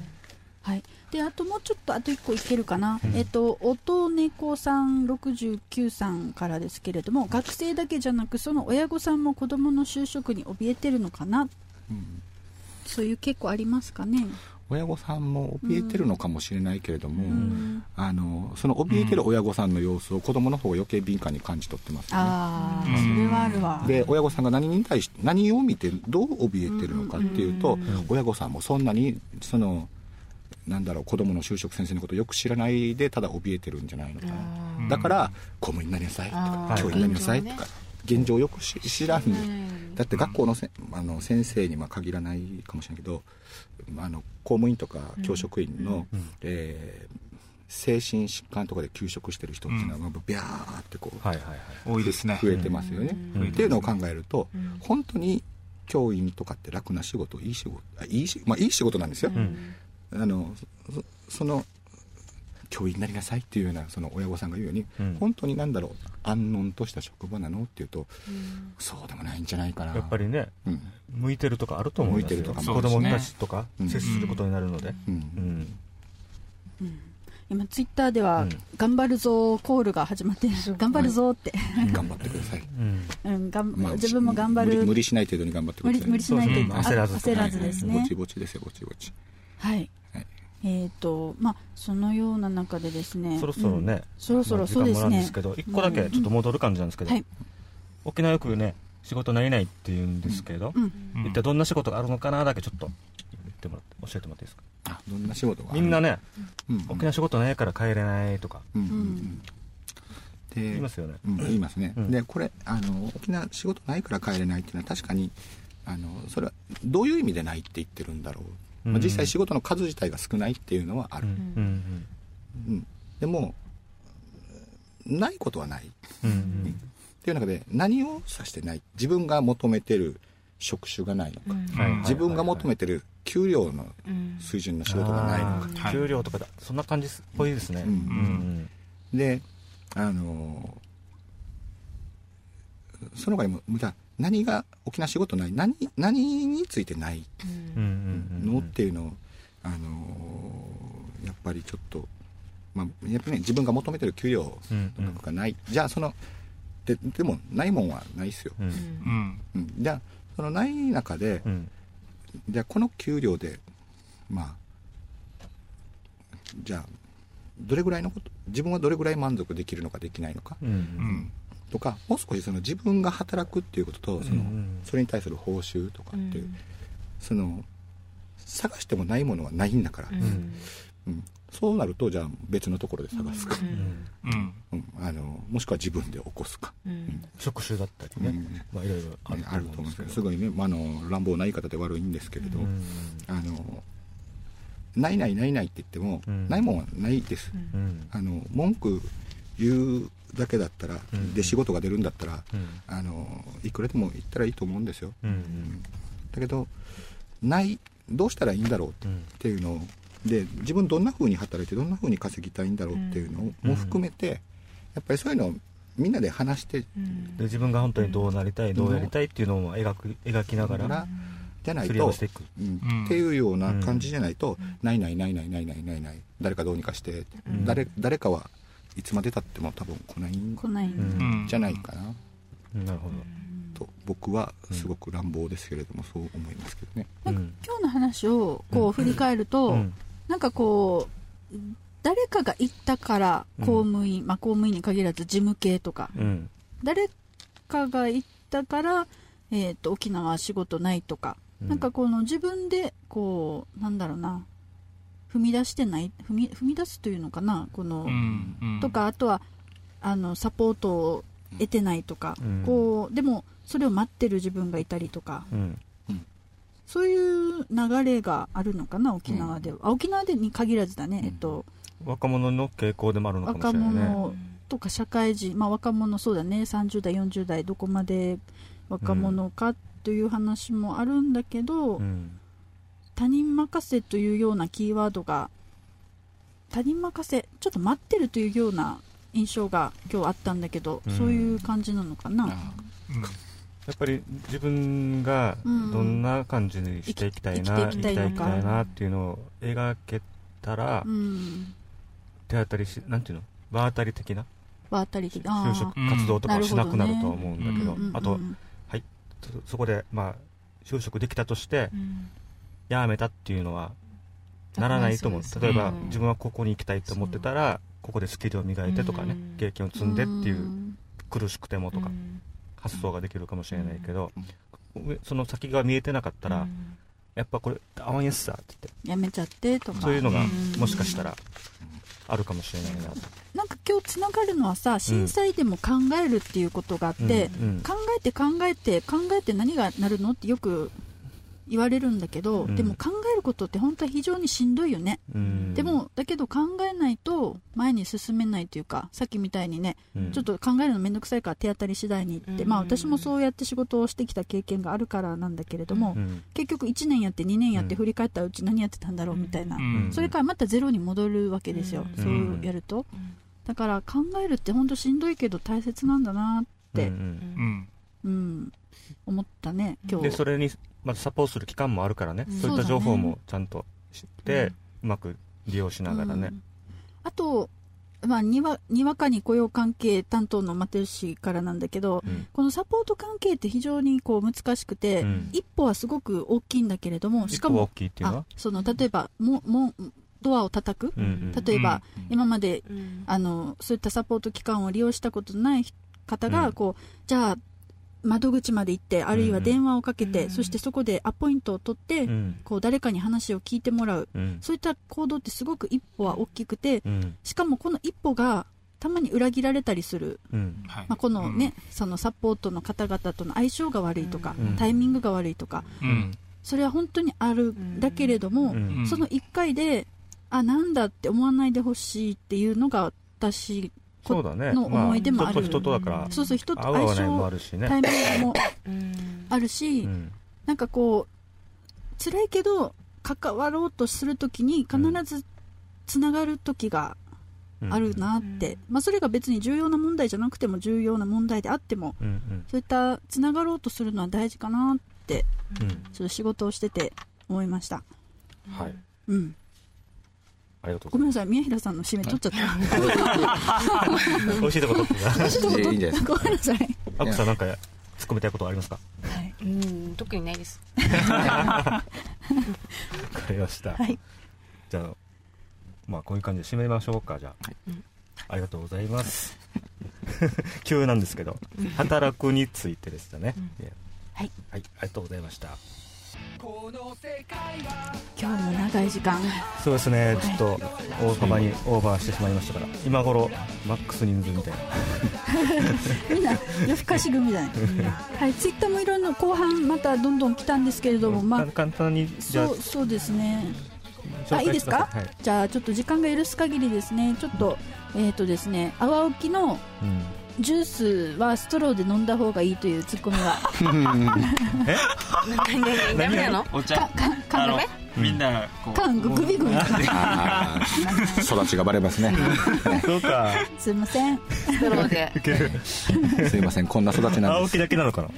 Speaker 3: はい、であともうちょっとあと1個いけるかな、えっと音猫さん69さんからですけれども学生だけじゃなくその親御さんも子どもの就職に怯えてるのかな、そういう結構ありますかね
Speaker 5: 親御さんも怯えてるのかもしれないけれども、あのその怯えてる親御さんの様子を子供の方が余計敏感に感じ取ってますよね。
Speaker 3: ああ、それはあるわ。
Speaker 5: で親御さんが何に対し何を見てどう怯えてるのかっていうと、親御さんもそんなにそのなんだろう子供の就職先生のことをよく知らないでただ怯えてるんじゃないのか。な、だから公務員になりなさいとか教員になりなさいとか現状をよくし知らん。で、だって学校のせあの先生にまあ限らないかもしれないけどあの公務員とか教職員の、えー精神疾患とかで休職してる人っていうのは、まあビャーってこう、
Speaker 2: はいはいはい。
Speaker 4: 多いですね。
Speaker 5: 増えてますよね、
Speaker 2: うん。
Speaker 5: っていうのを考えると、本当に教員とかって楽な仕事いい仕事あいいし、まあ、いい仕事なんですよ、あのそその教員になりなさいっていうようなその親御さんが言うように、
Speaker 2: うん。
Speaker 5: 本当になんだろう安穏とした職場なのっていうと、そうでもないんじゃないかな。
Speaker 2: やっぱりね。
Speaker 5: うん
Speaker 2: 向いてるとかあると思うんです。よ
Speaker 5: 向いてるとか
Speaker 2: 子供たちとか
Speaker 5: うん。
Speaker 2: 接することになるので。
Speaker 3: 今ツイッターでは、
Speaker 2: うん。
Speaker 3: 頑張るぞコールが始まってる。頑張るぞって、
Speaker 5: 頑張ってください、
Speaker 2: うん。
Speaker 3: うん、がん
Speaker 5: まあ
Speaker 3: 自分も頑張る。
Speaker 5: 無理しない程度に頑張ってください
Speaker 3: 無理しないと
Speaker 2: そうそう。
Speaker 3: あ
Speaker 2: 焦らず
Speaker 3: 焦らずですね。
Speaker 5: ぼちぼちですよぼちぼち。
Speaker 3: はい、
Speaker 5: はい。
Speaker 3: えっ、とまあそのような中でですね。
Speaker 2: そろそろね、
Speaker 3: うん。そろそろ
Speaker 2: まあ
Speaker 3: そうですね
Speaker 2: 時間もなんですけど一個だけちょっと戻る感じなんですけど、
Speaker 3: はい。
Speaker 2: 沖縄よくね仕事ないないって言うんですけど、
Speaker 3: うん。
Speaker 4: うん
Speaker 2: 一体どんな仕事があるのかなだけちょっと言ってもらって教えてもらっていいですか？
Speaker 5: あどんな仕事がある
Speaker 2: みんなね、
Speaker 5: うん。うん
Speaker 2: 沖縄仕事ないから帰れないとか。
Speaker 5: うん。うん。うんで
Speaker 2: 言いますよね。
Speaker 5: うん、言いますね、
Speaker 2: うん。
Speaker 5: でこれあの沖縄仕事ないから帰れないっていうのは確かにあのそれはどういう意味でないって言ってるんだろう、まあ、
Speaker 2: うん
Speaker 5: 実際仕事の数自体が少ないっていうのはある、
Speaker 2: うん。うん。
Speaker 5: うん。でもないことはない。っ
Speaker 2: うんうん
Speaker 5: ていう中で何を指してない自分が求めてる職種がないのか、
Speaker 2: はいはいはいはい。
Speaker 5: 自分が求めてる給料の水準の仕事がないのか、
Speaker 2: あー給料とかだそんな感じっぽいですね。
Speaker 5: うん。
Speaker 2: うん。
Speaker 5: であのその他にもじゃあ何が沖縄仕事ない何何についてない
Speaker 2: うん。うんうん
Speaker 5: のっていうのを、あのやっぱりちょっと、まあ、やっぱりね自分が求めてる給料
Speaker 2: うんうん。
Speaker 5: がない、じゃあそのででもないもんはないですよ、
Speaker 2: うん。
Speaker 4: うん。
Speaker 5: うん、じゃあそのない中で、
Speaker 2: うん。
Speaker 5: じゃあこの給料でまあじゃあどれぐらいのこと自分はどれぐらい満足できるのかできないのか、
Speaker 2: うん。
Speaker 4: うん。
Speaker 5: とかもう少しその自分が働くっていうこととその、
Speaker 2: うん。うん
Speaker 5: それに対する報酬とかっていう、その探してもないものはないんだから、
Speaker 2: うん。
Speaker 5: うんそうなるとじゃあ別のところで探すか、
Speaker 2: うん。
Speaker 4: うん。
Speaker 5: うん。あのもしくは自分で起こすか、
Speaker 2: 職種だったりね。
Speaker 5: うん。
Speaker 2: まあいろいろある
Speaker 5: あると思うんですけど。す
Speaker 2: ど
Speaker 5: ごいね、まあ、あの乱暴な言い方で悪いんですけれど、
Speaker 2: うん。
Speaker 5: あのないないないないって言っても、
Speaker 2: うん。
Speaker 5: ないもんはないです、
Speaker 2: うん。
Speaker 5: あの文句言うだけだったら、
Speaker 2: うん。
Speaker 5: で仕事が出るんだったら、
Speaker 2: うん。
Speaker 5: あのいくらでも言ったらいいと思うんですよ、
Speaker 2: うん。
Speaker 5: だけどないどうしたらいいんだろう
Speaker 2: うん
Speaker 5: っていうのをで自分どんな風に働いてどんな風に稼ぎたいんだろうっていうのも含めて、やっぱりそういうのをみんなで話して
Speaker 2: で自分が本当にどうなりたいどうやりたいっていうのを描く描きながら
Speaker 5: じゃないと
Speaker 2: していく。
Speaker 5: うん
Speaker 4: うん
Speaker 5: っていうような感じじゃないと、ないないないないないないないない誰かどうにかして、
Speaker 2: ん。
Speaker 5: 誰誰かはいつまでたっても多分来ないん
Speaker 3: 来ない、
Speaker 2: うん
Speaker 4: うん
Speaker 5: じゃないかな。
Speaker 2: なるほ
Speaker 5: と僕はすごく乱暴ですけれどもそう思いますけどね、
Speaker 3: 今日の話をこう振り返ると、
Speaker 2: うん
Speaker 3: なんかこう誰かが言ったから公務員、まあ公務員に限らず事務系とか、
Speaker 2: うん。
Speaker 3: 誰かが言ったから、えー、と沖縄は仕事ないとか、
Speaker 2: うん。
Speaker 3: なんかこの自分でこうなんだろうな。踏み出してない踏み踏み出すというのかな。この、
Speaker 4: うんうん。
Speaker 3: とかあとはあのサポートを得てないとか、
Speaker 2: うん。
Speaker 3: こうでもそれを待ってる自分がいたりとか。
Speaker 2: うん
Speaker 3: そういう流れがあるのかな沖縄では、あ沖縄でに限らずだね、えっと。
Speaker 2: 若者の傾向でもあるのかもし
Speaker 3: 若
Speaker 2: れないね。
Speaker 3: 者とか社会人、まあ、若者そうだね30代40代どこまで若者かという話もあるんだけど、
Speaker 2: うん。
Speaker 3: 他人任せというようなキーワードが他人任せちょっと待ってるというような印象が今日あったんだけど、
Speaker 2: うん。
Speaker 3: そういう感じなのかな、
Speaker 5: あ
Speaker 2: やっぱり自分がどんな感じにしていきたいな、
Speaker 3: うん。生きていきたい
Speaker 2: なっていうのを描けたら、
Speaker 3: うん
Speaker 2: 手当たりしなんていうの？場当たり的な？
Speaker 3: 場当たり的
Speaker 2: 就職活動とかをしなくなるとは思うんだけど、
Speaker 4: うん。
Speaker 2: あとそそこでまあ就職できたとして、やめたっていうのはならないと思う。
Speaker 6: そう
Speaker 2: 例えば、
Speaker 4: うん
Speaker 2: 自分はここに行きたいと思ってたらここでスキルを磨いてとかね、
Speaker 6: うん。
Speaker 2: 経験を積んでっていう、
Speaker 3: ん。
Speaker 2: 苦しくてもとか、発想ができるかもしれないけど、上その先が見えてなかったら、やっぱこれ合わんやつさって言って。
Speaker 3: やめちゃってとか。
Speaker 2: そういうのが
Speaker 3: ん。
Speaker 2: もしかしたらあるかもしれないな。と、
Speaker 3: なんか今日つながるのはさ震災でも考えるっていうことがあって、
Speaker 2: うん。うん。
Speaker 3: 考えて考えて考えて何がなるのってよく言われるんだけど、
Speaker 2: うん。
Speaker 3: でも考えることって本当は非常にしんどいよね、
Speaker 2: うん。
Speaker 3: でもだけど考えないと前に進めないというかさっきみたいにね、
Speaker 2: うん。
Speaker 3: ちょっと考えるの面倒くさいから手当たり次第にって、
Speaker 6: うん。
Speaker 3: まあ私もそうやって仕事をしてきた経験があるからなんだけれども、
Speaker 2: うん。
Speaker 3: 結局1年やって2年やって
Speaker 2: うん。
Speaker 3: 振り返ったうち何やってたんだろうみたいな、
Speaker 4: うん。
Speaker 3: それからまたゼロに戻るわけですよ、
Speaker 6: うん。
Speaker 3: そうやると、だから考えるって本当しんどいけど大切なんだなって、
Speaker 2: うん
Speaker 4: うん。
Speaker 3: うん、思ったね今日。
Speaker 2: でそれにまずサポートする期間もあるからね、
Speaker 6: うん。
Speaker 2: そういった情報もちゃんと知って、うまく利用しながらね、
Speaker 3: あと、まあ、にわにわかに雇用関係担当のマテル氏からなんだけど、
Speaker 2: うん。
Speaker 3: このサポート関係って非常にこう難しくて、
Speaker 2: うん。
Speaker 3: 一歩はすごく大きいんだけれどもしかも
Speaker 2: 一個大きいっていうの？
Speaker 3: あ
Speaker 2: は
Speaker 3: その例えばももドアを叩く、
Speaker 2: うんうん
Speaker 3: 例えば、
Speaker 4: うん。
Speaker 3: 今まで
Speaker 6: うん。
Speaker 3: あのそういったサポート機関を利用したことのない方
Speaker 2: うん。
Speaker 3: がこう、じゃあ窓口まで行ってあるいは電話をかけて、
Speaker 6: うん。
Speaker 3: そしてそこでアポイントを取って、
Speaker 2: うん。
Speaker 3: こう誰かに話を聞いてもらう。
Speaker 2: うん。
Speaker 3: そういった行動ってすごく一歩は大きくて
Speaker 2: うん。
Speaker 3: しかもこの一歩がたまに裏切られたりする、まあ、このね、そのサポートの方々との相性が悪いとか、
Speaker 2: うん。
Speaker 3: タイミングが悪いとか。
Speaker 4: うん。
Speaker 3: それは本当にあるんだけれども、その1回であなんだって思わないでほしいっていうのが私
Speaker 2: そうだね。
Speaker 3: の思い出もある
Speaker 2: ま人と人とだから。
Speaker 3: そうそう人と
Speaker 2: 合う合わないもあ
Speaker 3: 相
Speaker 2: るしね。
Speaker 3: 性タイミングも
Speaker 6: うん。
Speaker 3: あるし、
Speaker 2: うん。
Speaker 3: なんかこう辛いけど関わろうとするときに必ずつながる時があるなって、まあ、それが別に重要な問題じゃなくても重要な問題であっても
Speaker 2: うんうん。
Speaker 3: そういったつながろうとするのは大事かなって
Speaker 2: うん。
Speaker 3: ちょっと仕事をしてて思いました。
Speaker 2: はい。
Speaker 3: うん
Speaker 2: ありがとうござい
Speaker 3: ごめんなさい宮平さんの締め取っちゃった。
Speaker 2: ます美味しいとこ取ってた。
Speaker 3: 私のこと
Speaker 5: いやいいんじゃないです
Speaker 3: ごめんなさい。
Speaker 2: アクさんなんか突っ込みたいことありますか？
Speaker 6: うん特にないです。
Speaker 2: わかりました。
Speaker 3: はい。
Speaker 2: じゃあまあこういう感じで締めましょうか。じゃあ、
Speaker 6: うん
Speaker 2: ありがとうございます。[LAUGHS] 急なんですけど働くについてでしたね、
Speaker 3: はい、
Speaker 2: はい、ありがとうございました
Speaker 3: 今日も長い時間
Speaker 2: そうですねちょっと大幅にオーバーしてしまいましたから今頃マックス人数みたいな。[LAUGHS]
Speaker 3: みんな夜更かし組だね、はいツイッターもいろんな後半またどんどん来たんですけれどもまあ
Speaker 2: 簡単に
Speaker 3: そうそうですね。あいいですか？
Speaker 2: はい。
Speaker 3: じゃあちょっと時間が許す限りですね。ちょっとえっ、とですね泡置きの
Speaker 2: うん
Speaker 3: ジュースはストローで飲んだ方がいいというツッコミ [LAUGHS] [LAUGHS] が
Speaker 6: 何何ダメなの
Speaker 4: お茶？
Speaker 3: 缶がね
Speaker 4: みんなこう
Speaker 3: 缶グビグ [LAUGHS]
Speaker 5: 育ちがバレますね。
Speaker 2: そうか。
Speaker 3: すいません。
Speaker 6: ストローで。
Speaker 5: すいませんこんな育ちなんです。
Speaker 2: 青木だけなのかな？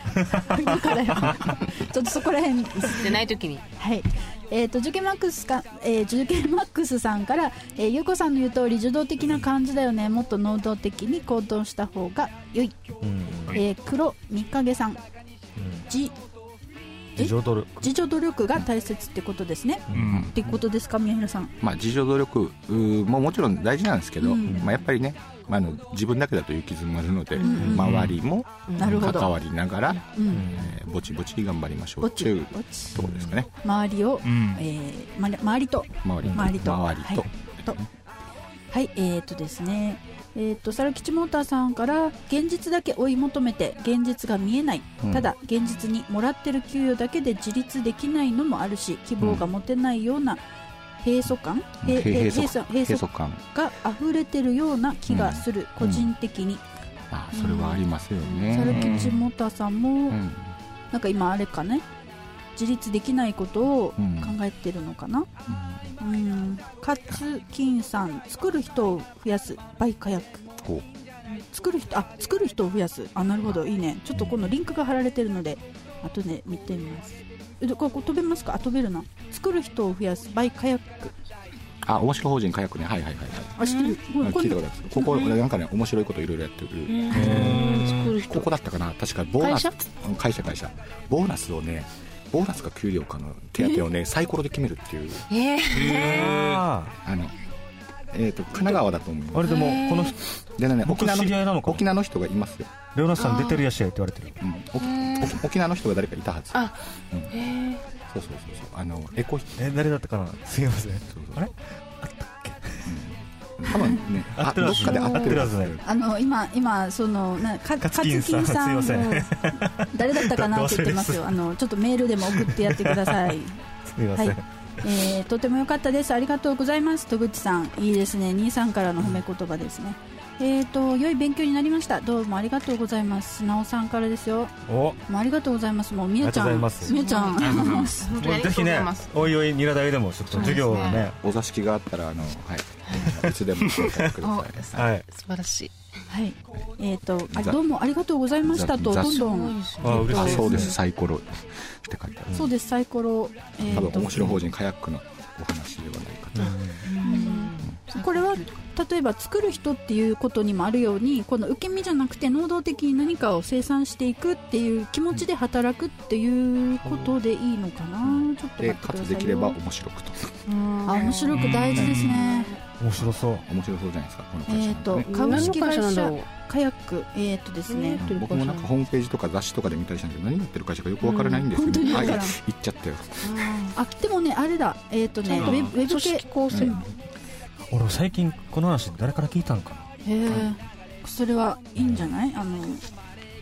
Speaker 3: ちょっとそこら辺。
Speaker 6: 吸ってない時に。
Speaker 3: はい。えー、とジュケマックスか、えー、ジュケマックスさんから、えー、ゆうこさんの言う通り受動的な感じだよねもっと能動的に行動した方が良い、
Speaker 2: うん
Speaker 3: えー、黒三影さん。自
Speaker 2: 自助努力。
Speaker 3: 自助努力が大切ってことですね、
Speaker 4: うん。
Speaker 3: ってことですか宮平さん。
Speaker 5: まあ、自助努力ももちろん大事なんですけど、
Speaker 3: うん。
Speaker 5: まあ、やっぱりね、まあ、あの自分だけだと行き詰まるので、
Speaker 3: ん。
Speaker 5: 周りも関わりながら、
Speaker 3: うん。
Speaker 5: えーぼちぼち頑張りましょうというところですかね。
Speaker 3: 周りを、
Speaker 4: うん。
Speaker 3: えーま周りと。
Speaker 5: 周り
Speaker 3: と。
Speaker 5: 周りと、
Speaker 3: はい。と。はい。えー、とですねえー、とサルキチモーターさんから現実だけ追い求めて現実が見えない、
Speaker 5: うん。
Speaker 3: ただ現実にもらってる給与だけで自立できないのもあるし希望が持てないような閉塞感、へ
Speaker 5: 閉塞
Speaker 3: 閉塞
Speaker 5: 感。
Speaker 3: が溢れてるような気がする、個人的に、
Speaker 5: あそれはありますよね、
Speaker 3: サルキチモーターさんも、
Speaker 5: うん。
Speaker 3: なんか今あれかね自立できないことを
Speaker 5: うん。
Speaker 3: 考えてるのかな、うん、かつ金さん作る人を増やす。バイカヤック
Speaker 5: こ
Speaker 3: 作る人あ作る人を増やす。あなるほど。いいね。ちょっとこのリンクが貼られてるので後で見てみます。えここ飛べますか？あ飛べるな。作る人を増やす。バイカヤック
Speaker 5: うあ面白法人火薬ね。はいはいはいはい。
Speaker 3: あ知ってる、
Speaker 5: 聞いたことある。ここなんかね面白いこといろいろやってる、ここだったかな。確かボーナス。
Speaker 3: 会社
Speaker 5: 会社。ボーナスをねボーナスか給料かの手当をねサイコロで決めるっていう。
Speaker 6: えー。
Speaker 2: あ
Speaker 5: あのえっ、と神奈川だと思いま
Speaker 2: ああれでもこの
Speaker 5: でね
Speaker 2: 僕
Speaker 5: 沖縄
Speaker 2: のか
Speaker 5: 沖縄の人がいますよ、
Speaker 2: レオナスさん出てるやしやって言われてる
Speaker 5: うん、沖縄の人が誰かいたはず。
Speaker 6: あ
Speaker 5: うん。そうそうそうそう。あのエコ
Speaker 2: え誰だったかな？すいません。
Speaker 5: そうそう。
Speaker 2: あれ？
Speaker 5: 多分ね
Speaker 2: 合ってるはず
Speaker 5: どっかで合ってる。
Speaker 3: あの今今そのなか
Speaker 2: カツキンさん
Speaker 3: カツキン
Speaker 2: すいません。
Speaker 3: を誰だったかなって言ってますよ。[LAUGHS] あのちょっとメールでも送ってやってください。[LAUGHS]
Speaker 2: すいません、
Speaker 3: はい。えーとても良かったです。ありがとうございます。戸口さん。いいですね。兄さんからの褒め言葉ですね。えーと良い勉強になりました。どうもありがとうございます。なおさんからですよ。
Speaker 2: お。
Speaker 3: もうありがとうございます。もうみえちゃん。みえちゃん。
Speaker 2: ぜひねおいおいニラ大でもちょっと授業をね。
Speaker 5: お座敷があったらあのはいいつでも紹介くだ
Speaker 6: お
Speaker 5: さい。
Speaker 2: はい。
Speaker 6: 素晴らしい。
Speaker 3: はい。えーとどうもありがとうございましたと
Speaker 5: ざ
Speaker 3: どんどん。
Speaker 2: あ嬉しいです
Speaker 5: あそうです。サイコロって書いてある。
Speaker 3: そうですサイコロ。えーと。
Speaker 5: 多分面白法人カヤックのお話ではないかと、
Speaker 3: うんこれは例えば作る人っていうことにもあるようにこの受け身じゃなくて能動的に何かを生産していくっていう気持ちで働くっていうことでいいのかな、ちょっと待
Speaker 5: で
Speaker 3: ってくださいよ。
Speaker 5: かつできれば面白くと。
Speaker 3: あ面白く大事ですね、
Speaker 2: 面白そう。
Speaker 5: 面白そうじゃないですかこの会社
Speaker 3: えっ、と
Speaker 5: ね。
Speaker 3: 株式会社カヤックえっ、とですね、
Speaker 6: うん。
Speaker 5: 僕もなんかホームページとか雑誌とかで見たりしたんだけど何やってる会社かよくわからないんですよ。
Speaker 3: うん本当に
Speaker 5: ね、はい。行っちゃったよ。
Speaker 3: あでもねあれだ。えっ、とねウェブ系。
Speaker 6: 織構成、
Speaker 3: うん
Speaker 2: 俺最近この話誰から聞いたんかな？
Speaker 3: へえ。それはいいんじゃない？あの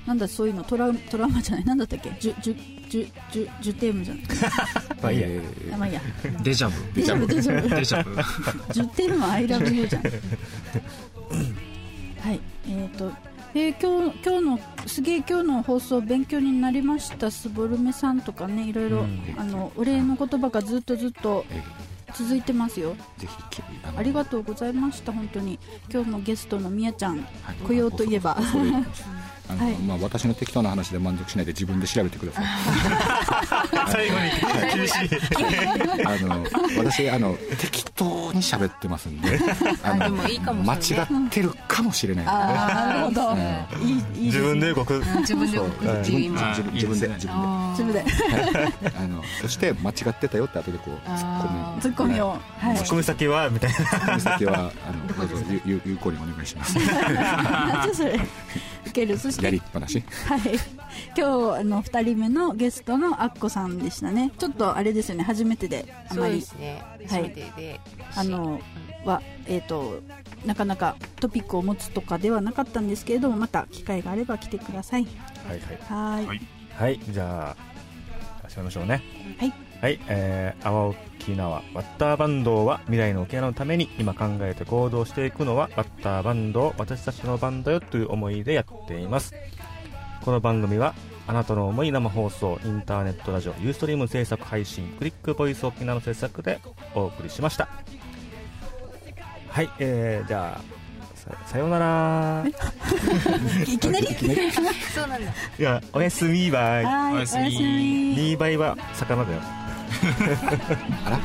Speaker 3: なんだそういうの？トラウトラウマじゃない？なんだったっけ？ジュジュジュジュジュテームじゃない？[LAUGHS]
Speaker 2: まあいいや。
Speaker 5: え
Speaker 3: あまあいいや。
Speaker 4: デジャブ。
Speaker 3: デジャブデジャブ。
Speaker 4: デジャブ。[LAUGHS]
Speaker 3: 10点は I love you じゃん。[LAUGHS] はい。えっ、とえー今日今日のすげえ今日の放送勉強になりました。スボルメさんとかねいろいろ、
Speaker 2: うん。
Speaker 3: あのお礼の言葉がずっとずっと
Speaker 5: え
Speaker 3: 続いてますよ。
Speaker 5: ぜひあ
Speaker 3: りがとうございました本当に。今日のゲストのみやちゃん
Speaker 5: はい。
Speaker 3: 雇用といえば [LAUGHS]
Speaker 5: あの、
Speaker 3: はい。
Speaker 5: まあ、私の適当な話で満足しないで自分で調べてください。[LAUGHS]
Speaker 1: 最後に厳しい。
Speaker 5: あの私あの適当に喋ってますんであの
Speaker 6: でもいいかもしれない。
Speaker 5: 間違ってるかもしれない
Speaker 3: ああなるほど、
Speaker 2: 自分で動く。
Speaker 6: 自分で
Speaker 5: 自分自分で。自分で。
Speaker 3: 自分で。
Speaker 5: あのそして間違ってたよって後でこう突っ込む
Speaker 3: ツッコミを。はい。
Speaker 2: ツッコミ先はみたいな。
Speaker 5: 先はあの [LAUGHS] どうぞゆゆ有効にお願いします。
Speaker 3: なんでそれ。受ける。そして
Speaker 5: やりっぱなし。
Speaker 3: はい。今日あの2人目のゲストのアッコさんでしたね。ちょっとあれですよね。初めてであ
Speaker 6: そうで
Speaker 3: まり
Speaker 6: すね。
Speaker 3: はい。
Speaker 6: 初めてで、
Speaker 3: あのはえっ、となかなかトピックを持つとかではなかったんですけれどもまた機会があれば来てください。
Speaker 2: はいはい。
Speaker 3: はーい。
Speaker 4: はい。
Speaker 2: はい。じゃあ始めましょうね。
Speaker 3: はい
Speaker 2: はいえー、阿波沖縄ワッターバンドは未来の沖縄のために今考えて行動していくのはワッターバンド私たちのバンドよという思いでやっています。この番組はあなたの思い生放送インターネットラジオユーストリーム制作配信クリックボイス沖縄の制作でお送りしました。はいえー、じゃあささようなら。[LAUGHS]
Speaker 3: いきなり？[LAUGHS]
Speaker 6: そうなんだ。
Speaker 2: いやおやすみバイ。
Speaker 3: はい
Speaker 4: おやすみ
Speaker 3: み
Speaker 2: 2倍は魚だよ [LAUGHS]
Speaker 5: あら